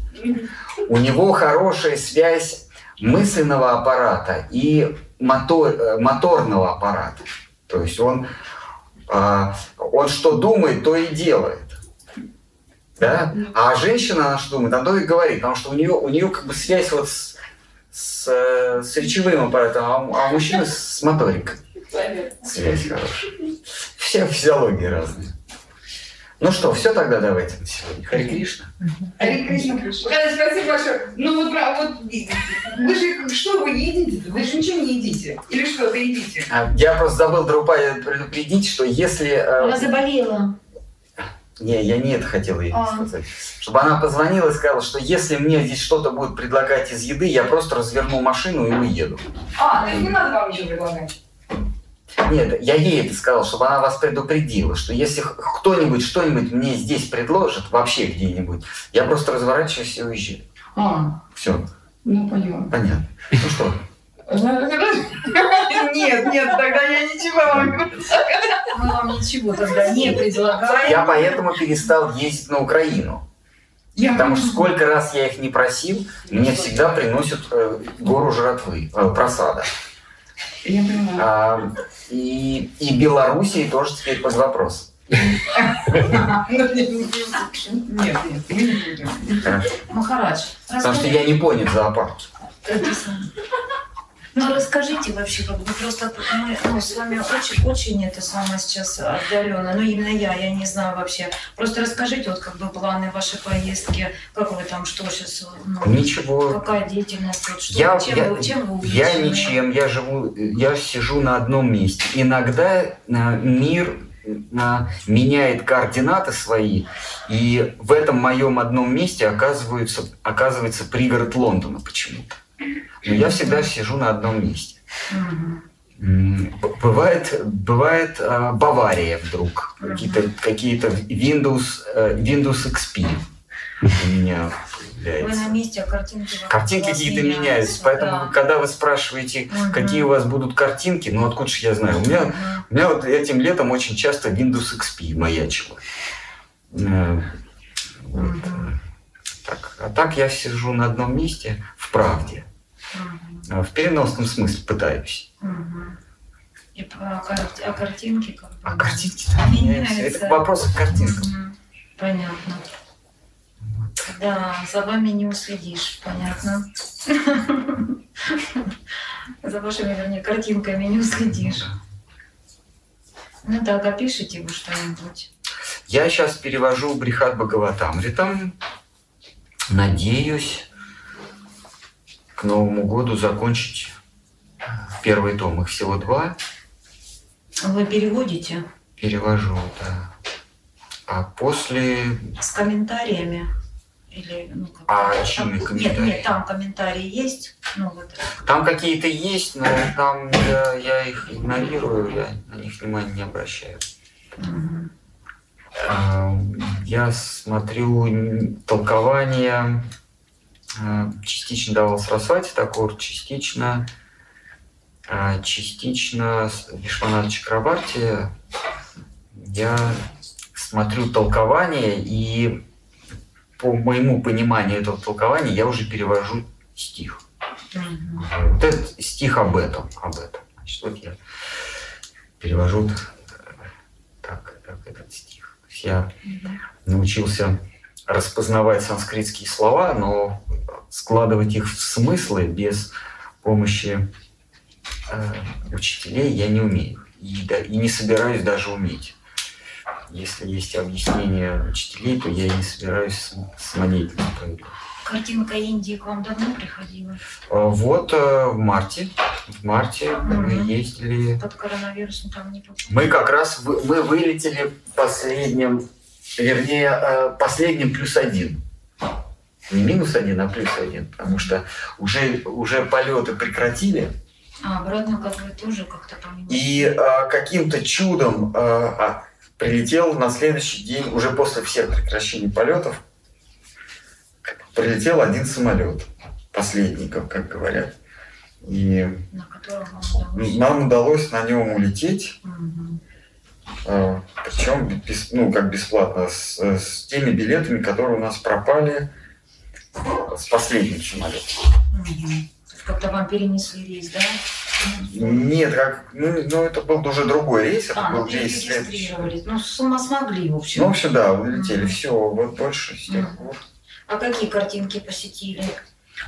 у него хорошая связь мысленного аппарата и мотор, э, моторного аппарата. То есть он, а, он что думает, то и делает. Да? А женщина, она что думает, она то и говорит, потому что у нее, у нее как бы связь вот с, с, с речевым аппаратом, а а у мужчины с моторикой. Связь хорошая. Все физиологии разные. Ну что, все тогда давайте на сегодня. Хари Кришна. Хари Кришна. Спасибо большое. Ну вот, вот вы же что вы едите? Вы же ничего не едите? Или что-то едите? А, я просто забыл Друпа предупредить, что если... Э, Она заболела. Не, я не это хотела ей а. сказать. Чтобы она позвонила и сказала, что если мне здесь что-то будет предлагать из еды, я просто разверну машину и уеду. А, то есть не надо вам ничего предлагать? Нет, я ей это сказал, чтобы она вас предупредила, что если кто-нибудь что-нибудь мне здесь предложит, вообще где-нибудь, я просто разворачиваюсь и уезжаю. А. Все. Ну, поняла. Понятно. Ну что? Нет, нет, тогда я ничего вам не предлагаю. Мы вам ничего тогда не предлагаем. Я поэтому перестал ездить на Украину. Я Потому что сколько раз я их не просил, мне всегда приносят э, гору жратвы, э, просада. Я понимаю. А, и, и Белоруссии тоже теперь под вопрос. Нет, нет. Махарадж, Потому что я не понял самое. Ну, расскажите вообще, как бы просто мы ну, с вами очень, очень это самое сейчас отдаленно. Ну, именно я, я не знаю вообще. Просто расскажите, вот как бы планы вашей поездки, как вы там, что сейчас, ну, Ничего. какая деятельность, вот, что, Я, чем, я, вы, чем вы я увлечены? ничем, я живу, я сижу на одном месте. Иногда э, мир э, меняет координаты свои, и в этом моем одном месте оказывается, оказывается пригород Лондона почему-то. Но я всегда сижу на одном месте. Бывает, бывает а, Бавария вдруг, какие-то какие Windows, э, Windows XP у меня Вы появляется. на месте, а картинки Картинки какие-то меняются, поэтому да. когда вы спрашиваете, Мгм. какие у вас будут картинки, ну откуда же я знаю? У меня, Мгм. у меня вот этим летом очень часто Windows XP маячило. Э, вот. Так. А так я сижу на одном месте в правде. А В переносном смысле пытаюсь. Мгм. И по- а, а картинки как бы? А картинки там меняются. Это вопрос к картинкам. Мгм. Понятно. Да, за вами не уследишь, понятно. За вашими, вернее, картинками не уследишь. Ну так, а пишите вы что-нибудь? Я сейчас перевожу Брихат Бхагаватамритам. Надеюсь к Новому году закончить первый том. Их всего два. Вы переводите Перевожу, да. А после... с комментариями? Или, ну, как А чьими Нет, комментариями? нет, там комментарии есть. Ну, вот. Там какие-то есть, но там я, я их игнорирую, я на них внимания не обращаю. Мгм. А, Я смотрю толкование а, частично давал Сарасвати Такур, частично а, частично Вишванат Чакрабарти. Я смотрю толкование, и по моему пониманию этого толкования я уже перевожу стих. Мгм. Вот этот стих об этом, об этом. Значит, вот я перевожу э, так, так этот стих. Я научился распознавать санскритские слова, но складывать их в смыслы без помощи э, учителей я не умею. И, да- и не собираюсь даже уметь. Если есть объяснение учителей, то я не собираюсь сам- самодеятельно проверять. Картинка Индии к вам давно приходила? А, Вот э, в марте, в марте мы Мгм. ездили. Под коронавирусом там не попало. Мы как раз вы- мы вылетели последним, вернее, э, последним плюс один. Не минус один, а плюс один, потому что уже, уже полеты прекратили, А обратно как бы тоже как-то поменялось? и э, каким-то чудом э, а, прилетел на следующий день, уже после всех прекращений полетов, прилетел один самолет, последний, как, говорят. И На удалось? нам удалось на нем улететь, Мгм. А, Причем бес- ну, как бесплатно, с, с теми билетами, которые у нас пропали с последним самолетом. Есть Как-то вам перенесли рейс, да? Нет, как, ну, ну, это был уже другой рейс, это А, был ну, рейс следующий. перерегистрировались. Ну, с ума смогли, в общем. Ну, в общем, да, улетели. Мгм. Все, вот больше с тех пор. А какие картинки посетили?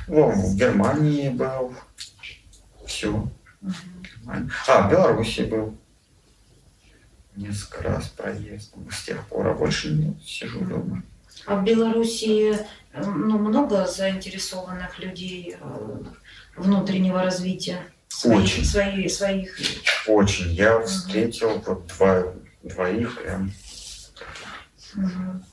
Ну, в Германии был. Все. Мгм. А, в Беларуси был. Несколько раз проезд. С тех пор, а больше нет, сижу дома. А в Беларуси ну, много заинтересованных людей э, внутреннего развития? Своих, Очень. свои- своих. Очень. Я встретил вот два, двоих прям. Мгм.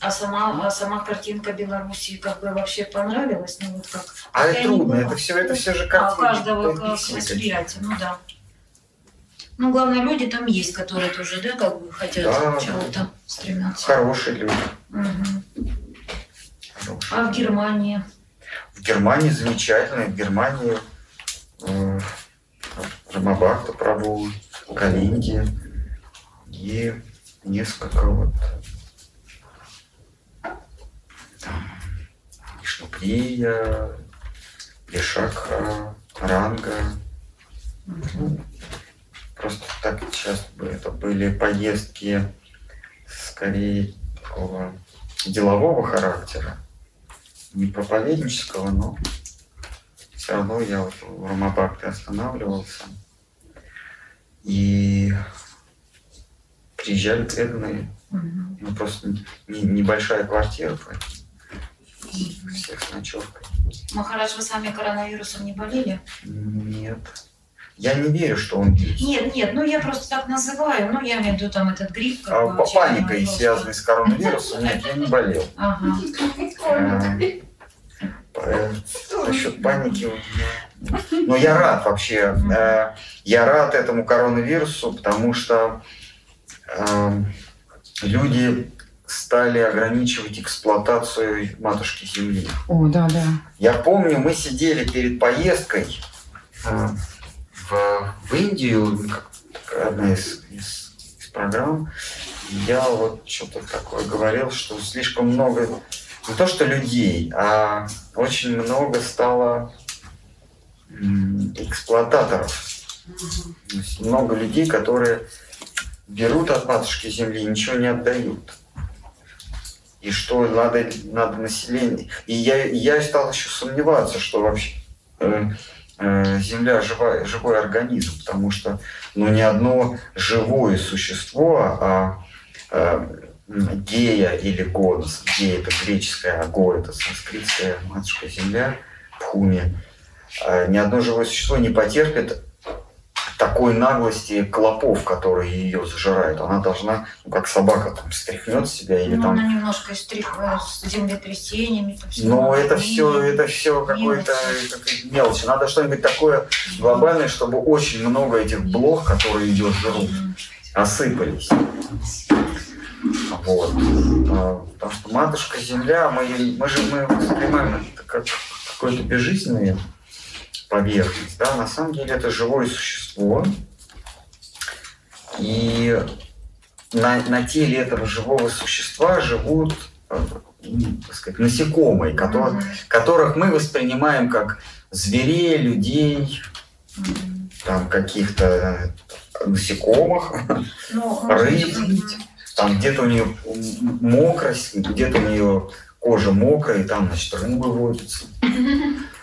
А сама, а сама картинка Беларуси как бы вообще понравилась? Ну, вот как, А это трудно, это все, это все же А у картинки. каждого это как все восприятие, ну да. Ну, главное, люди там есть, которые тоже, да, как бы хотят Да, чего-то стремятся. Хорошие люди. Мгм. хорошие. А в Германии? В Германии замечательно. В Германии э, Рамабахта Прабу, Калинги и несколько вот Вишнуприя, Вишакха, Ранга. существу. Просто так сейчас это были поездки скорее такого делового характера, не проповеднического, но все равно я вот в Ромабакте останавливался. И приезжали преданные. Ну, просто не, небольшая квартира, поэтому всех с ночевкой. Махарадж, вы сами коронавирусом не болели? Нет. Я не верю, что он есть. Нет, нет, ну я просто так называю, ну я имею в виду там этот грипп. Как а, бы, паникой, связанной с коронавирусом, нет, я не болел. Ага. Насчет паники у меня... Но я рад вообще, э, я рад этому коронавирусу, потому что э, люди стали ограничивать эксплуатацию матушки Земли. О, да, да. Я помню, мы сидели перед поездкой э, в, в Индию, одна из, из, из программ, я вот что-то такое говорил, что слишком много, не то что людей, а очень много стало эксплуататоров. Много людей, которые берут от матушки земли ничего не отдают. И что надо, надо население. И я, я стал еще сомневаться, что вообще э, Э, Земля живая, живой организм, потому что ну, не одно живое существо, а э, гея или гонос, гея это греческая, а го это санскритская матушка Земля, пхуми, э, ни одно живое существо не потерпит такой наглости клопов, которые ее зажирают. Она должна, ну, как собака, там, стряхнет себя или ну, там... Она немножко стрих... с землетрясениями. Но это все, это все какое-то мелочь. Надо что-нибудь такое глобальное, чтобы очень много этих блох, которые идет жрут, осыпались. Вот. А, потому что матушка Земля, мы, мы же мы воспринимаем это как какое-то безжизненное поверхность. Да? На самом деле это живое существо. И на, на теле этого живого существа живут э, так сказать, насекомые, которые, которых мы воспринимаем как зверей, людей, там каких-то насекомых, ну, рыб. Там где-то у нее мокрость, где-то у нее кожа мокрая, и там, значит, рыбы водятся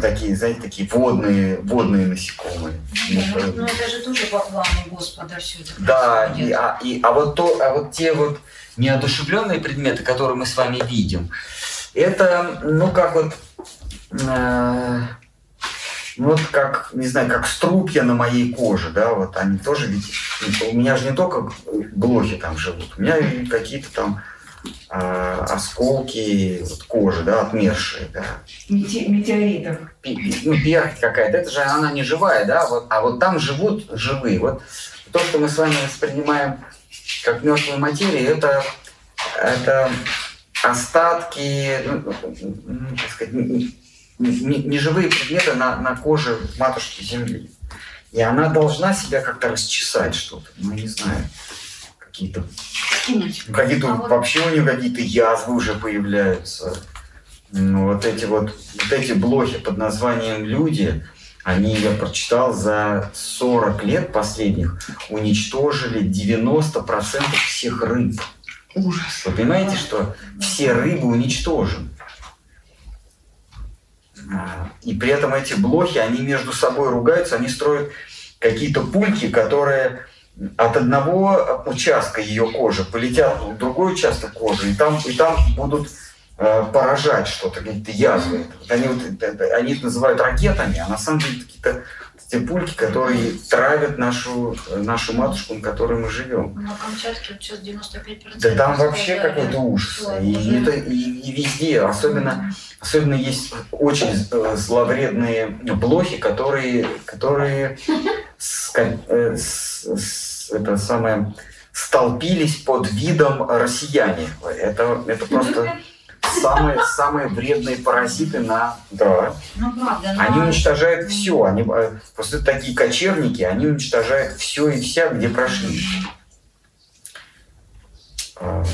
такие, знаете, такие водные, водные насекомые. Ну, ну это же тоже по плану Господа все это Да, и, а, и, а, вот то, а вот те вот неодушевленные предметы, которые мы с вами видим, это, ну, как вот, э, ну, вот как, не знаю, как струпья на моей коже, да, вот они тоже ведь, у меня же не только блохи там живут, у меня какие-то там э, осколки вот, кожи, да, отмершие, да. Метеоритов. Ну, перхоть какая-то, это же она не живая, да, вот, а вот там живут живые. Вот то, что мы с вами воспринимаем как мертвую материю, это, это остатки, ну, ну, так сказать, неживые предметы на, на коже матушки Земли. И она должна себя как-то расчесать что-то, ну, не знаю какие-то какие-то а вообще у нее какие-то язвы уже появляются. Ну, вот эти вот, вот эти блохи под названием «Люди», они, я прочитал, за 40 лет последних уничтожили 90% всех рыб. Ужас. Вы понимаете, что все рыбы уничтожены? А, и при этом эти блохи, они между собой ругаются, они строят какие-то пульки, которые от одного участка ее кожи полетят в другой участок кожи, и там, и там будут э, поражать что-то, какие-то язвы. Они, вот, они это называют ракетами, а на самом деле какие-то те пульки, которые травят нашу, нашу матушку, на которой мы живем. На Камчатке вот сейчас 95%. Да там вообще какой-то ужас. И, и, и, и везде, особенно, особенно есть очень э, зловредные блохи, которые, которые с, э, с, с, это самое, столпились под видом россияне. Это, это просто самые, самые вредные паразиты на... Да. Ну, правда, но... Они уничтожают все. Они, э, просто такие кочевники, они уничтожают все и вся, где прошли. А,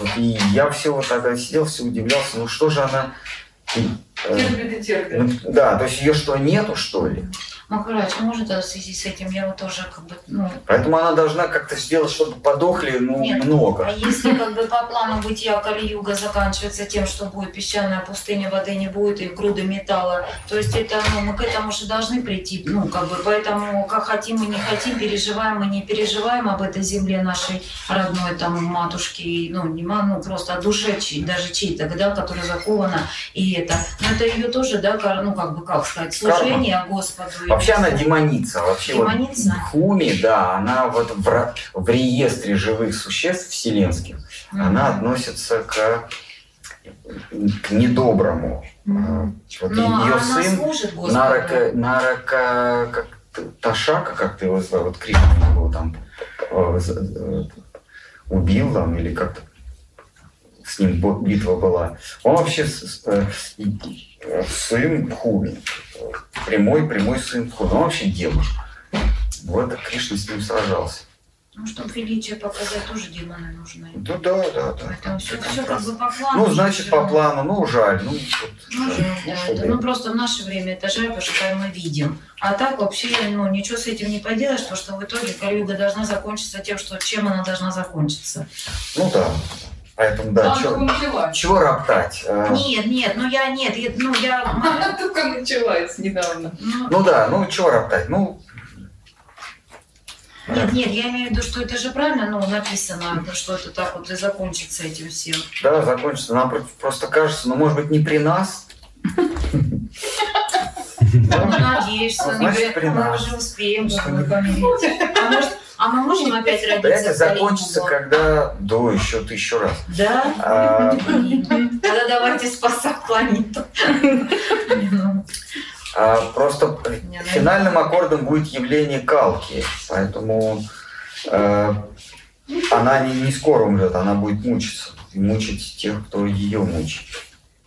вот и я все вот тогда сидел, все удивлялся, ну что же она... Терпит и терпит. Ну, да, то есть ее что, нету, что ли? Махарадж, а может в связи с этим я вот тоже как бы, ну... Поэтому она должна как-то сделать, чтобы подохли, ну, Нет, много. А если как бы по плану бытия Кали-Юга заканчивается тем, что будет песчаная пустыня, воды не будет и груды металла, то есть это, ну, мы к этому же должны прийти, ну, как бы, поэтому как хотим и не хотим, переживаем мы не переживаем об этой земле нашей родной, там, матушки, ну, не ну, просто о душе, даже чьей-то, да, которая закована, и это. Но это ее тоже, да, ну, как бы, как сказать, служение Карма. Господу. Вообще она демоница. Вообще демоница? Вот Хуми, да, она вот в, в реестре живых существ вселенских, mm-hmm. она относится к, к недоброму. Mm-hmm. Вот Но ее сын Нарака, Нарака, как Ташака, как ты его звал, вот Кришна его там э, э, убил там или как-то с ним битва была. Он вообще э, сын Хуми. Прямой, прямой сын Хуми. Он вообще демон. Вот Кришна с ним сражался. Ну, чтобы величие показать, тоже демоны нужны. Ну да, да, да. Поэтому все, все как бы по плану. Ну, значит, по плану, ну, жаль. Ну, вот, ну, жаль, да, ну, это, ну, просто в наше время это жаль, потому что мы видим. А так вообще, ну, ничего с этим не поделаешь, потому что в итоге Калюга должна закончиться тем, что чем она должна закончиться. Ну да. Поэтому, да, чего, чего роптать? А? Нет, нет, ну я, нет, я, ну я... Она только началась недавно. Ну, ну да, ну чего роптать? Ну, нет, нет, я имею в виду, что это же правильно ну, написано, что это так вот и закончится этим всем. Да, закончится. Нам просто кажется, ну, может быть, не при нас. Ну, надеешься, мы уже успеем А может, а мы можем опять родиться? Это закончится, когда... Да, еще тысячу раз. Да? А, Тогда давайте спасать планету. А просто финальным аккордом будет явление калки, поэтому э, она не, не скоро умрет, она будет мучиться и мучить тех, кто ее мучит.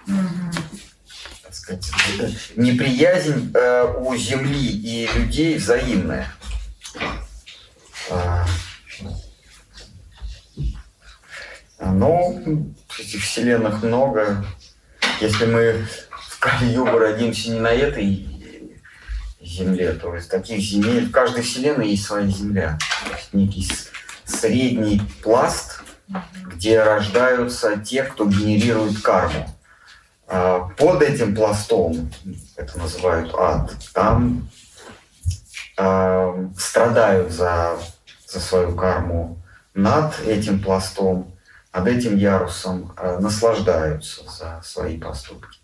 Так сказать, неприязнь э, у Земли и людей взаимная. А, но этих вселенных много. Если мы в Кали-Югу родимся не на этой земле, то есть таких земель, в каждой вселенной есть своя земля. Некий средний пласт, где рождаются те, кто генерирует карму. А под этим пластом, это называют ад, там э, страдают за, за свою карму над этим пластом, над этим ярусом, э, наслаждаются за свои поступки.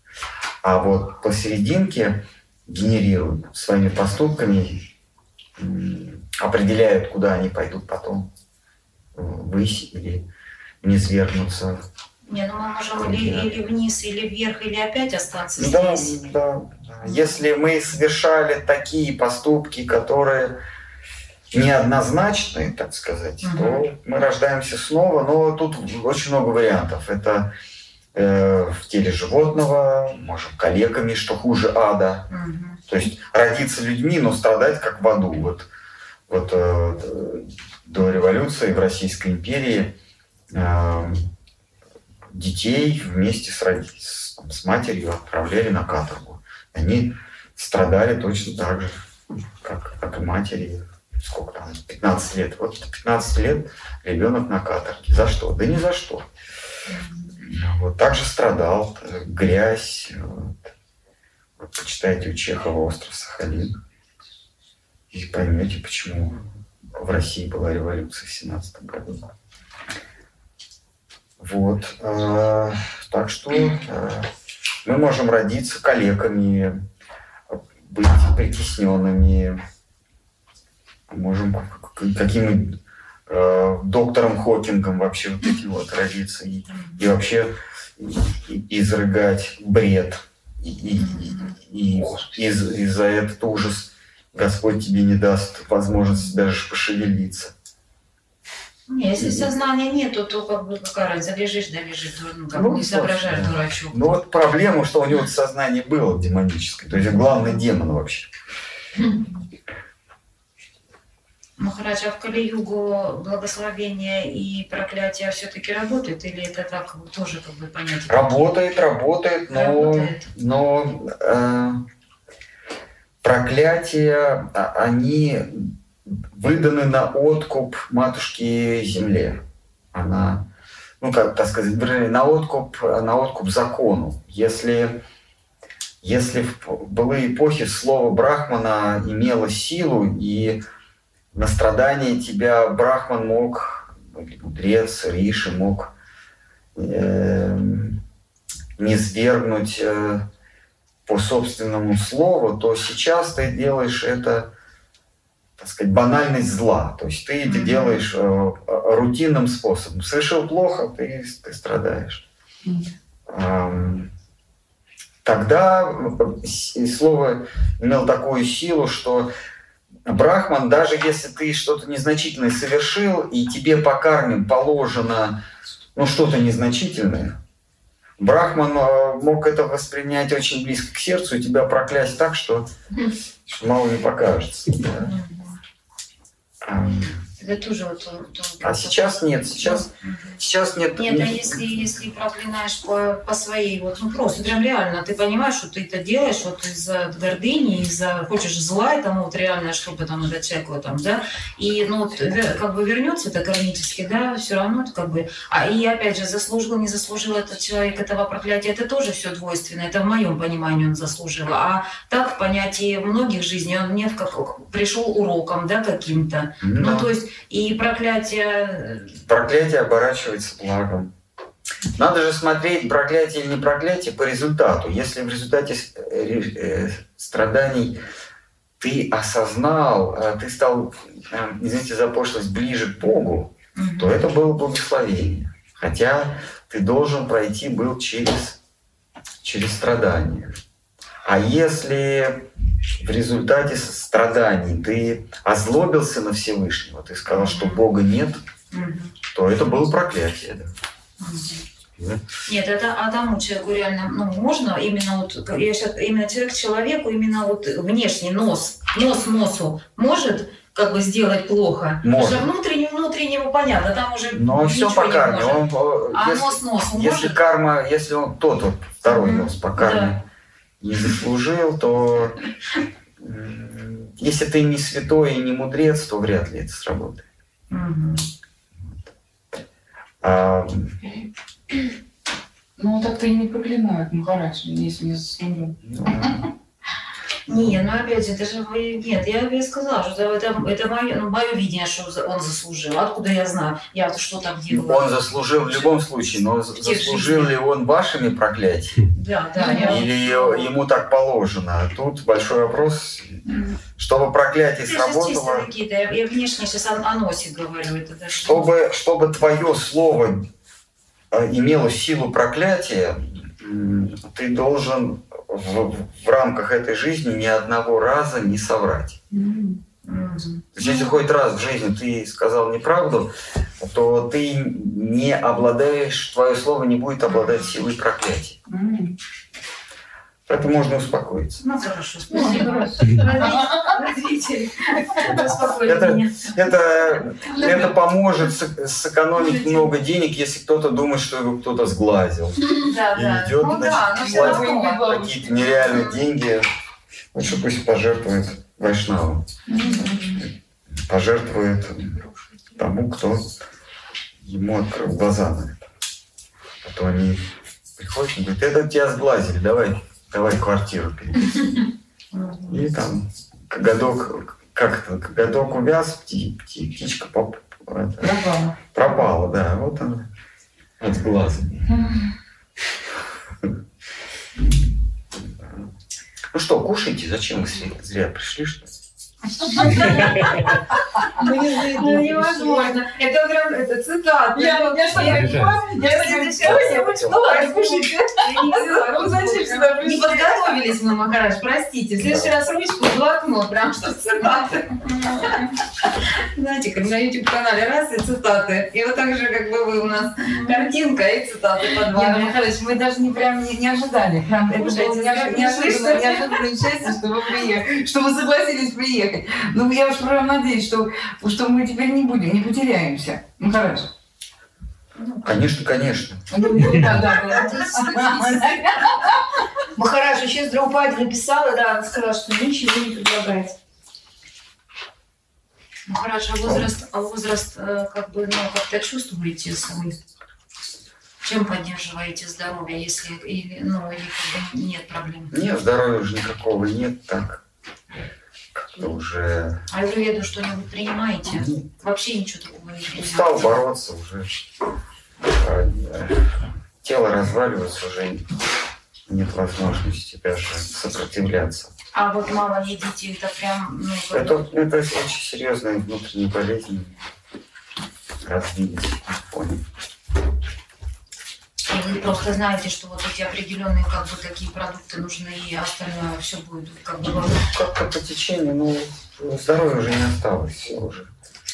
А вот посерединке генерируют своими поступками, определяют, куда они пойдут потом, высь или не свергнуться. Не, ну мы можем или, или вниз, или вверх, или опять остаться да, здесь. Да, да. Если мы совершали такие поступки, которые неоднозначные, так сказать, угу. то мы рождаемся снова. Но тут очень много вариантов. Это Э, в теле животного, можем коллегами, что хуже ада. Угу. То есть родиться людьми, но страдать как в аду. Вот, вот э, до революции в Российской империи э, детей вместе с, с, с матерью отправляли на каторгу. Они страдали точно так же, как, как и матери. Сколько там, 15 лет. Вот 15 лет ребенок на каторге. За что? Да ни за что. Вот, также страдал, грязь. Вот. Вот, почитайте у Чехова «Остров Сахалин». И поймете, почему в России была революция в 17 году. Вот. Э, так что э, мы можем родиться калеками, быть притесненными, можем какими э, доктором Хокингом вообще вот эти вот родиться и, и вообще изрыгать бред. И, и, и, и из, и за этот ужас Господь тебе не даст возможности даже пошевелиться. Не, если сознания нету, то как бы какая разница, лежишь, да лежишь, ну, как ну, не соображаешь да. дурачок. Ну вот проблема, что у него сознание было демоническое, то есть главный демон вообще. Махараджа, в Кали-Югу благословение и проклятие все-таки работает? Или это так тоже как бы понятие? Работает, работает, но, работает. но э, проклятия, а, они выданы на откуп матушке земле. Она, ну, как так сказать, на откуп, на откуп закону. Если, если в былые эпохи слово Брахмана имело силу, и на страдания тебя Брахман мог, мудрец, Риши мог э, не свергнуть э, по собственному слову, то сейчас ты делаешь это, так сказать, банальность зла. То есть ты это делаешь э, рутинным способом. Совершил плохо, ты, ты страдаешь. Mm-hmm. Тогда слово имело такую силу, что Брахман, даже если ты что-то незначительное совершил, и тебе по карме положено ну, что-то незначительное, Брахман э, мог это воспринять очень близко к сердцу и тебя проклясть так, что, что мало не покажется. Да. Это тоже вот он, А сейчас нет, сейчас, сейчас нет. Нет, а если, если проклинаешь по, по своей, вот, ну просто прям реально, ты понимаешь, что ты это делаешь вот из-за гордыни, из-за хочешь зла этому вот реально, чтобы там этот человек вот там, да, и ну вот, как бы вернется это кармически, да, все равно это как бы, а и опять же, заслужил, не заслужил этот человек этого проклятия, это тоже все двойственно, это в моем понимании он заслужил, а так в понятии многих жизней он мне как пришел уроком, да, каким-то, да. ну то есть и проклятие... Проклятие оборачивается благом. Надо же смотреть, проклятие или не проклятие, по результату. Если в результате э, э, страданий ты осознал, э, ты стал, извините за пошлость, ближе к Богу, mm-hmm. то это было благословение. Хотя ты должен пройти был через, через страдания. А если в результате страданий ты озлобился на Всевышнего, ты сказал, что Бога нет, то это было проклятие. Да. Нет, это тому человеку реально, ну, можно именно вот, я сейчас, именно человек человеку, именно вот внешний нос, нос носу может как бы сделать плохо. Может. Уже внутреннему, внутреннему понятно, там уже Но все по карме. Он, а если, нос носу Если может? карма, если он тот вот, второй mm-hmm. нос по карме, да не заслужил, то если ты не святой и не мудрец, то вряд ли это сработает. Угу. А... Ну, так-то и не проклинают Махарадж, если не заслужил. Ну, не, ну опять же, это же вы... Нет, я бы сказала, что это, это мое, ну, мое видение, что он заслужил. Откуда я знаю? Я что там делала? Он заслужил в любом случае, но заслужил ли он вашими проклятиями? Да, да. Или ему так положено? Тут большой вопрос. Чтобы проклятие это сработало... какие-то. Я, я внешне сейчас о, о носе говорю. Это даже... чтобы, чтобы твое слово э, имело силу проклятия, ты должен в, в рамках этой жизни ни одного раза не соврать. Mm-hmm. Если хоть раз в жизни ты сказал неправду, то ты не обладаешь, твое слово не будет обладать силой проклятия. Mm-hmm. Поэтому можно успокоиться. Ну хорошо, спасибо. Это, это, это поможет сэкономить много денег, если кто-то думает, что его кто-то сглазил. Да, и идет, ну, значит, да, платить какие-то нереальные деньги. Лучше пусть пожертвует Вайшнаву. Пожертвует тому, кто ему открыл глаза на это. А то они приходят и говорят, это тебя сглазили, давай давай квартиру переписывай. И там годок, как это, годок увяз, пти, пти, птичка поп, это, пропала. пропала, да, вот она от глаза. Ну что, кушайте, зачем вы зря пришли, что ли? Ну, невозможно. Это прям, это цитата. Я не Не подготовились мы, Махараш, простите. В следующий раз ручку, блокнот, прям что цитаты. Знаете, как на YouTube-канале раз и цитаты. И вот так же, как бы вы у нас картинка и цитаты по два. Михайлович, мы даже не прям не ожидали. Прям неожиданно счастье, что вы приехали, что вы согласились приехать ехать. Ну, я уж прям надеюсь, что, что мы теперь не будем, не потеряемся. Ну, хорошо. Конечно, конечно. Махараш еще Драупади написала, да, она сказала, что ничего не предлагает. Махараш, а возраст, а возраст э, как бы, ну, как-то чувствуете свой? Чем поддерживаете здоровье, если или, ну, или нет проблем? Нет, здоровья уже никакого нет, так как-то уже... А аюрведу что-нибудь принимаете? Нет. Вообще ничего такого не принимаете? Стал бороться уже. Тело разваливается уже, нет возможности даже сопротивляться. А вот мало едите, это прям... Ну, это, это очень серьезные внутренние болезни развились фоне. И вы просто знаете, что вот эти определенные как бы такие продукты нужны, и остальное все будет как бы... Как-то по течению, ну, здоровья уже не осталось уже.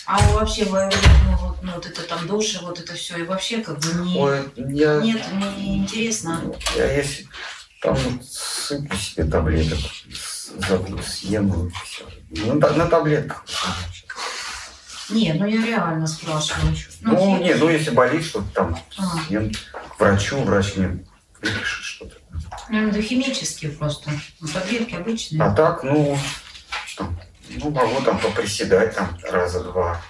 А вообще, ну, вот, ну, вот это там души, вот это все, и вообще как бы не... Ой, я... Нет, мне не интересно. Я если там сыплю себе таблеток, забыл, съем и все. Ну, на, на таблетках. Не, ну я реально спрашиваю. Ну, ну не, ну если болит что-то там, а. съем к врачу, врач мне выпишет что-то. Ну, это химические просто. Ну, таблетки обычные. А так, ну, там, ну, могу там поприседать там раза два.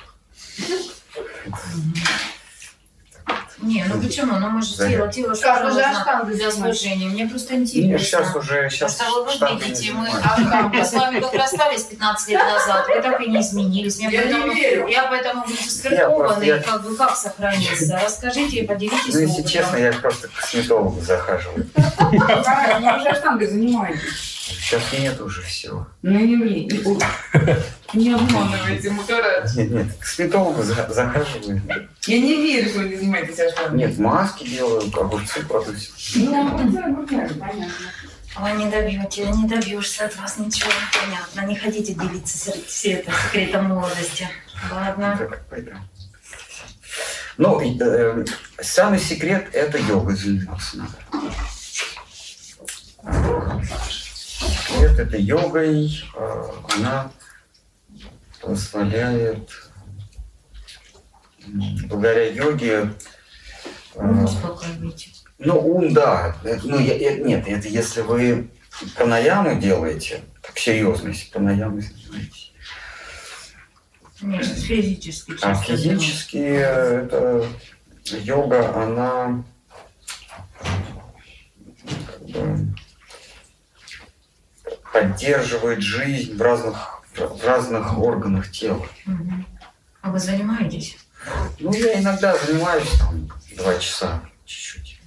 Не, ну почему? Ну мы же тело, тело что как уже аштангу для служения. Мне просто интересно. Нет, сейчас уже, сейчас Потому что вы видите, мы, а, с вами как расстались 15 лет назад, вы так и не изменились. Я, я поэтому, не верю. Я поэтому буду скрытованный, я... как бы как сохраниться. Расскажите и поделитесь Ну, если честно, я просто к косметологу захаживаю. Вы уже аштангой занимаетесь. Сейчас нет уже всего. Ну не мне. Не обманывайте, Мухараш. Нет, нет, к косметологу захаживаю. Я не верю, что вы не занимаетесь аштангой. Нет, маски делаю, огурцы продаю. Ну, понятно. Вы не добьете, не добьешься от вас ничего. Понятно. Не хотите делиться все это секретом молодости. Ладно. Так, пойдем. Ну, э, самый секрет – это йога заниматься надо. Секрет – это йогой. Э, она позволяет благодаря йоге ум успокаиваете. Ну, ум, да. Ну, я, я, нет, это если вы пранаяму делаете, так серьезно, если пранаяму занимаетесь. Нет, физически. А физически это йога, она как бы, поддерживает жизнь в разных, в разных органах тела. А вы занимаетесь? Ну, я иногда занимаюсь там два часа чуть-чуть.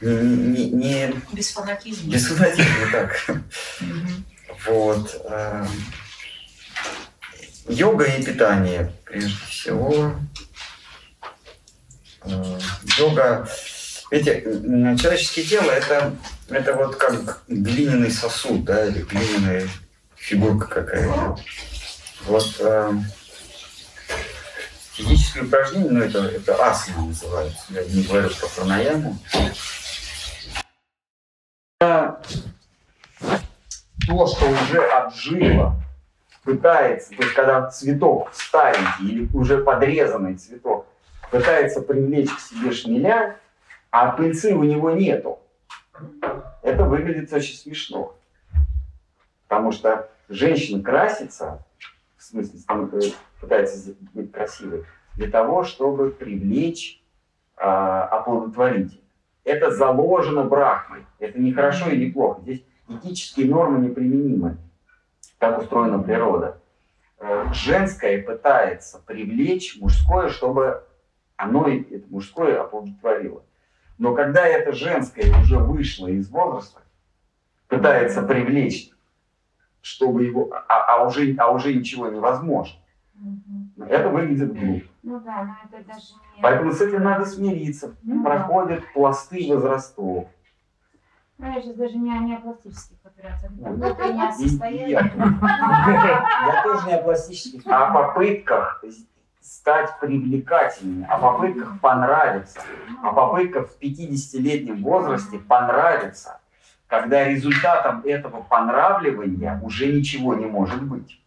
Не, не, без фанатизма. Без фанатизма, так. Вот. Эм, йога и питание, прежде всего. Э, йога... Видите, человеческое тело это, это вот как глиняный сосуд, да, или глиняная фигурка какая-то. Вот э, физические упражнения, ну это, это асана называется, я не говорю про пранаяму. То, что уже отжило, пытается, то есть когда цветок старенький или уже подрезанный цветок пытается привлечь к себе шмеля, а пыльцы у него нету, это выглядит очень смешно. Потому что женщина красится, в смысле, пытается быть красивой, для того, чтобы привлечь, а, оплодотворить. Это заложено брахмой. Это не хорошо и не плохо. Здесь этические нормы неприменимы. Так устроена природа. Э, женское пытается привлечь мужское, чтобы оно это мужское оплодотворило. Но когда это женское уже вышло из возраста, пытается привлечь чтобы его, а, а, уже, а уже ничего невозможно. Угу. Это выглядит глупо. Ну да, но это даже не... Поэтому с этим надо смириться. Ну, Проходят да. пласты возрастов. Ну, я сейчас даже не о неопластических операциях. Внутреннее состояние. Я тоже не о пластических. О попытках стать привлекательными, о попытках понравиться, о попытках в 50-летнем возрасте понравиться когда результатом этого понравливания уже ничего не может быть.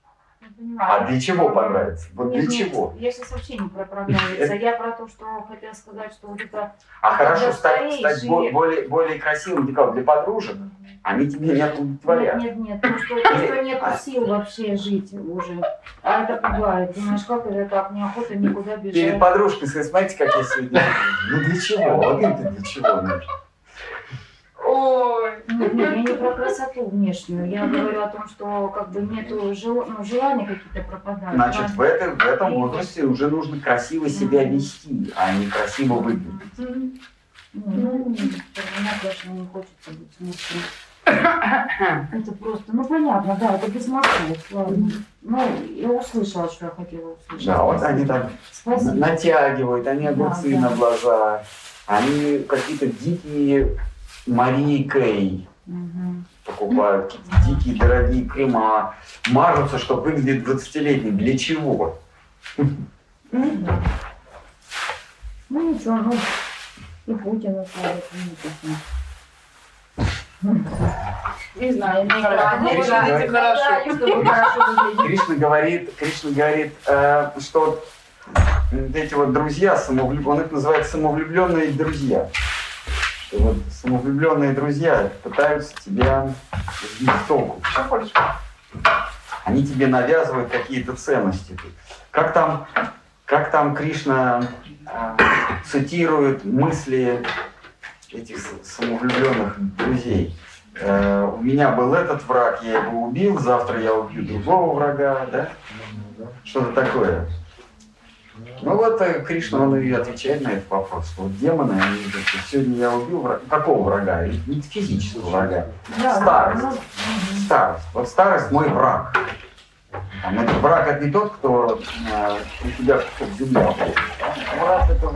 А для чего понравится? Вот Нет, для нет, чего? Я сейчас вообще не про понравится. Я про то, что хотела сказать, что вот это... А хорошо стать, стать более, более красивым для подружек? Они тебе не удовлетворят. Нет, нет, нет, то, что, то, что нет сил вообще жить уже. А это пугает. Думаешь, как это так, неохота никуда Перед бежать. подружкой сказать, смотрите, как я сегодня. Ну для чего? Вот это для чего нужно? Ой. Нет, нет, я не про красоту внешнюю. Я говорю о том, что как бы нету жел... ну, желания какие-то пропадают. Значит, в, этом в этом возрасте уже нужно красиво себя вести, а не красиво выглядеть. Ну, меня, конечно, не хочется быть смешным. Это просто, ну понятно, да, это без мозгов, ладно. Ну, я услышала, что я хотела услышать. Да, вот они там Спасибо. натягивают, они огурцы Да, да. на глаза, они какие-то дикие Марии Кей Мгм. покупают, какие-то дикие дорогие крема, мажутся, чтобы выглядеть 20-летним. Для чего? Ну, да. Ну, ничего, ну, и Путин непонятно. Не знаю, не играю. Кришна говорит-. Кришна говорит, Кришна говорит, э, что эти вот друзья, самовлюб... он их называет самовлюбленные друзья. Что вот самовлюбленные друзья пытаются тебя сбить с толку. Они тебе навязывают какие-то ценности. Как там, как там Кришна э, цитирует мысли этих самовлюбленных друзей. Э, у меня был этот враг, я его убил, завтра я убью другого врага, да? Что-то такое. Ну вот э, Кришна, он и отвечает на этот вопрос. Вот демоны, они говорят, сегодня я убил врага. Какого врага? Не физического врага. Старость. Старость. Вот старость мой враг. Там, это враг это не тот, кто э, у тебя как земля. Враг это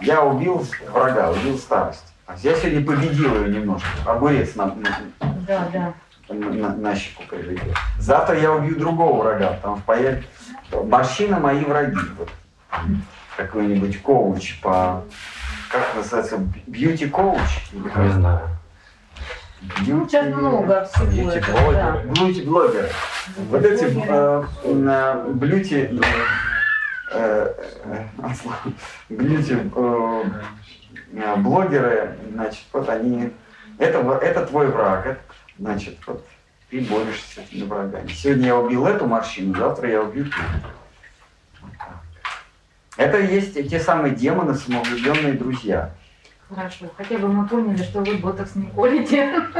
я убил врага, убил старость. А Я сегодня победил ее немножко. Огурец на, на, Да, да. На, на щеку прилетел. Завтра я убью другого врага, что появится морщины мои враги. Вот. Какой-нибудь коуч по как называется, бьюти коуч? Или как? Не знаю. Ну, сейчас много всего. Бьюти-блогеры. да. Бьюти-блогеры. Вот эти э, э, бьюти... э, бьюти э, блогеры, значит, вот они... Это, это твой враг, это, значит, вот ты борешься с этими врагами. Сегодня я убил эту морщину, завтра я убью ту. Это и есть те самые демоны, самовлюбленные друзья. Хорошо. Хотя бы мы поняли, что вы ботокс не колите.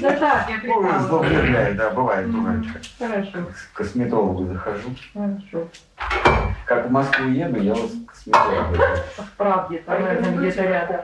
Да так, я Ну, прикалываюсь. злоупотребляю, да, бывает, бывает. Хорошо, К косметологу захожу. хорошо. Как в Москву еду, я вот к косметологу. В правде, там, где-то рядом.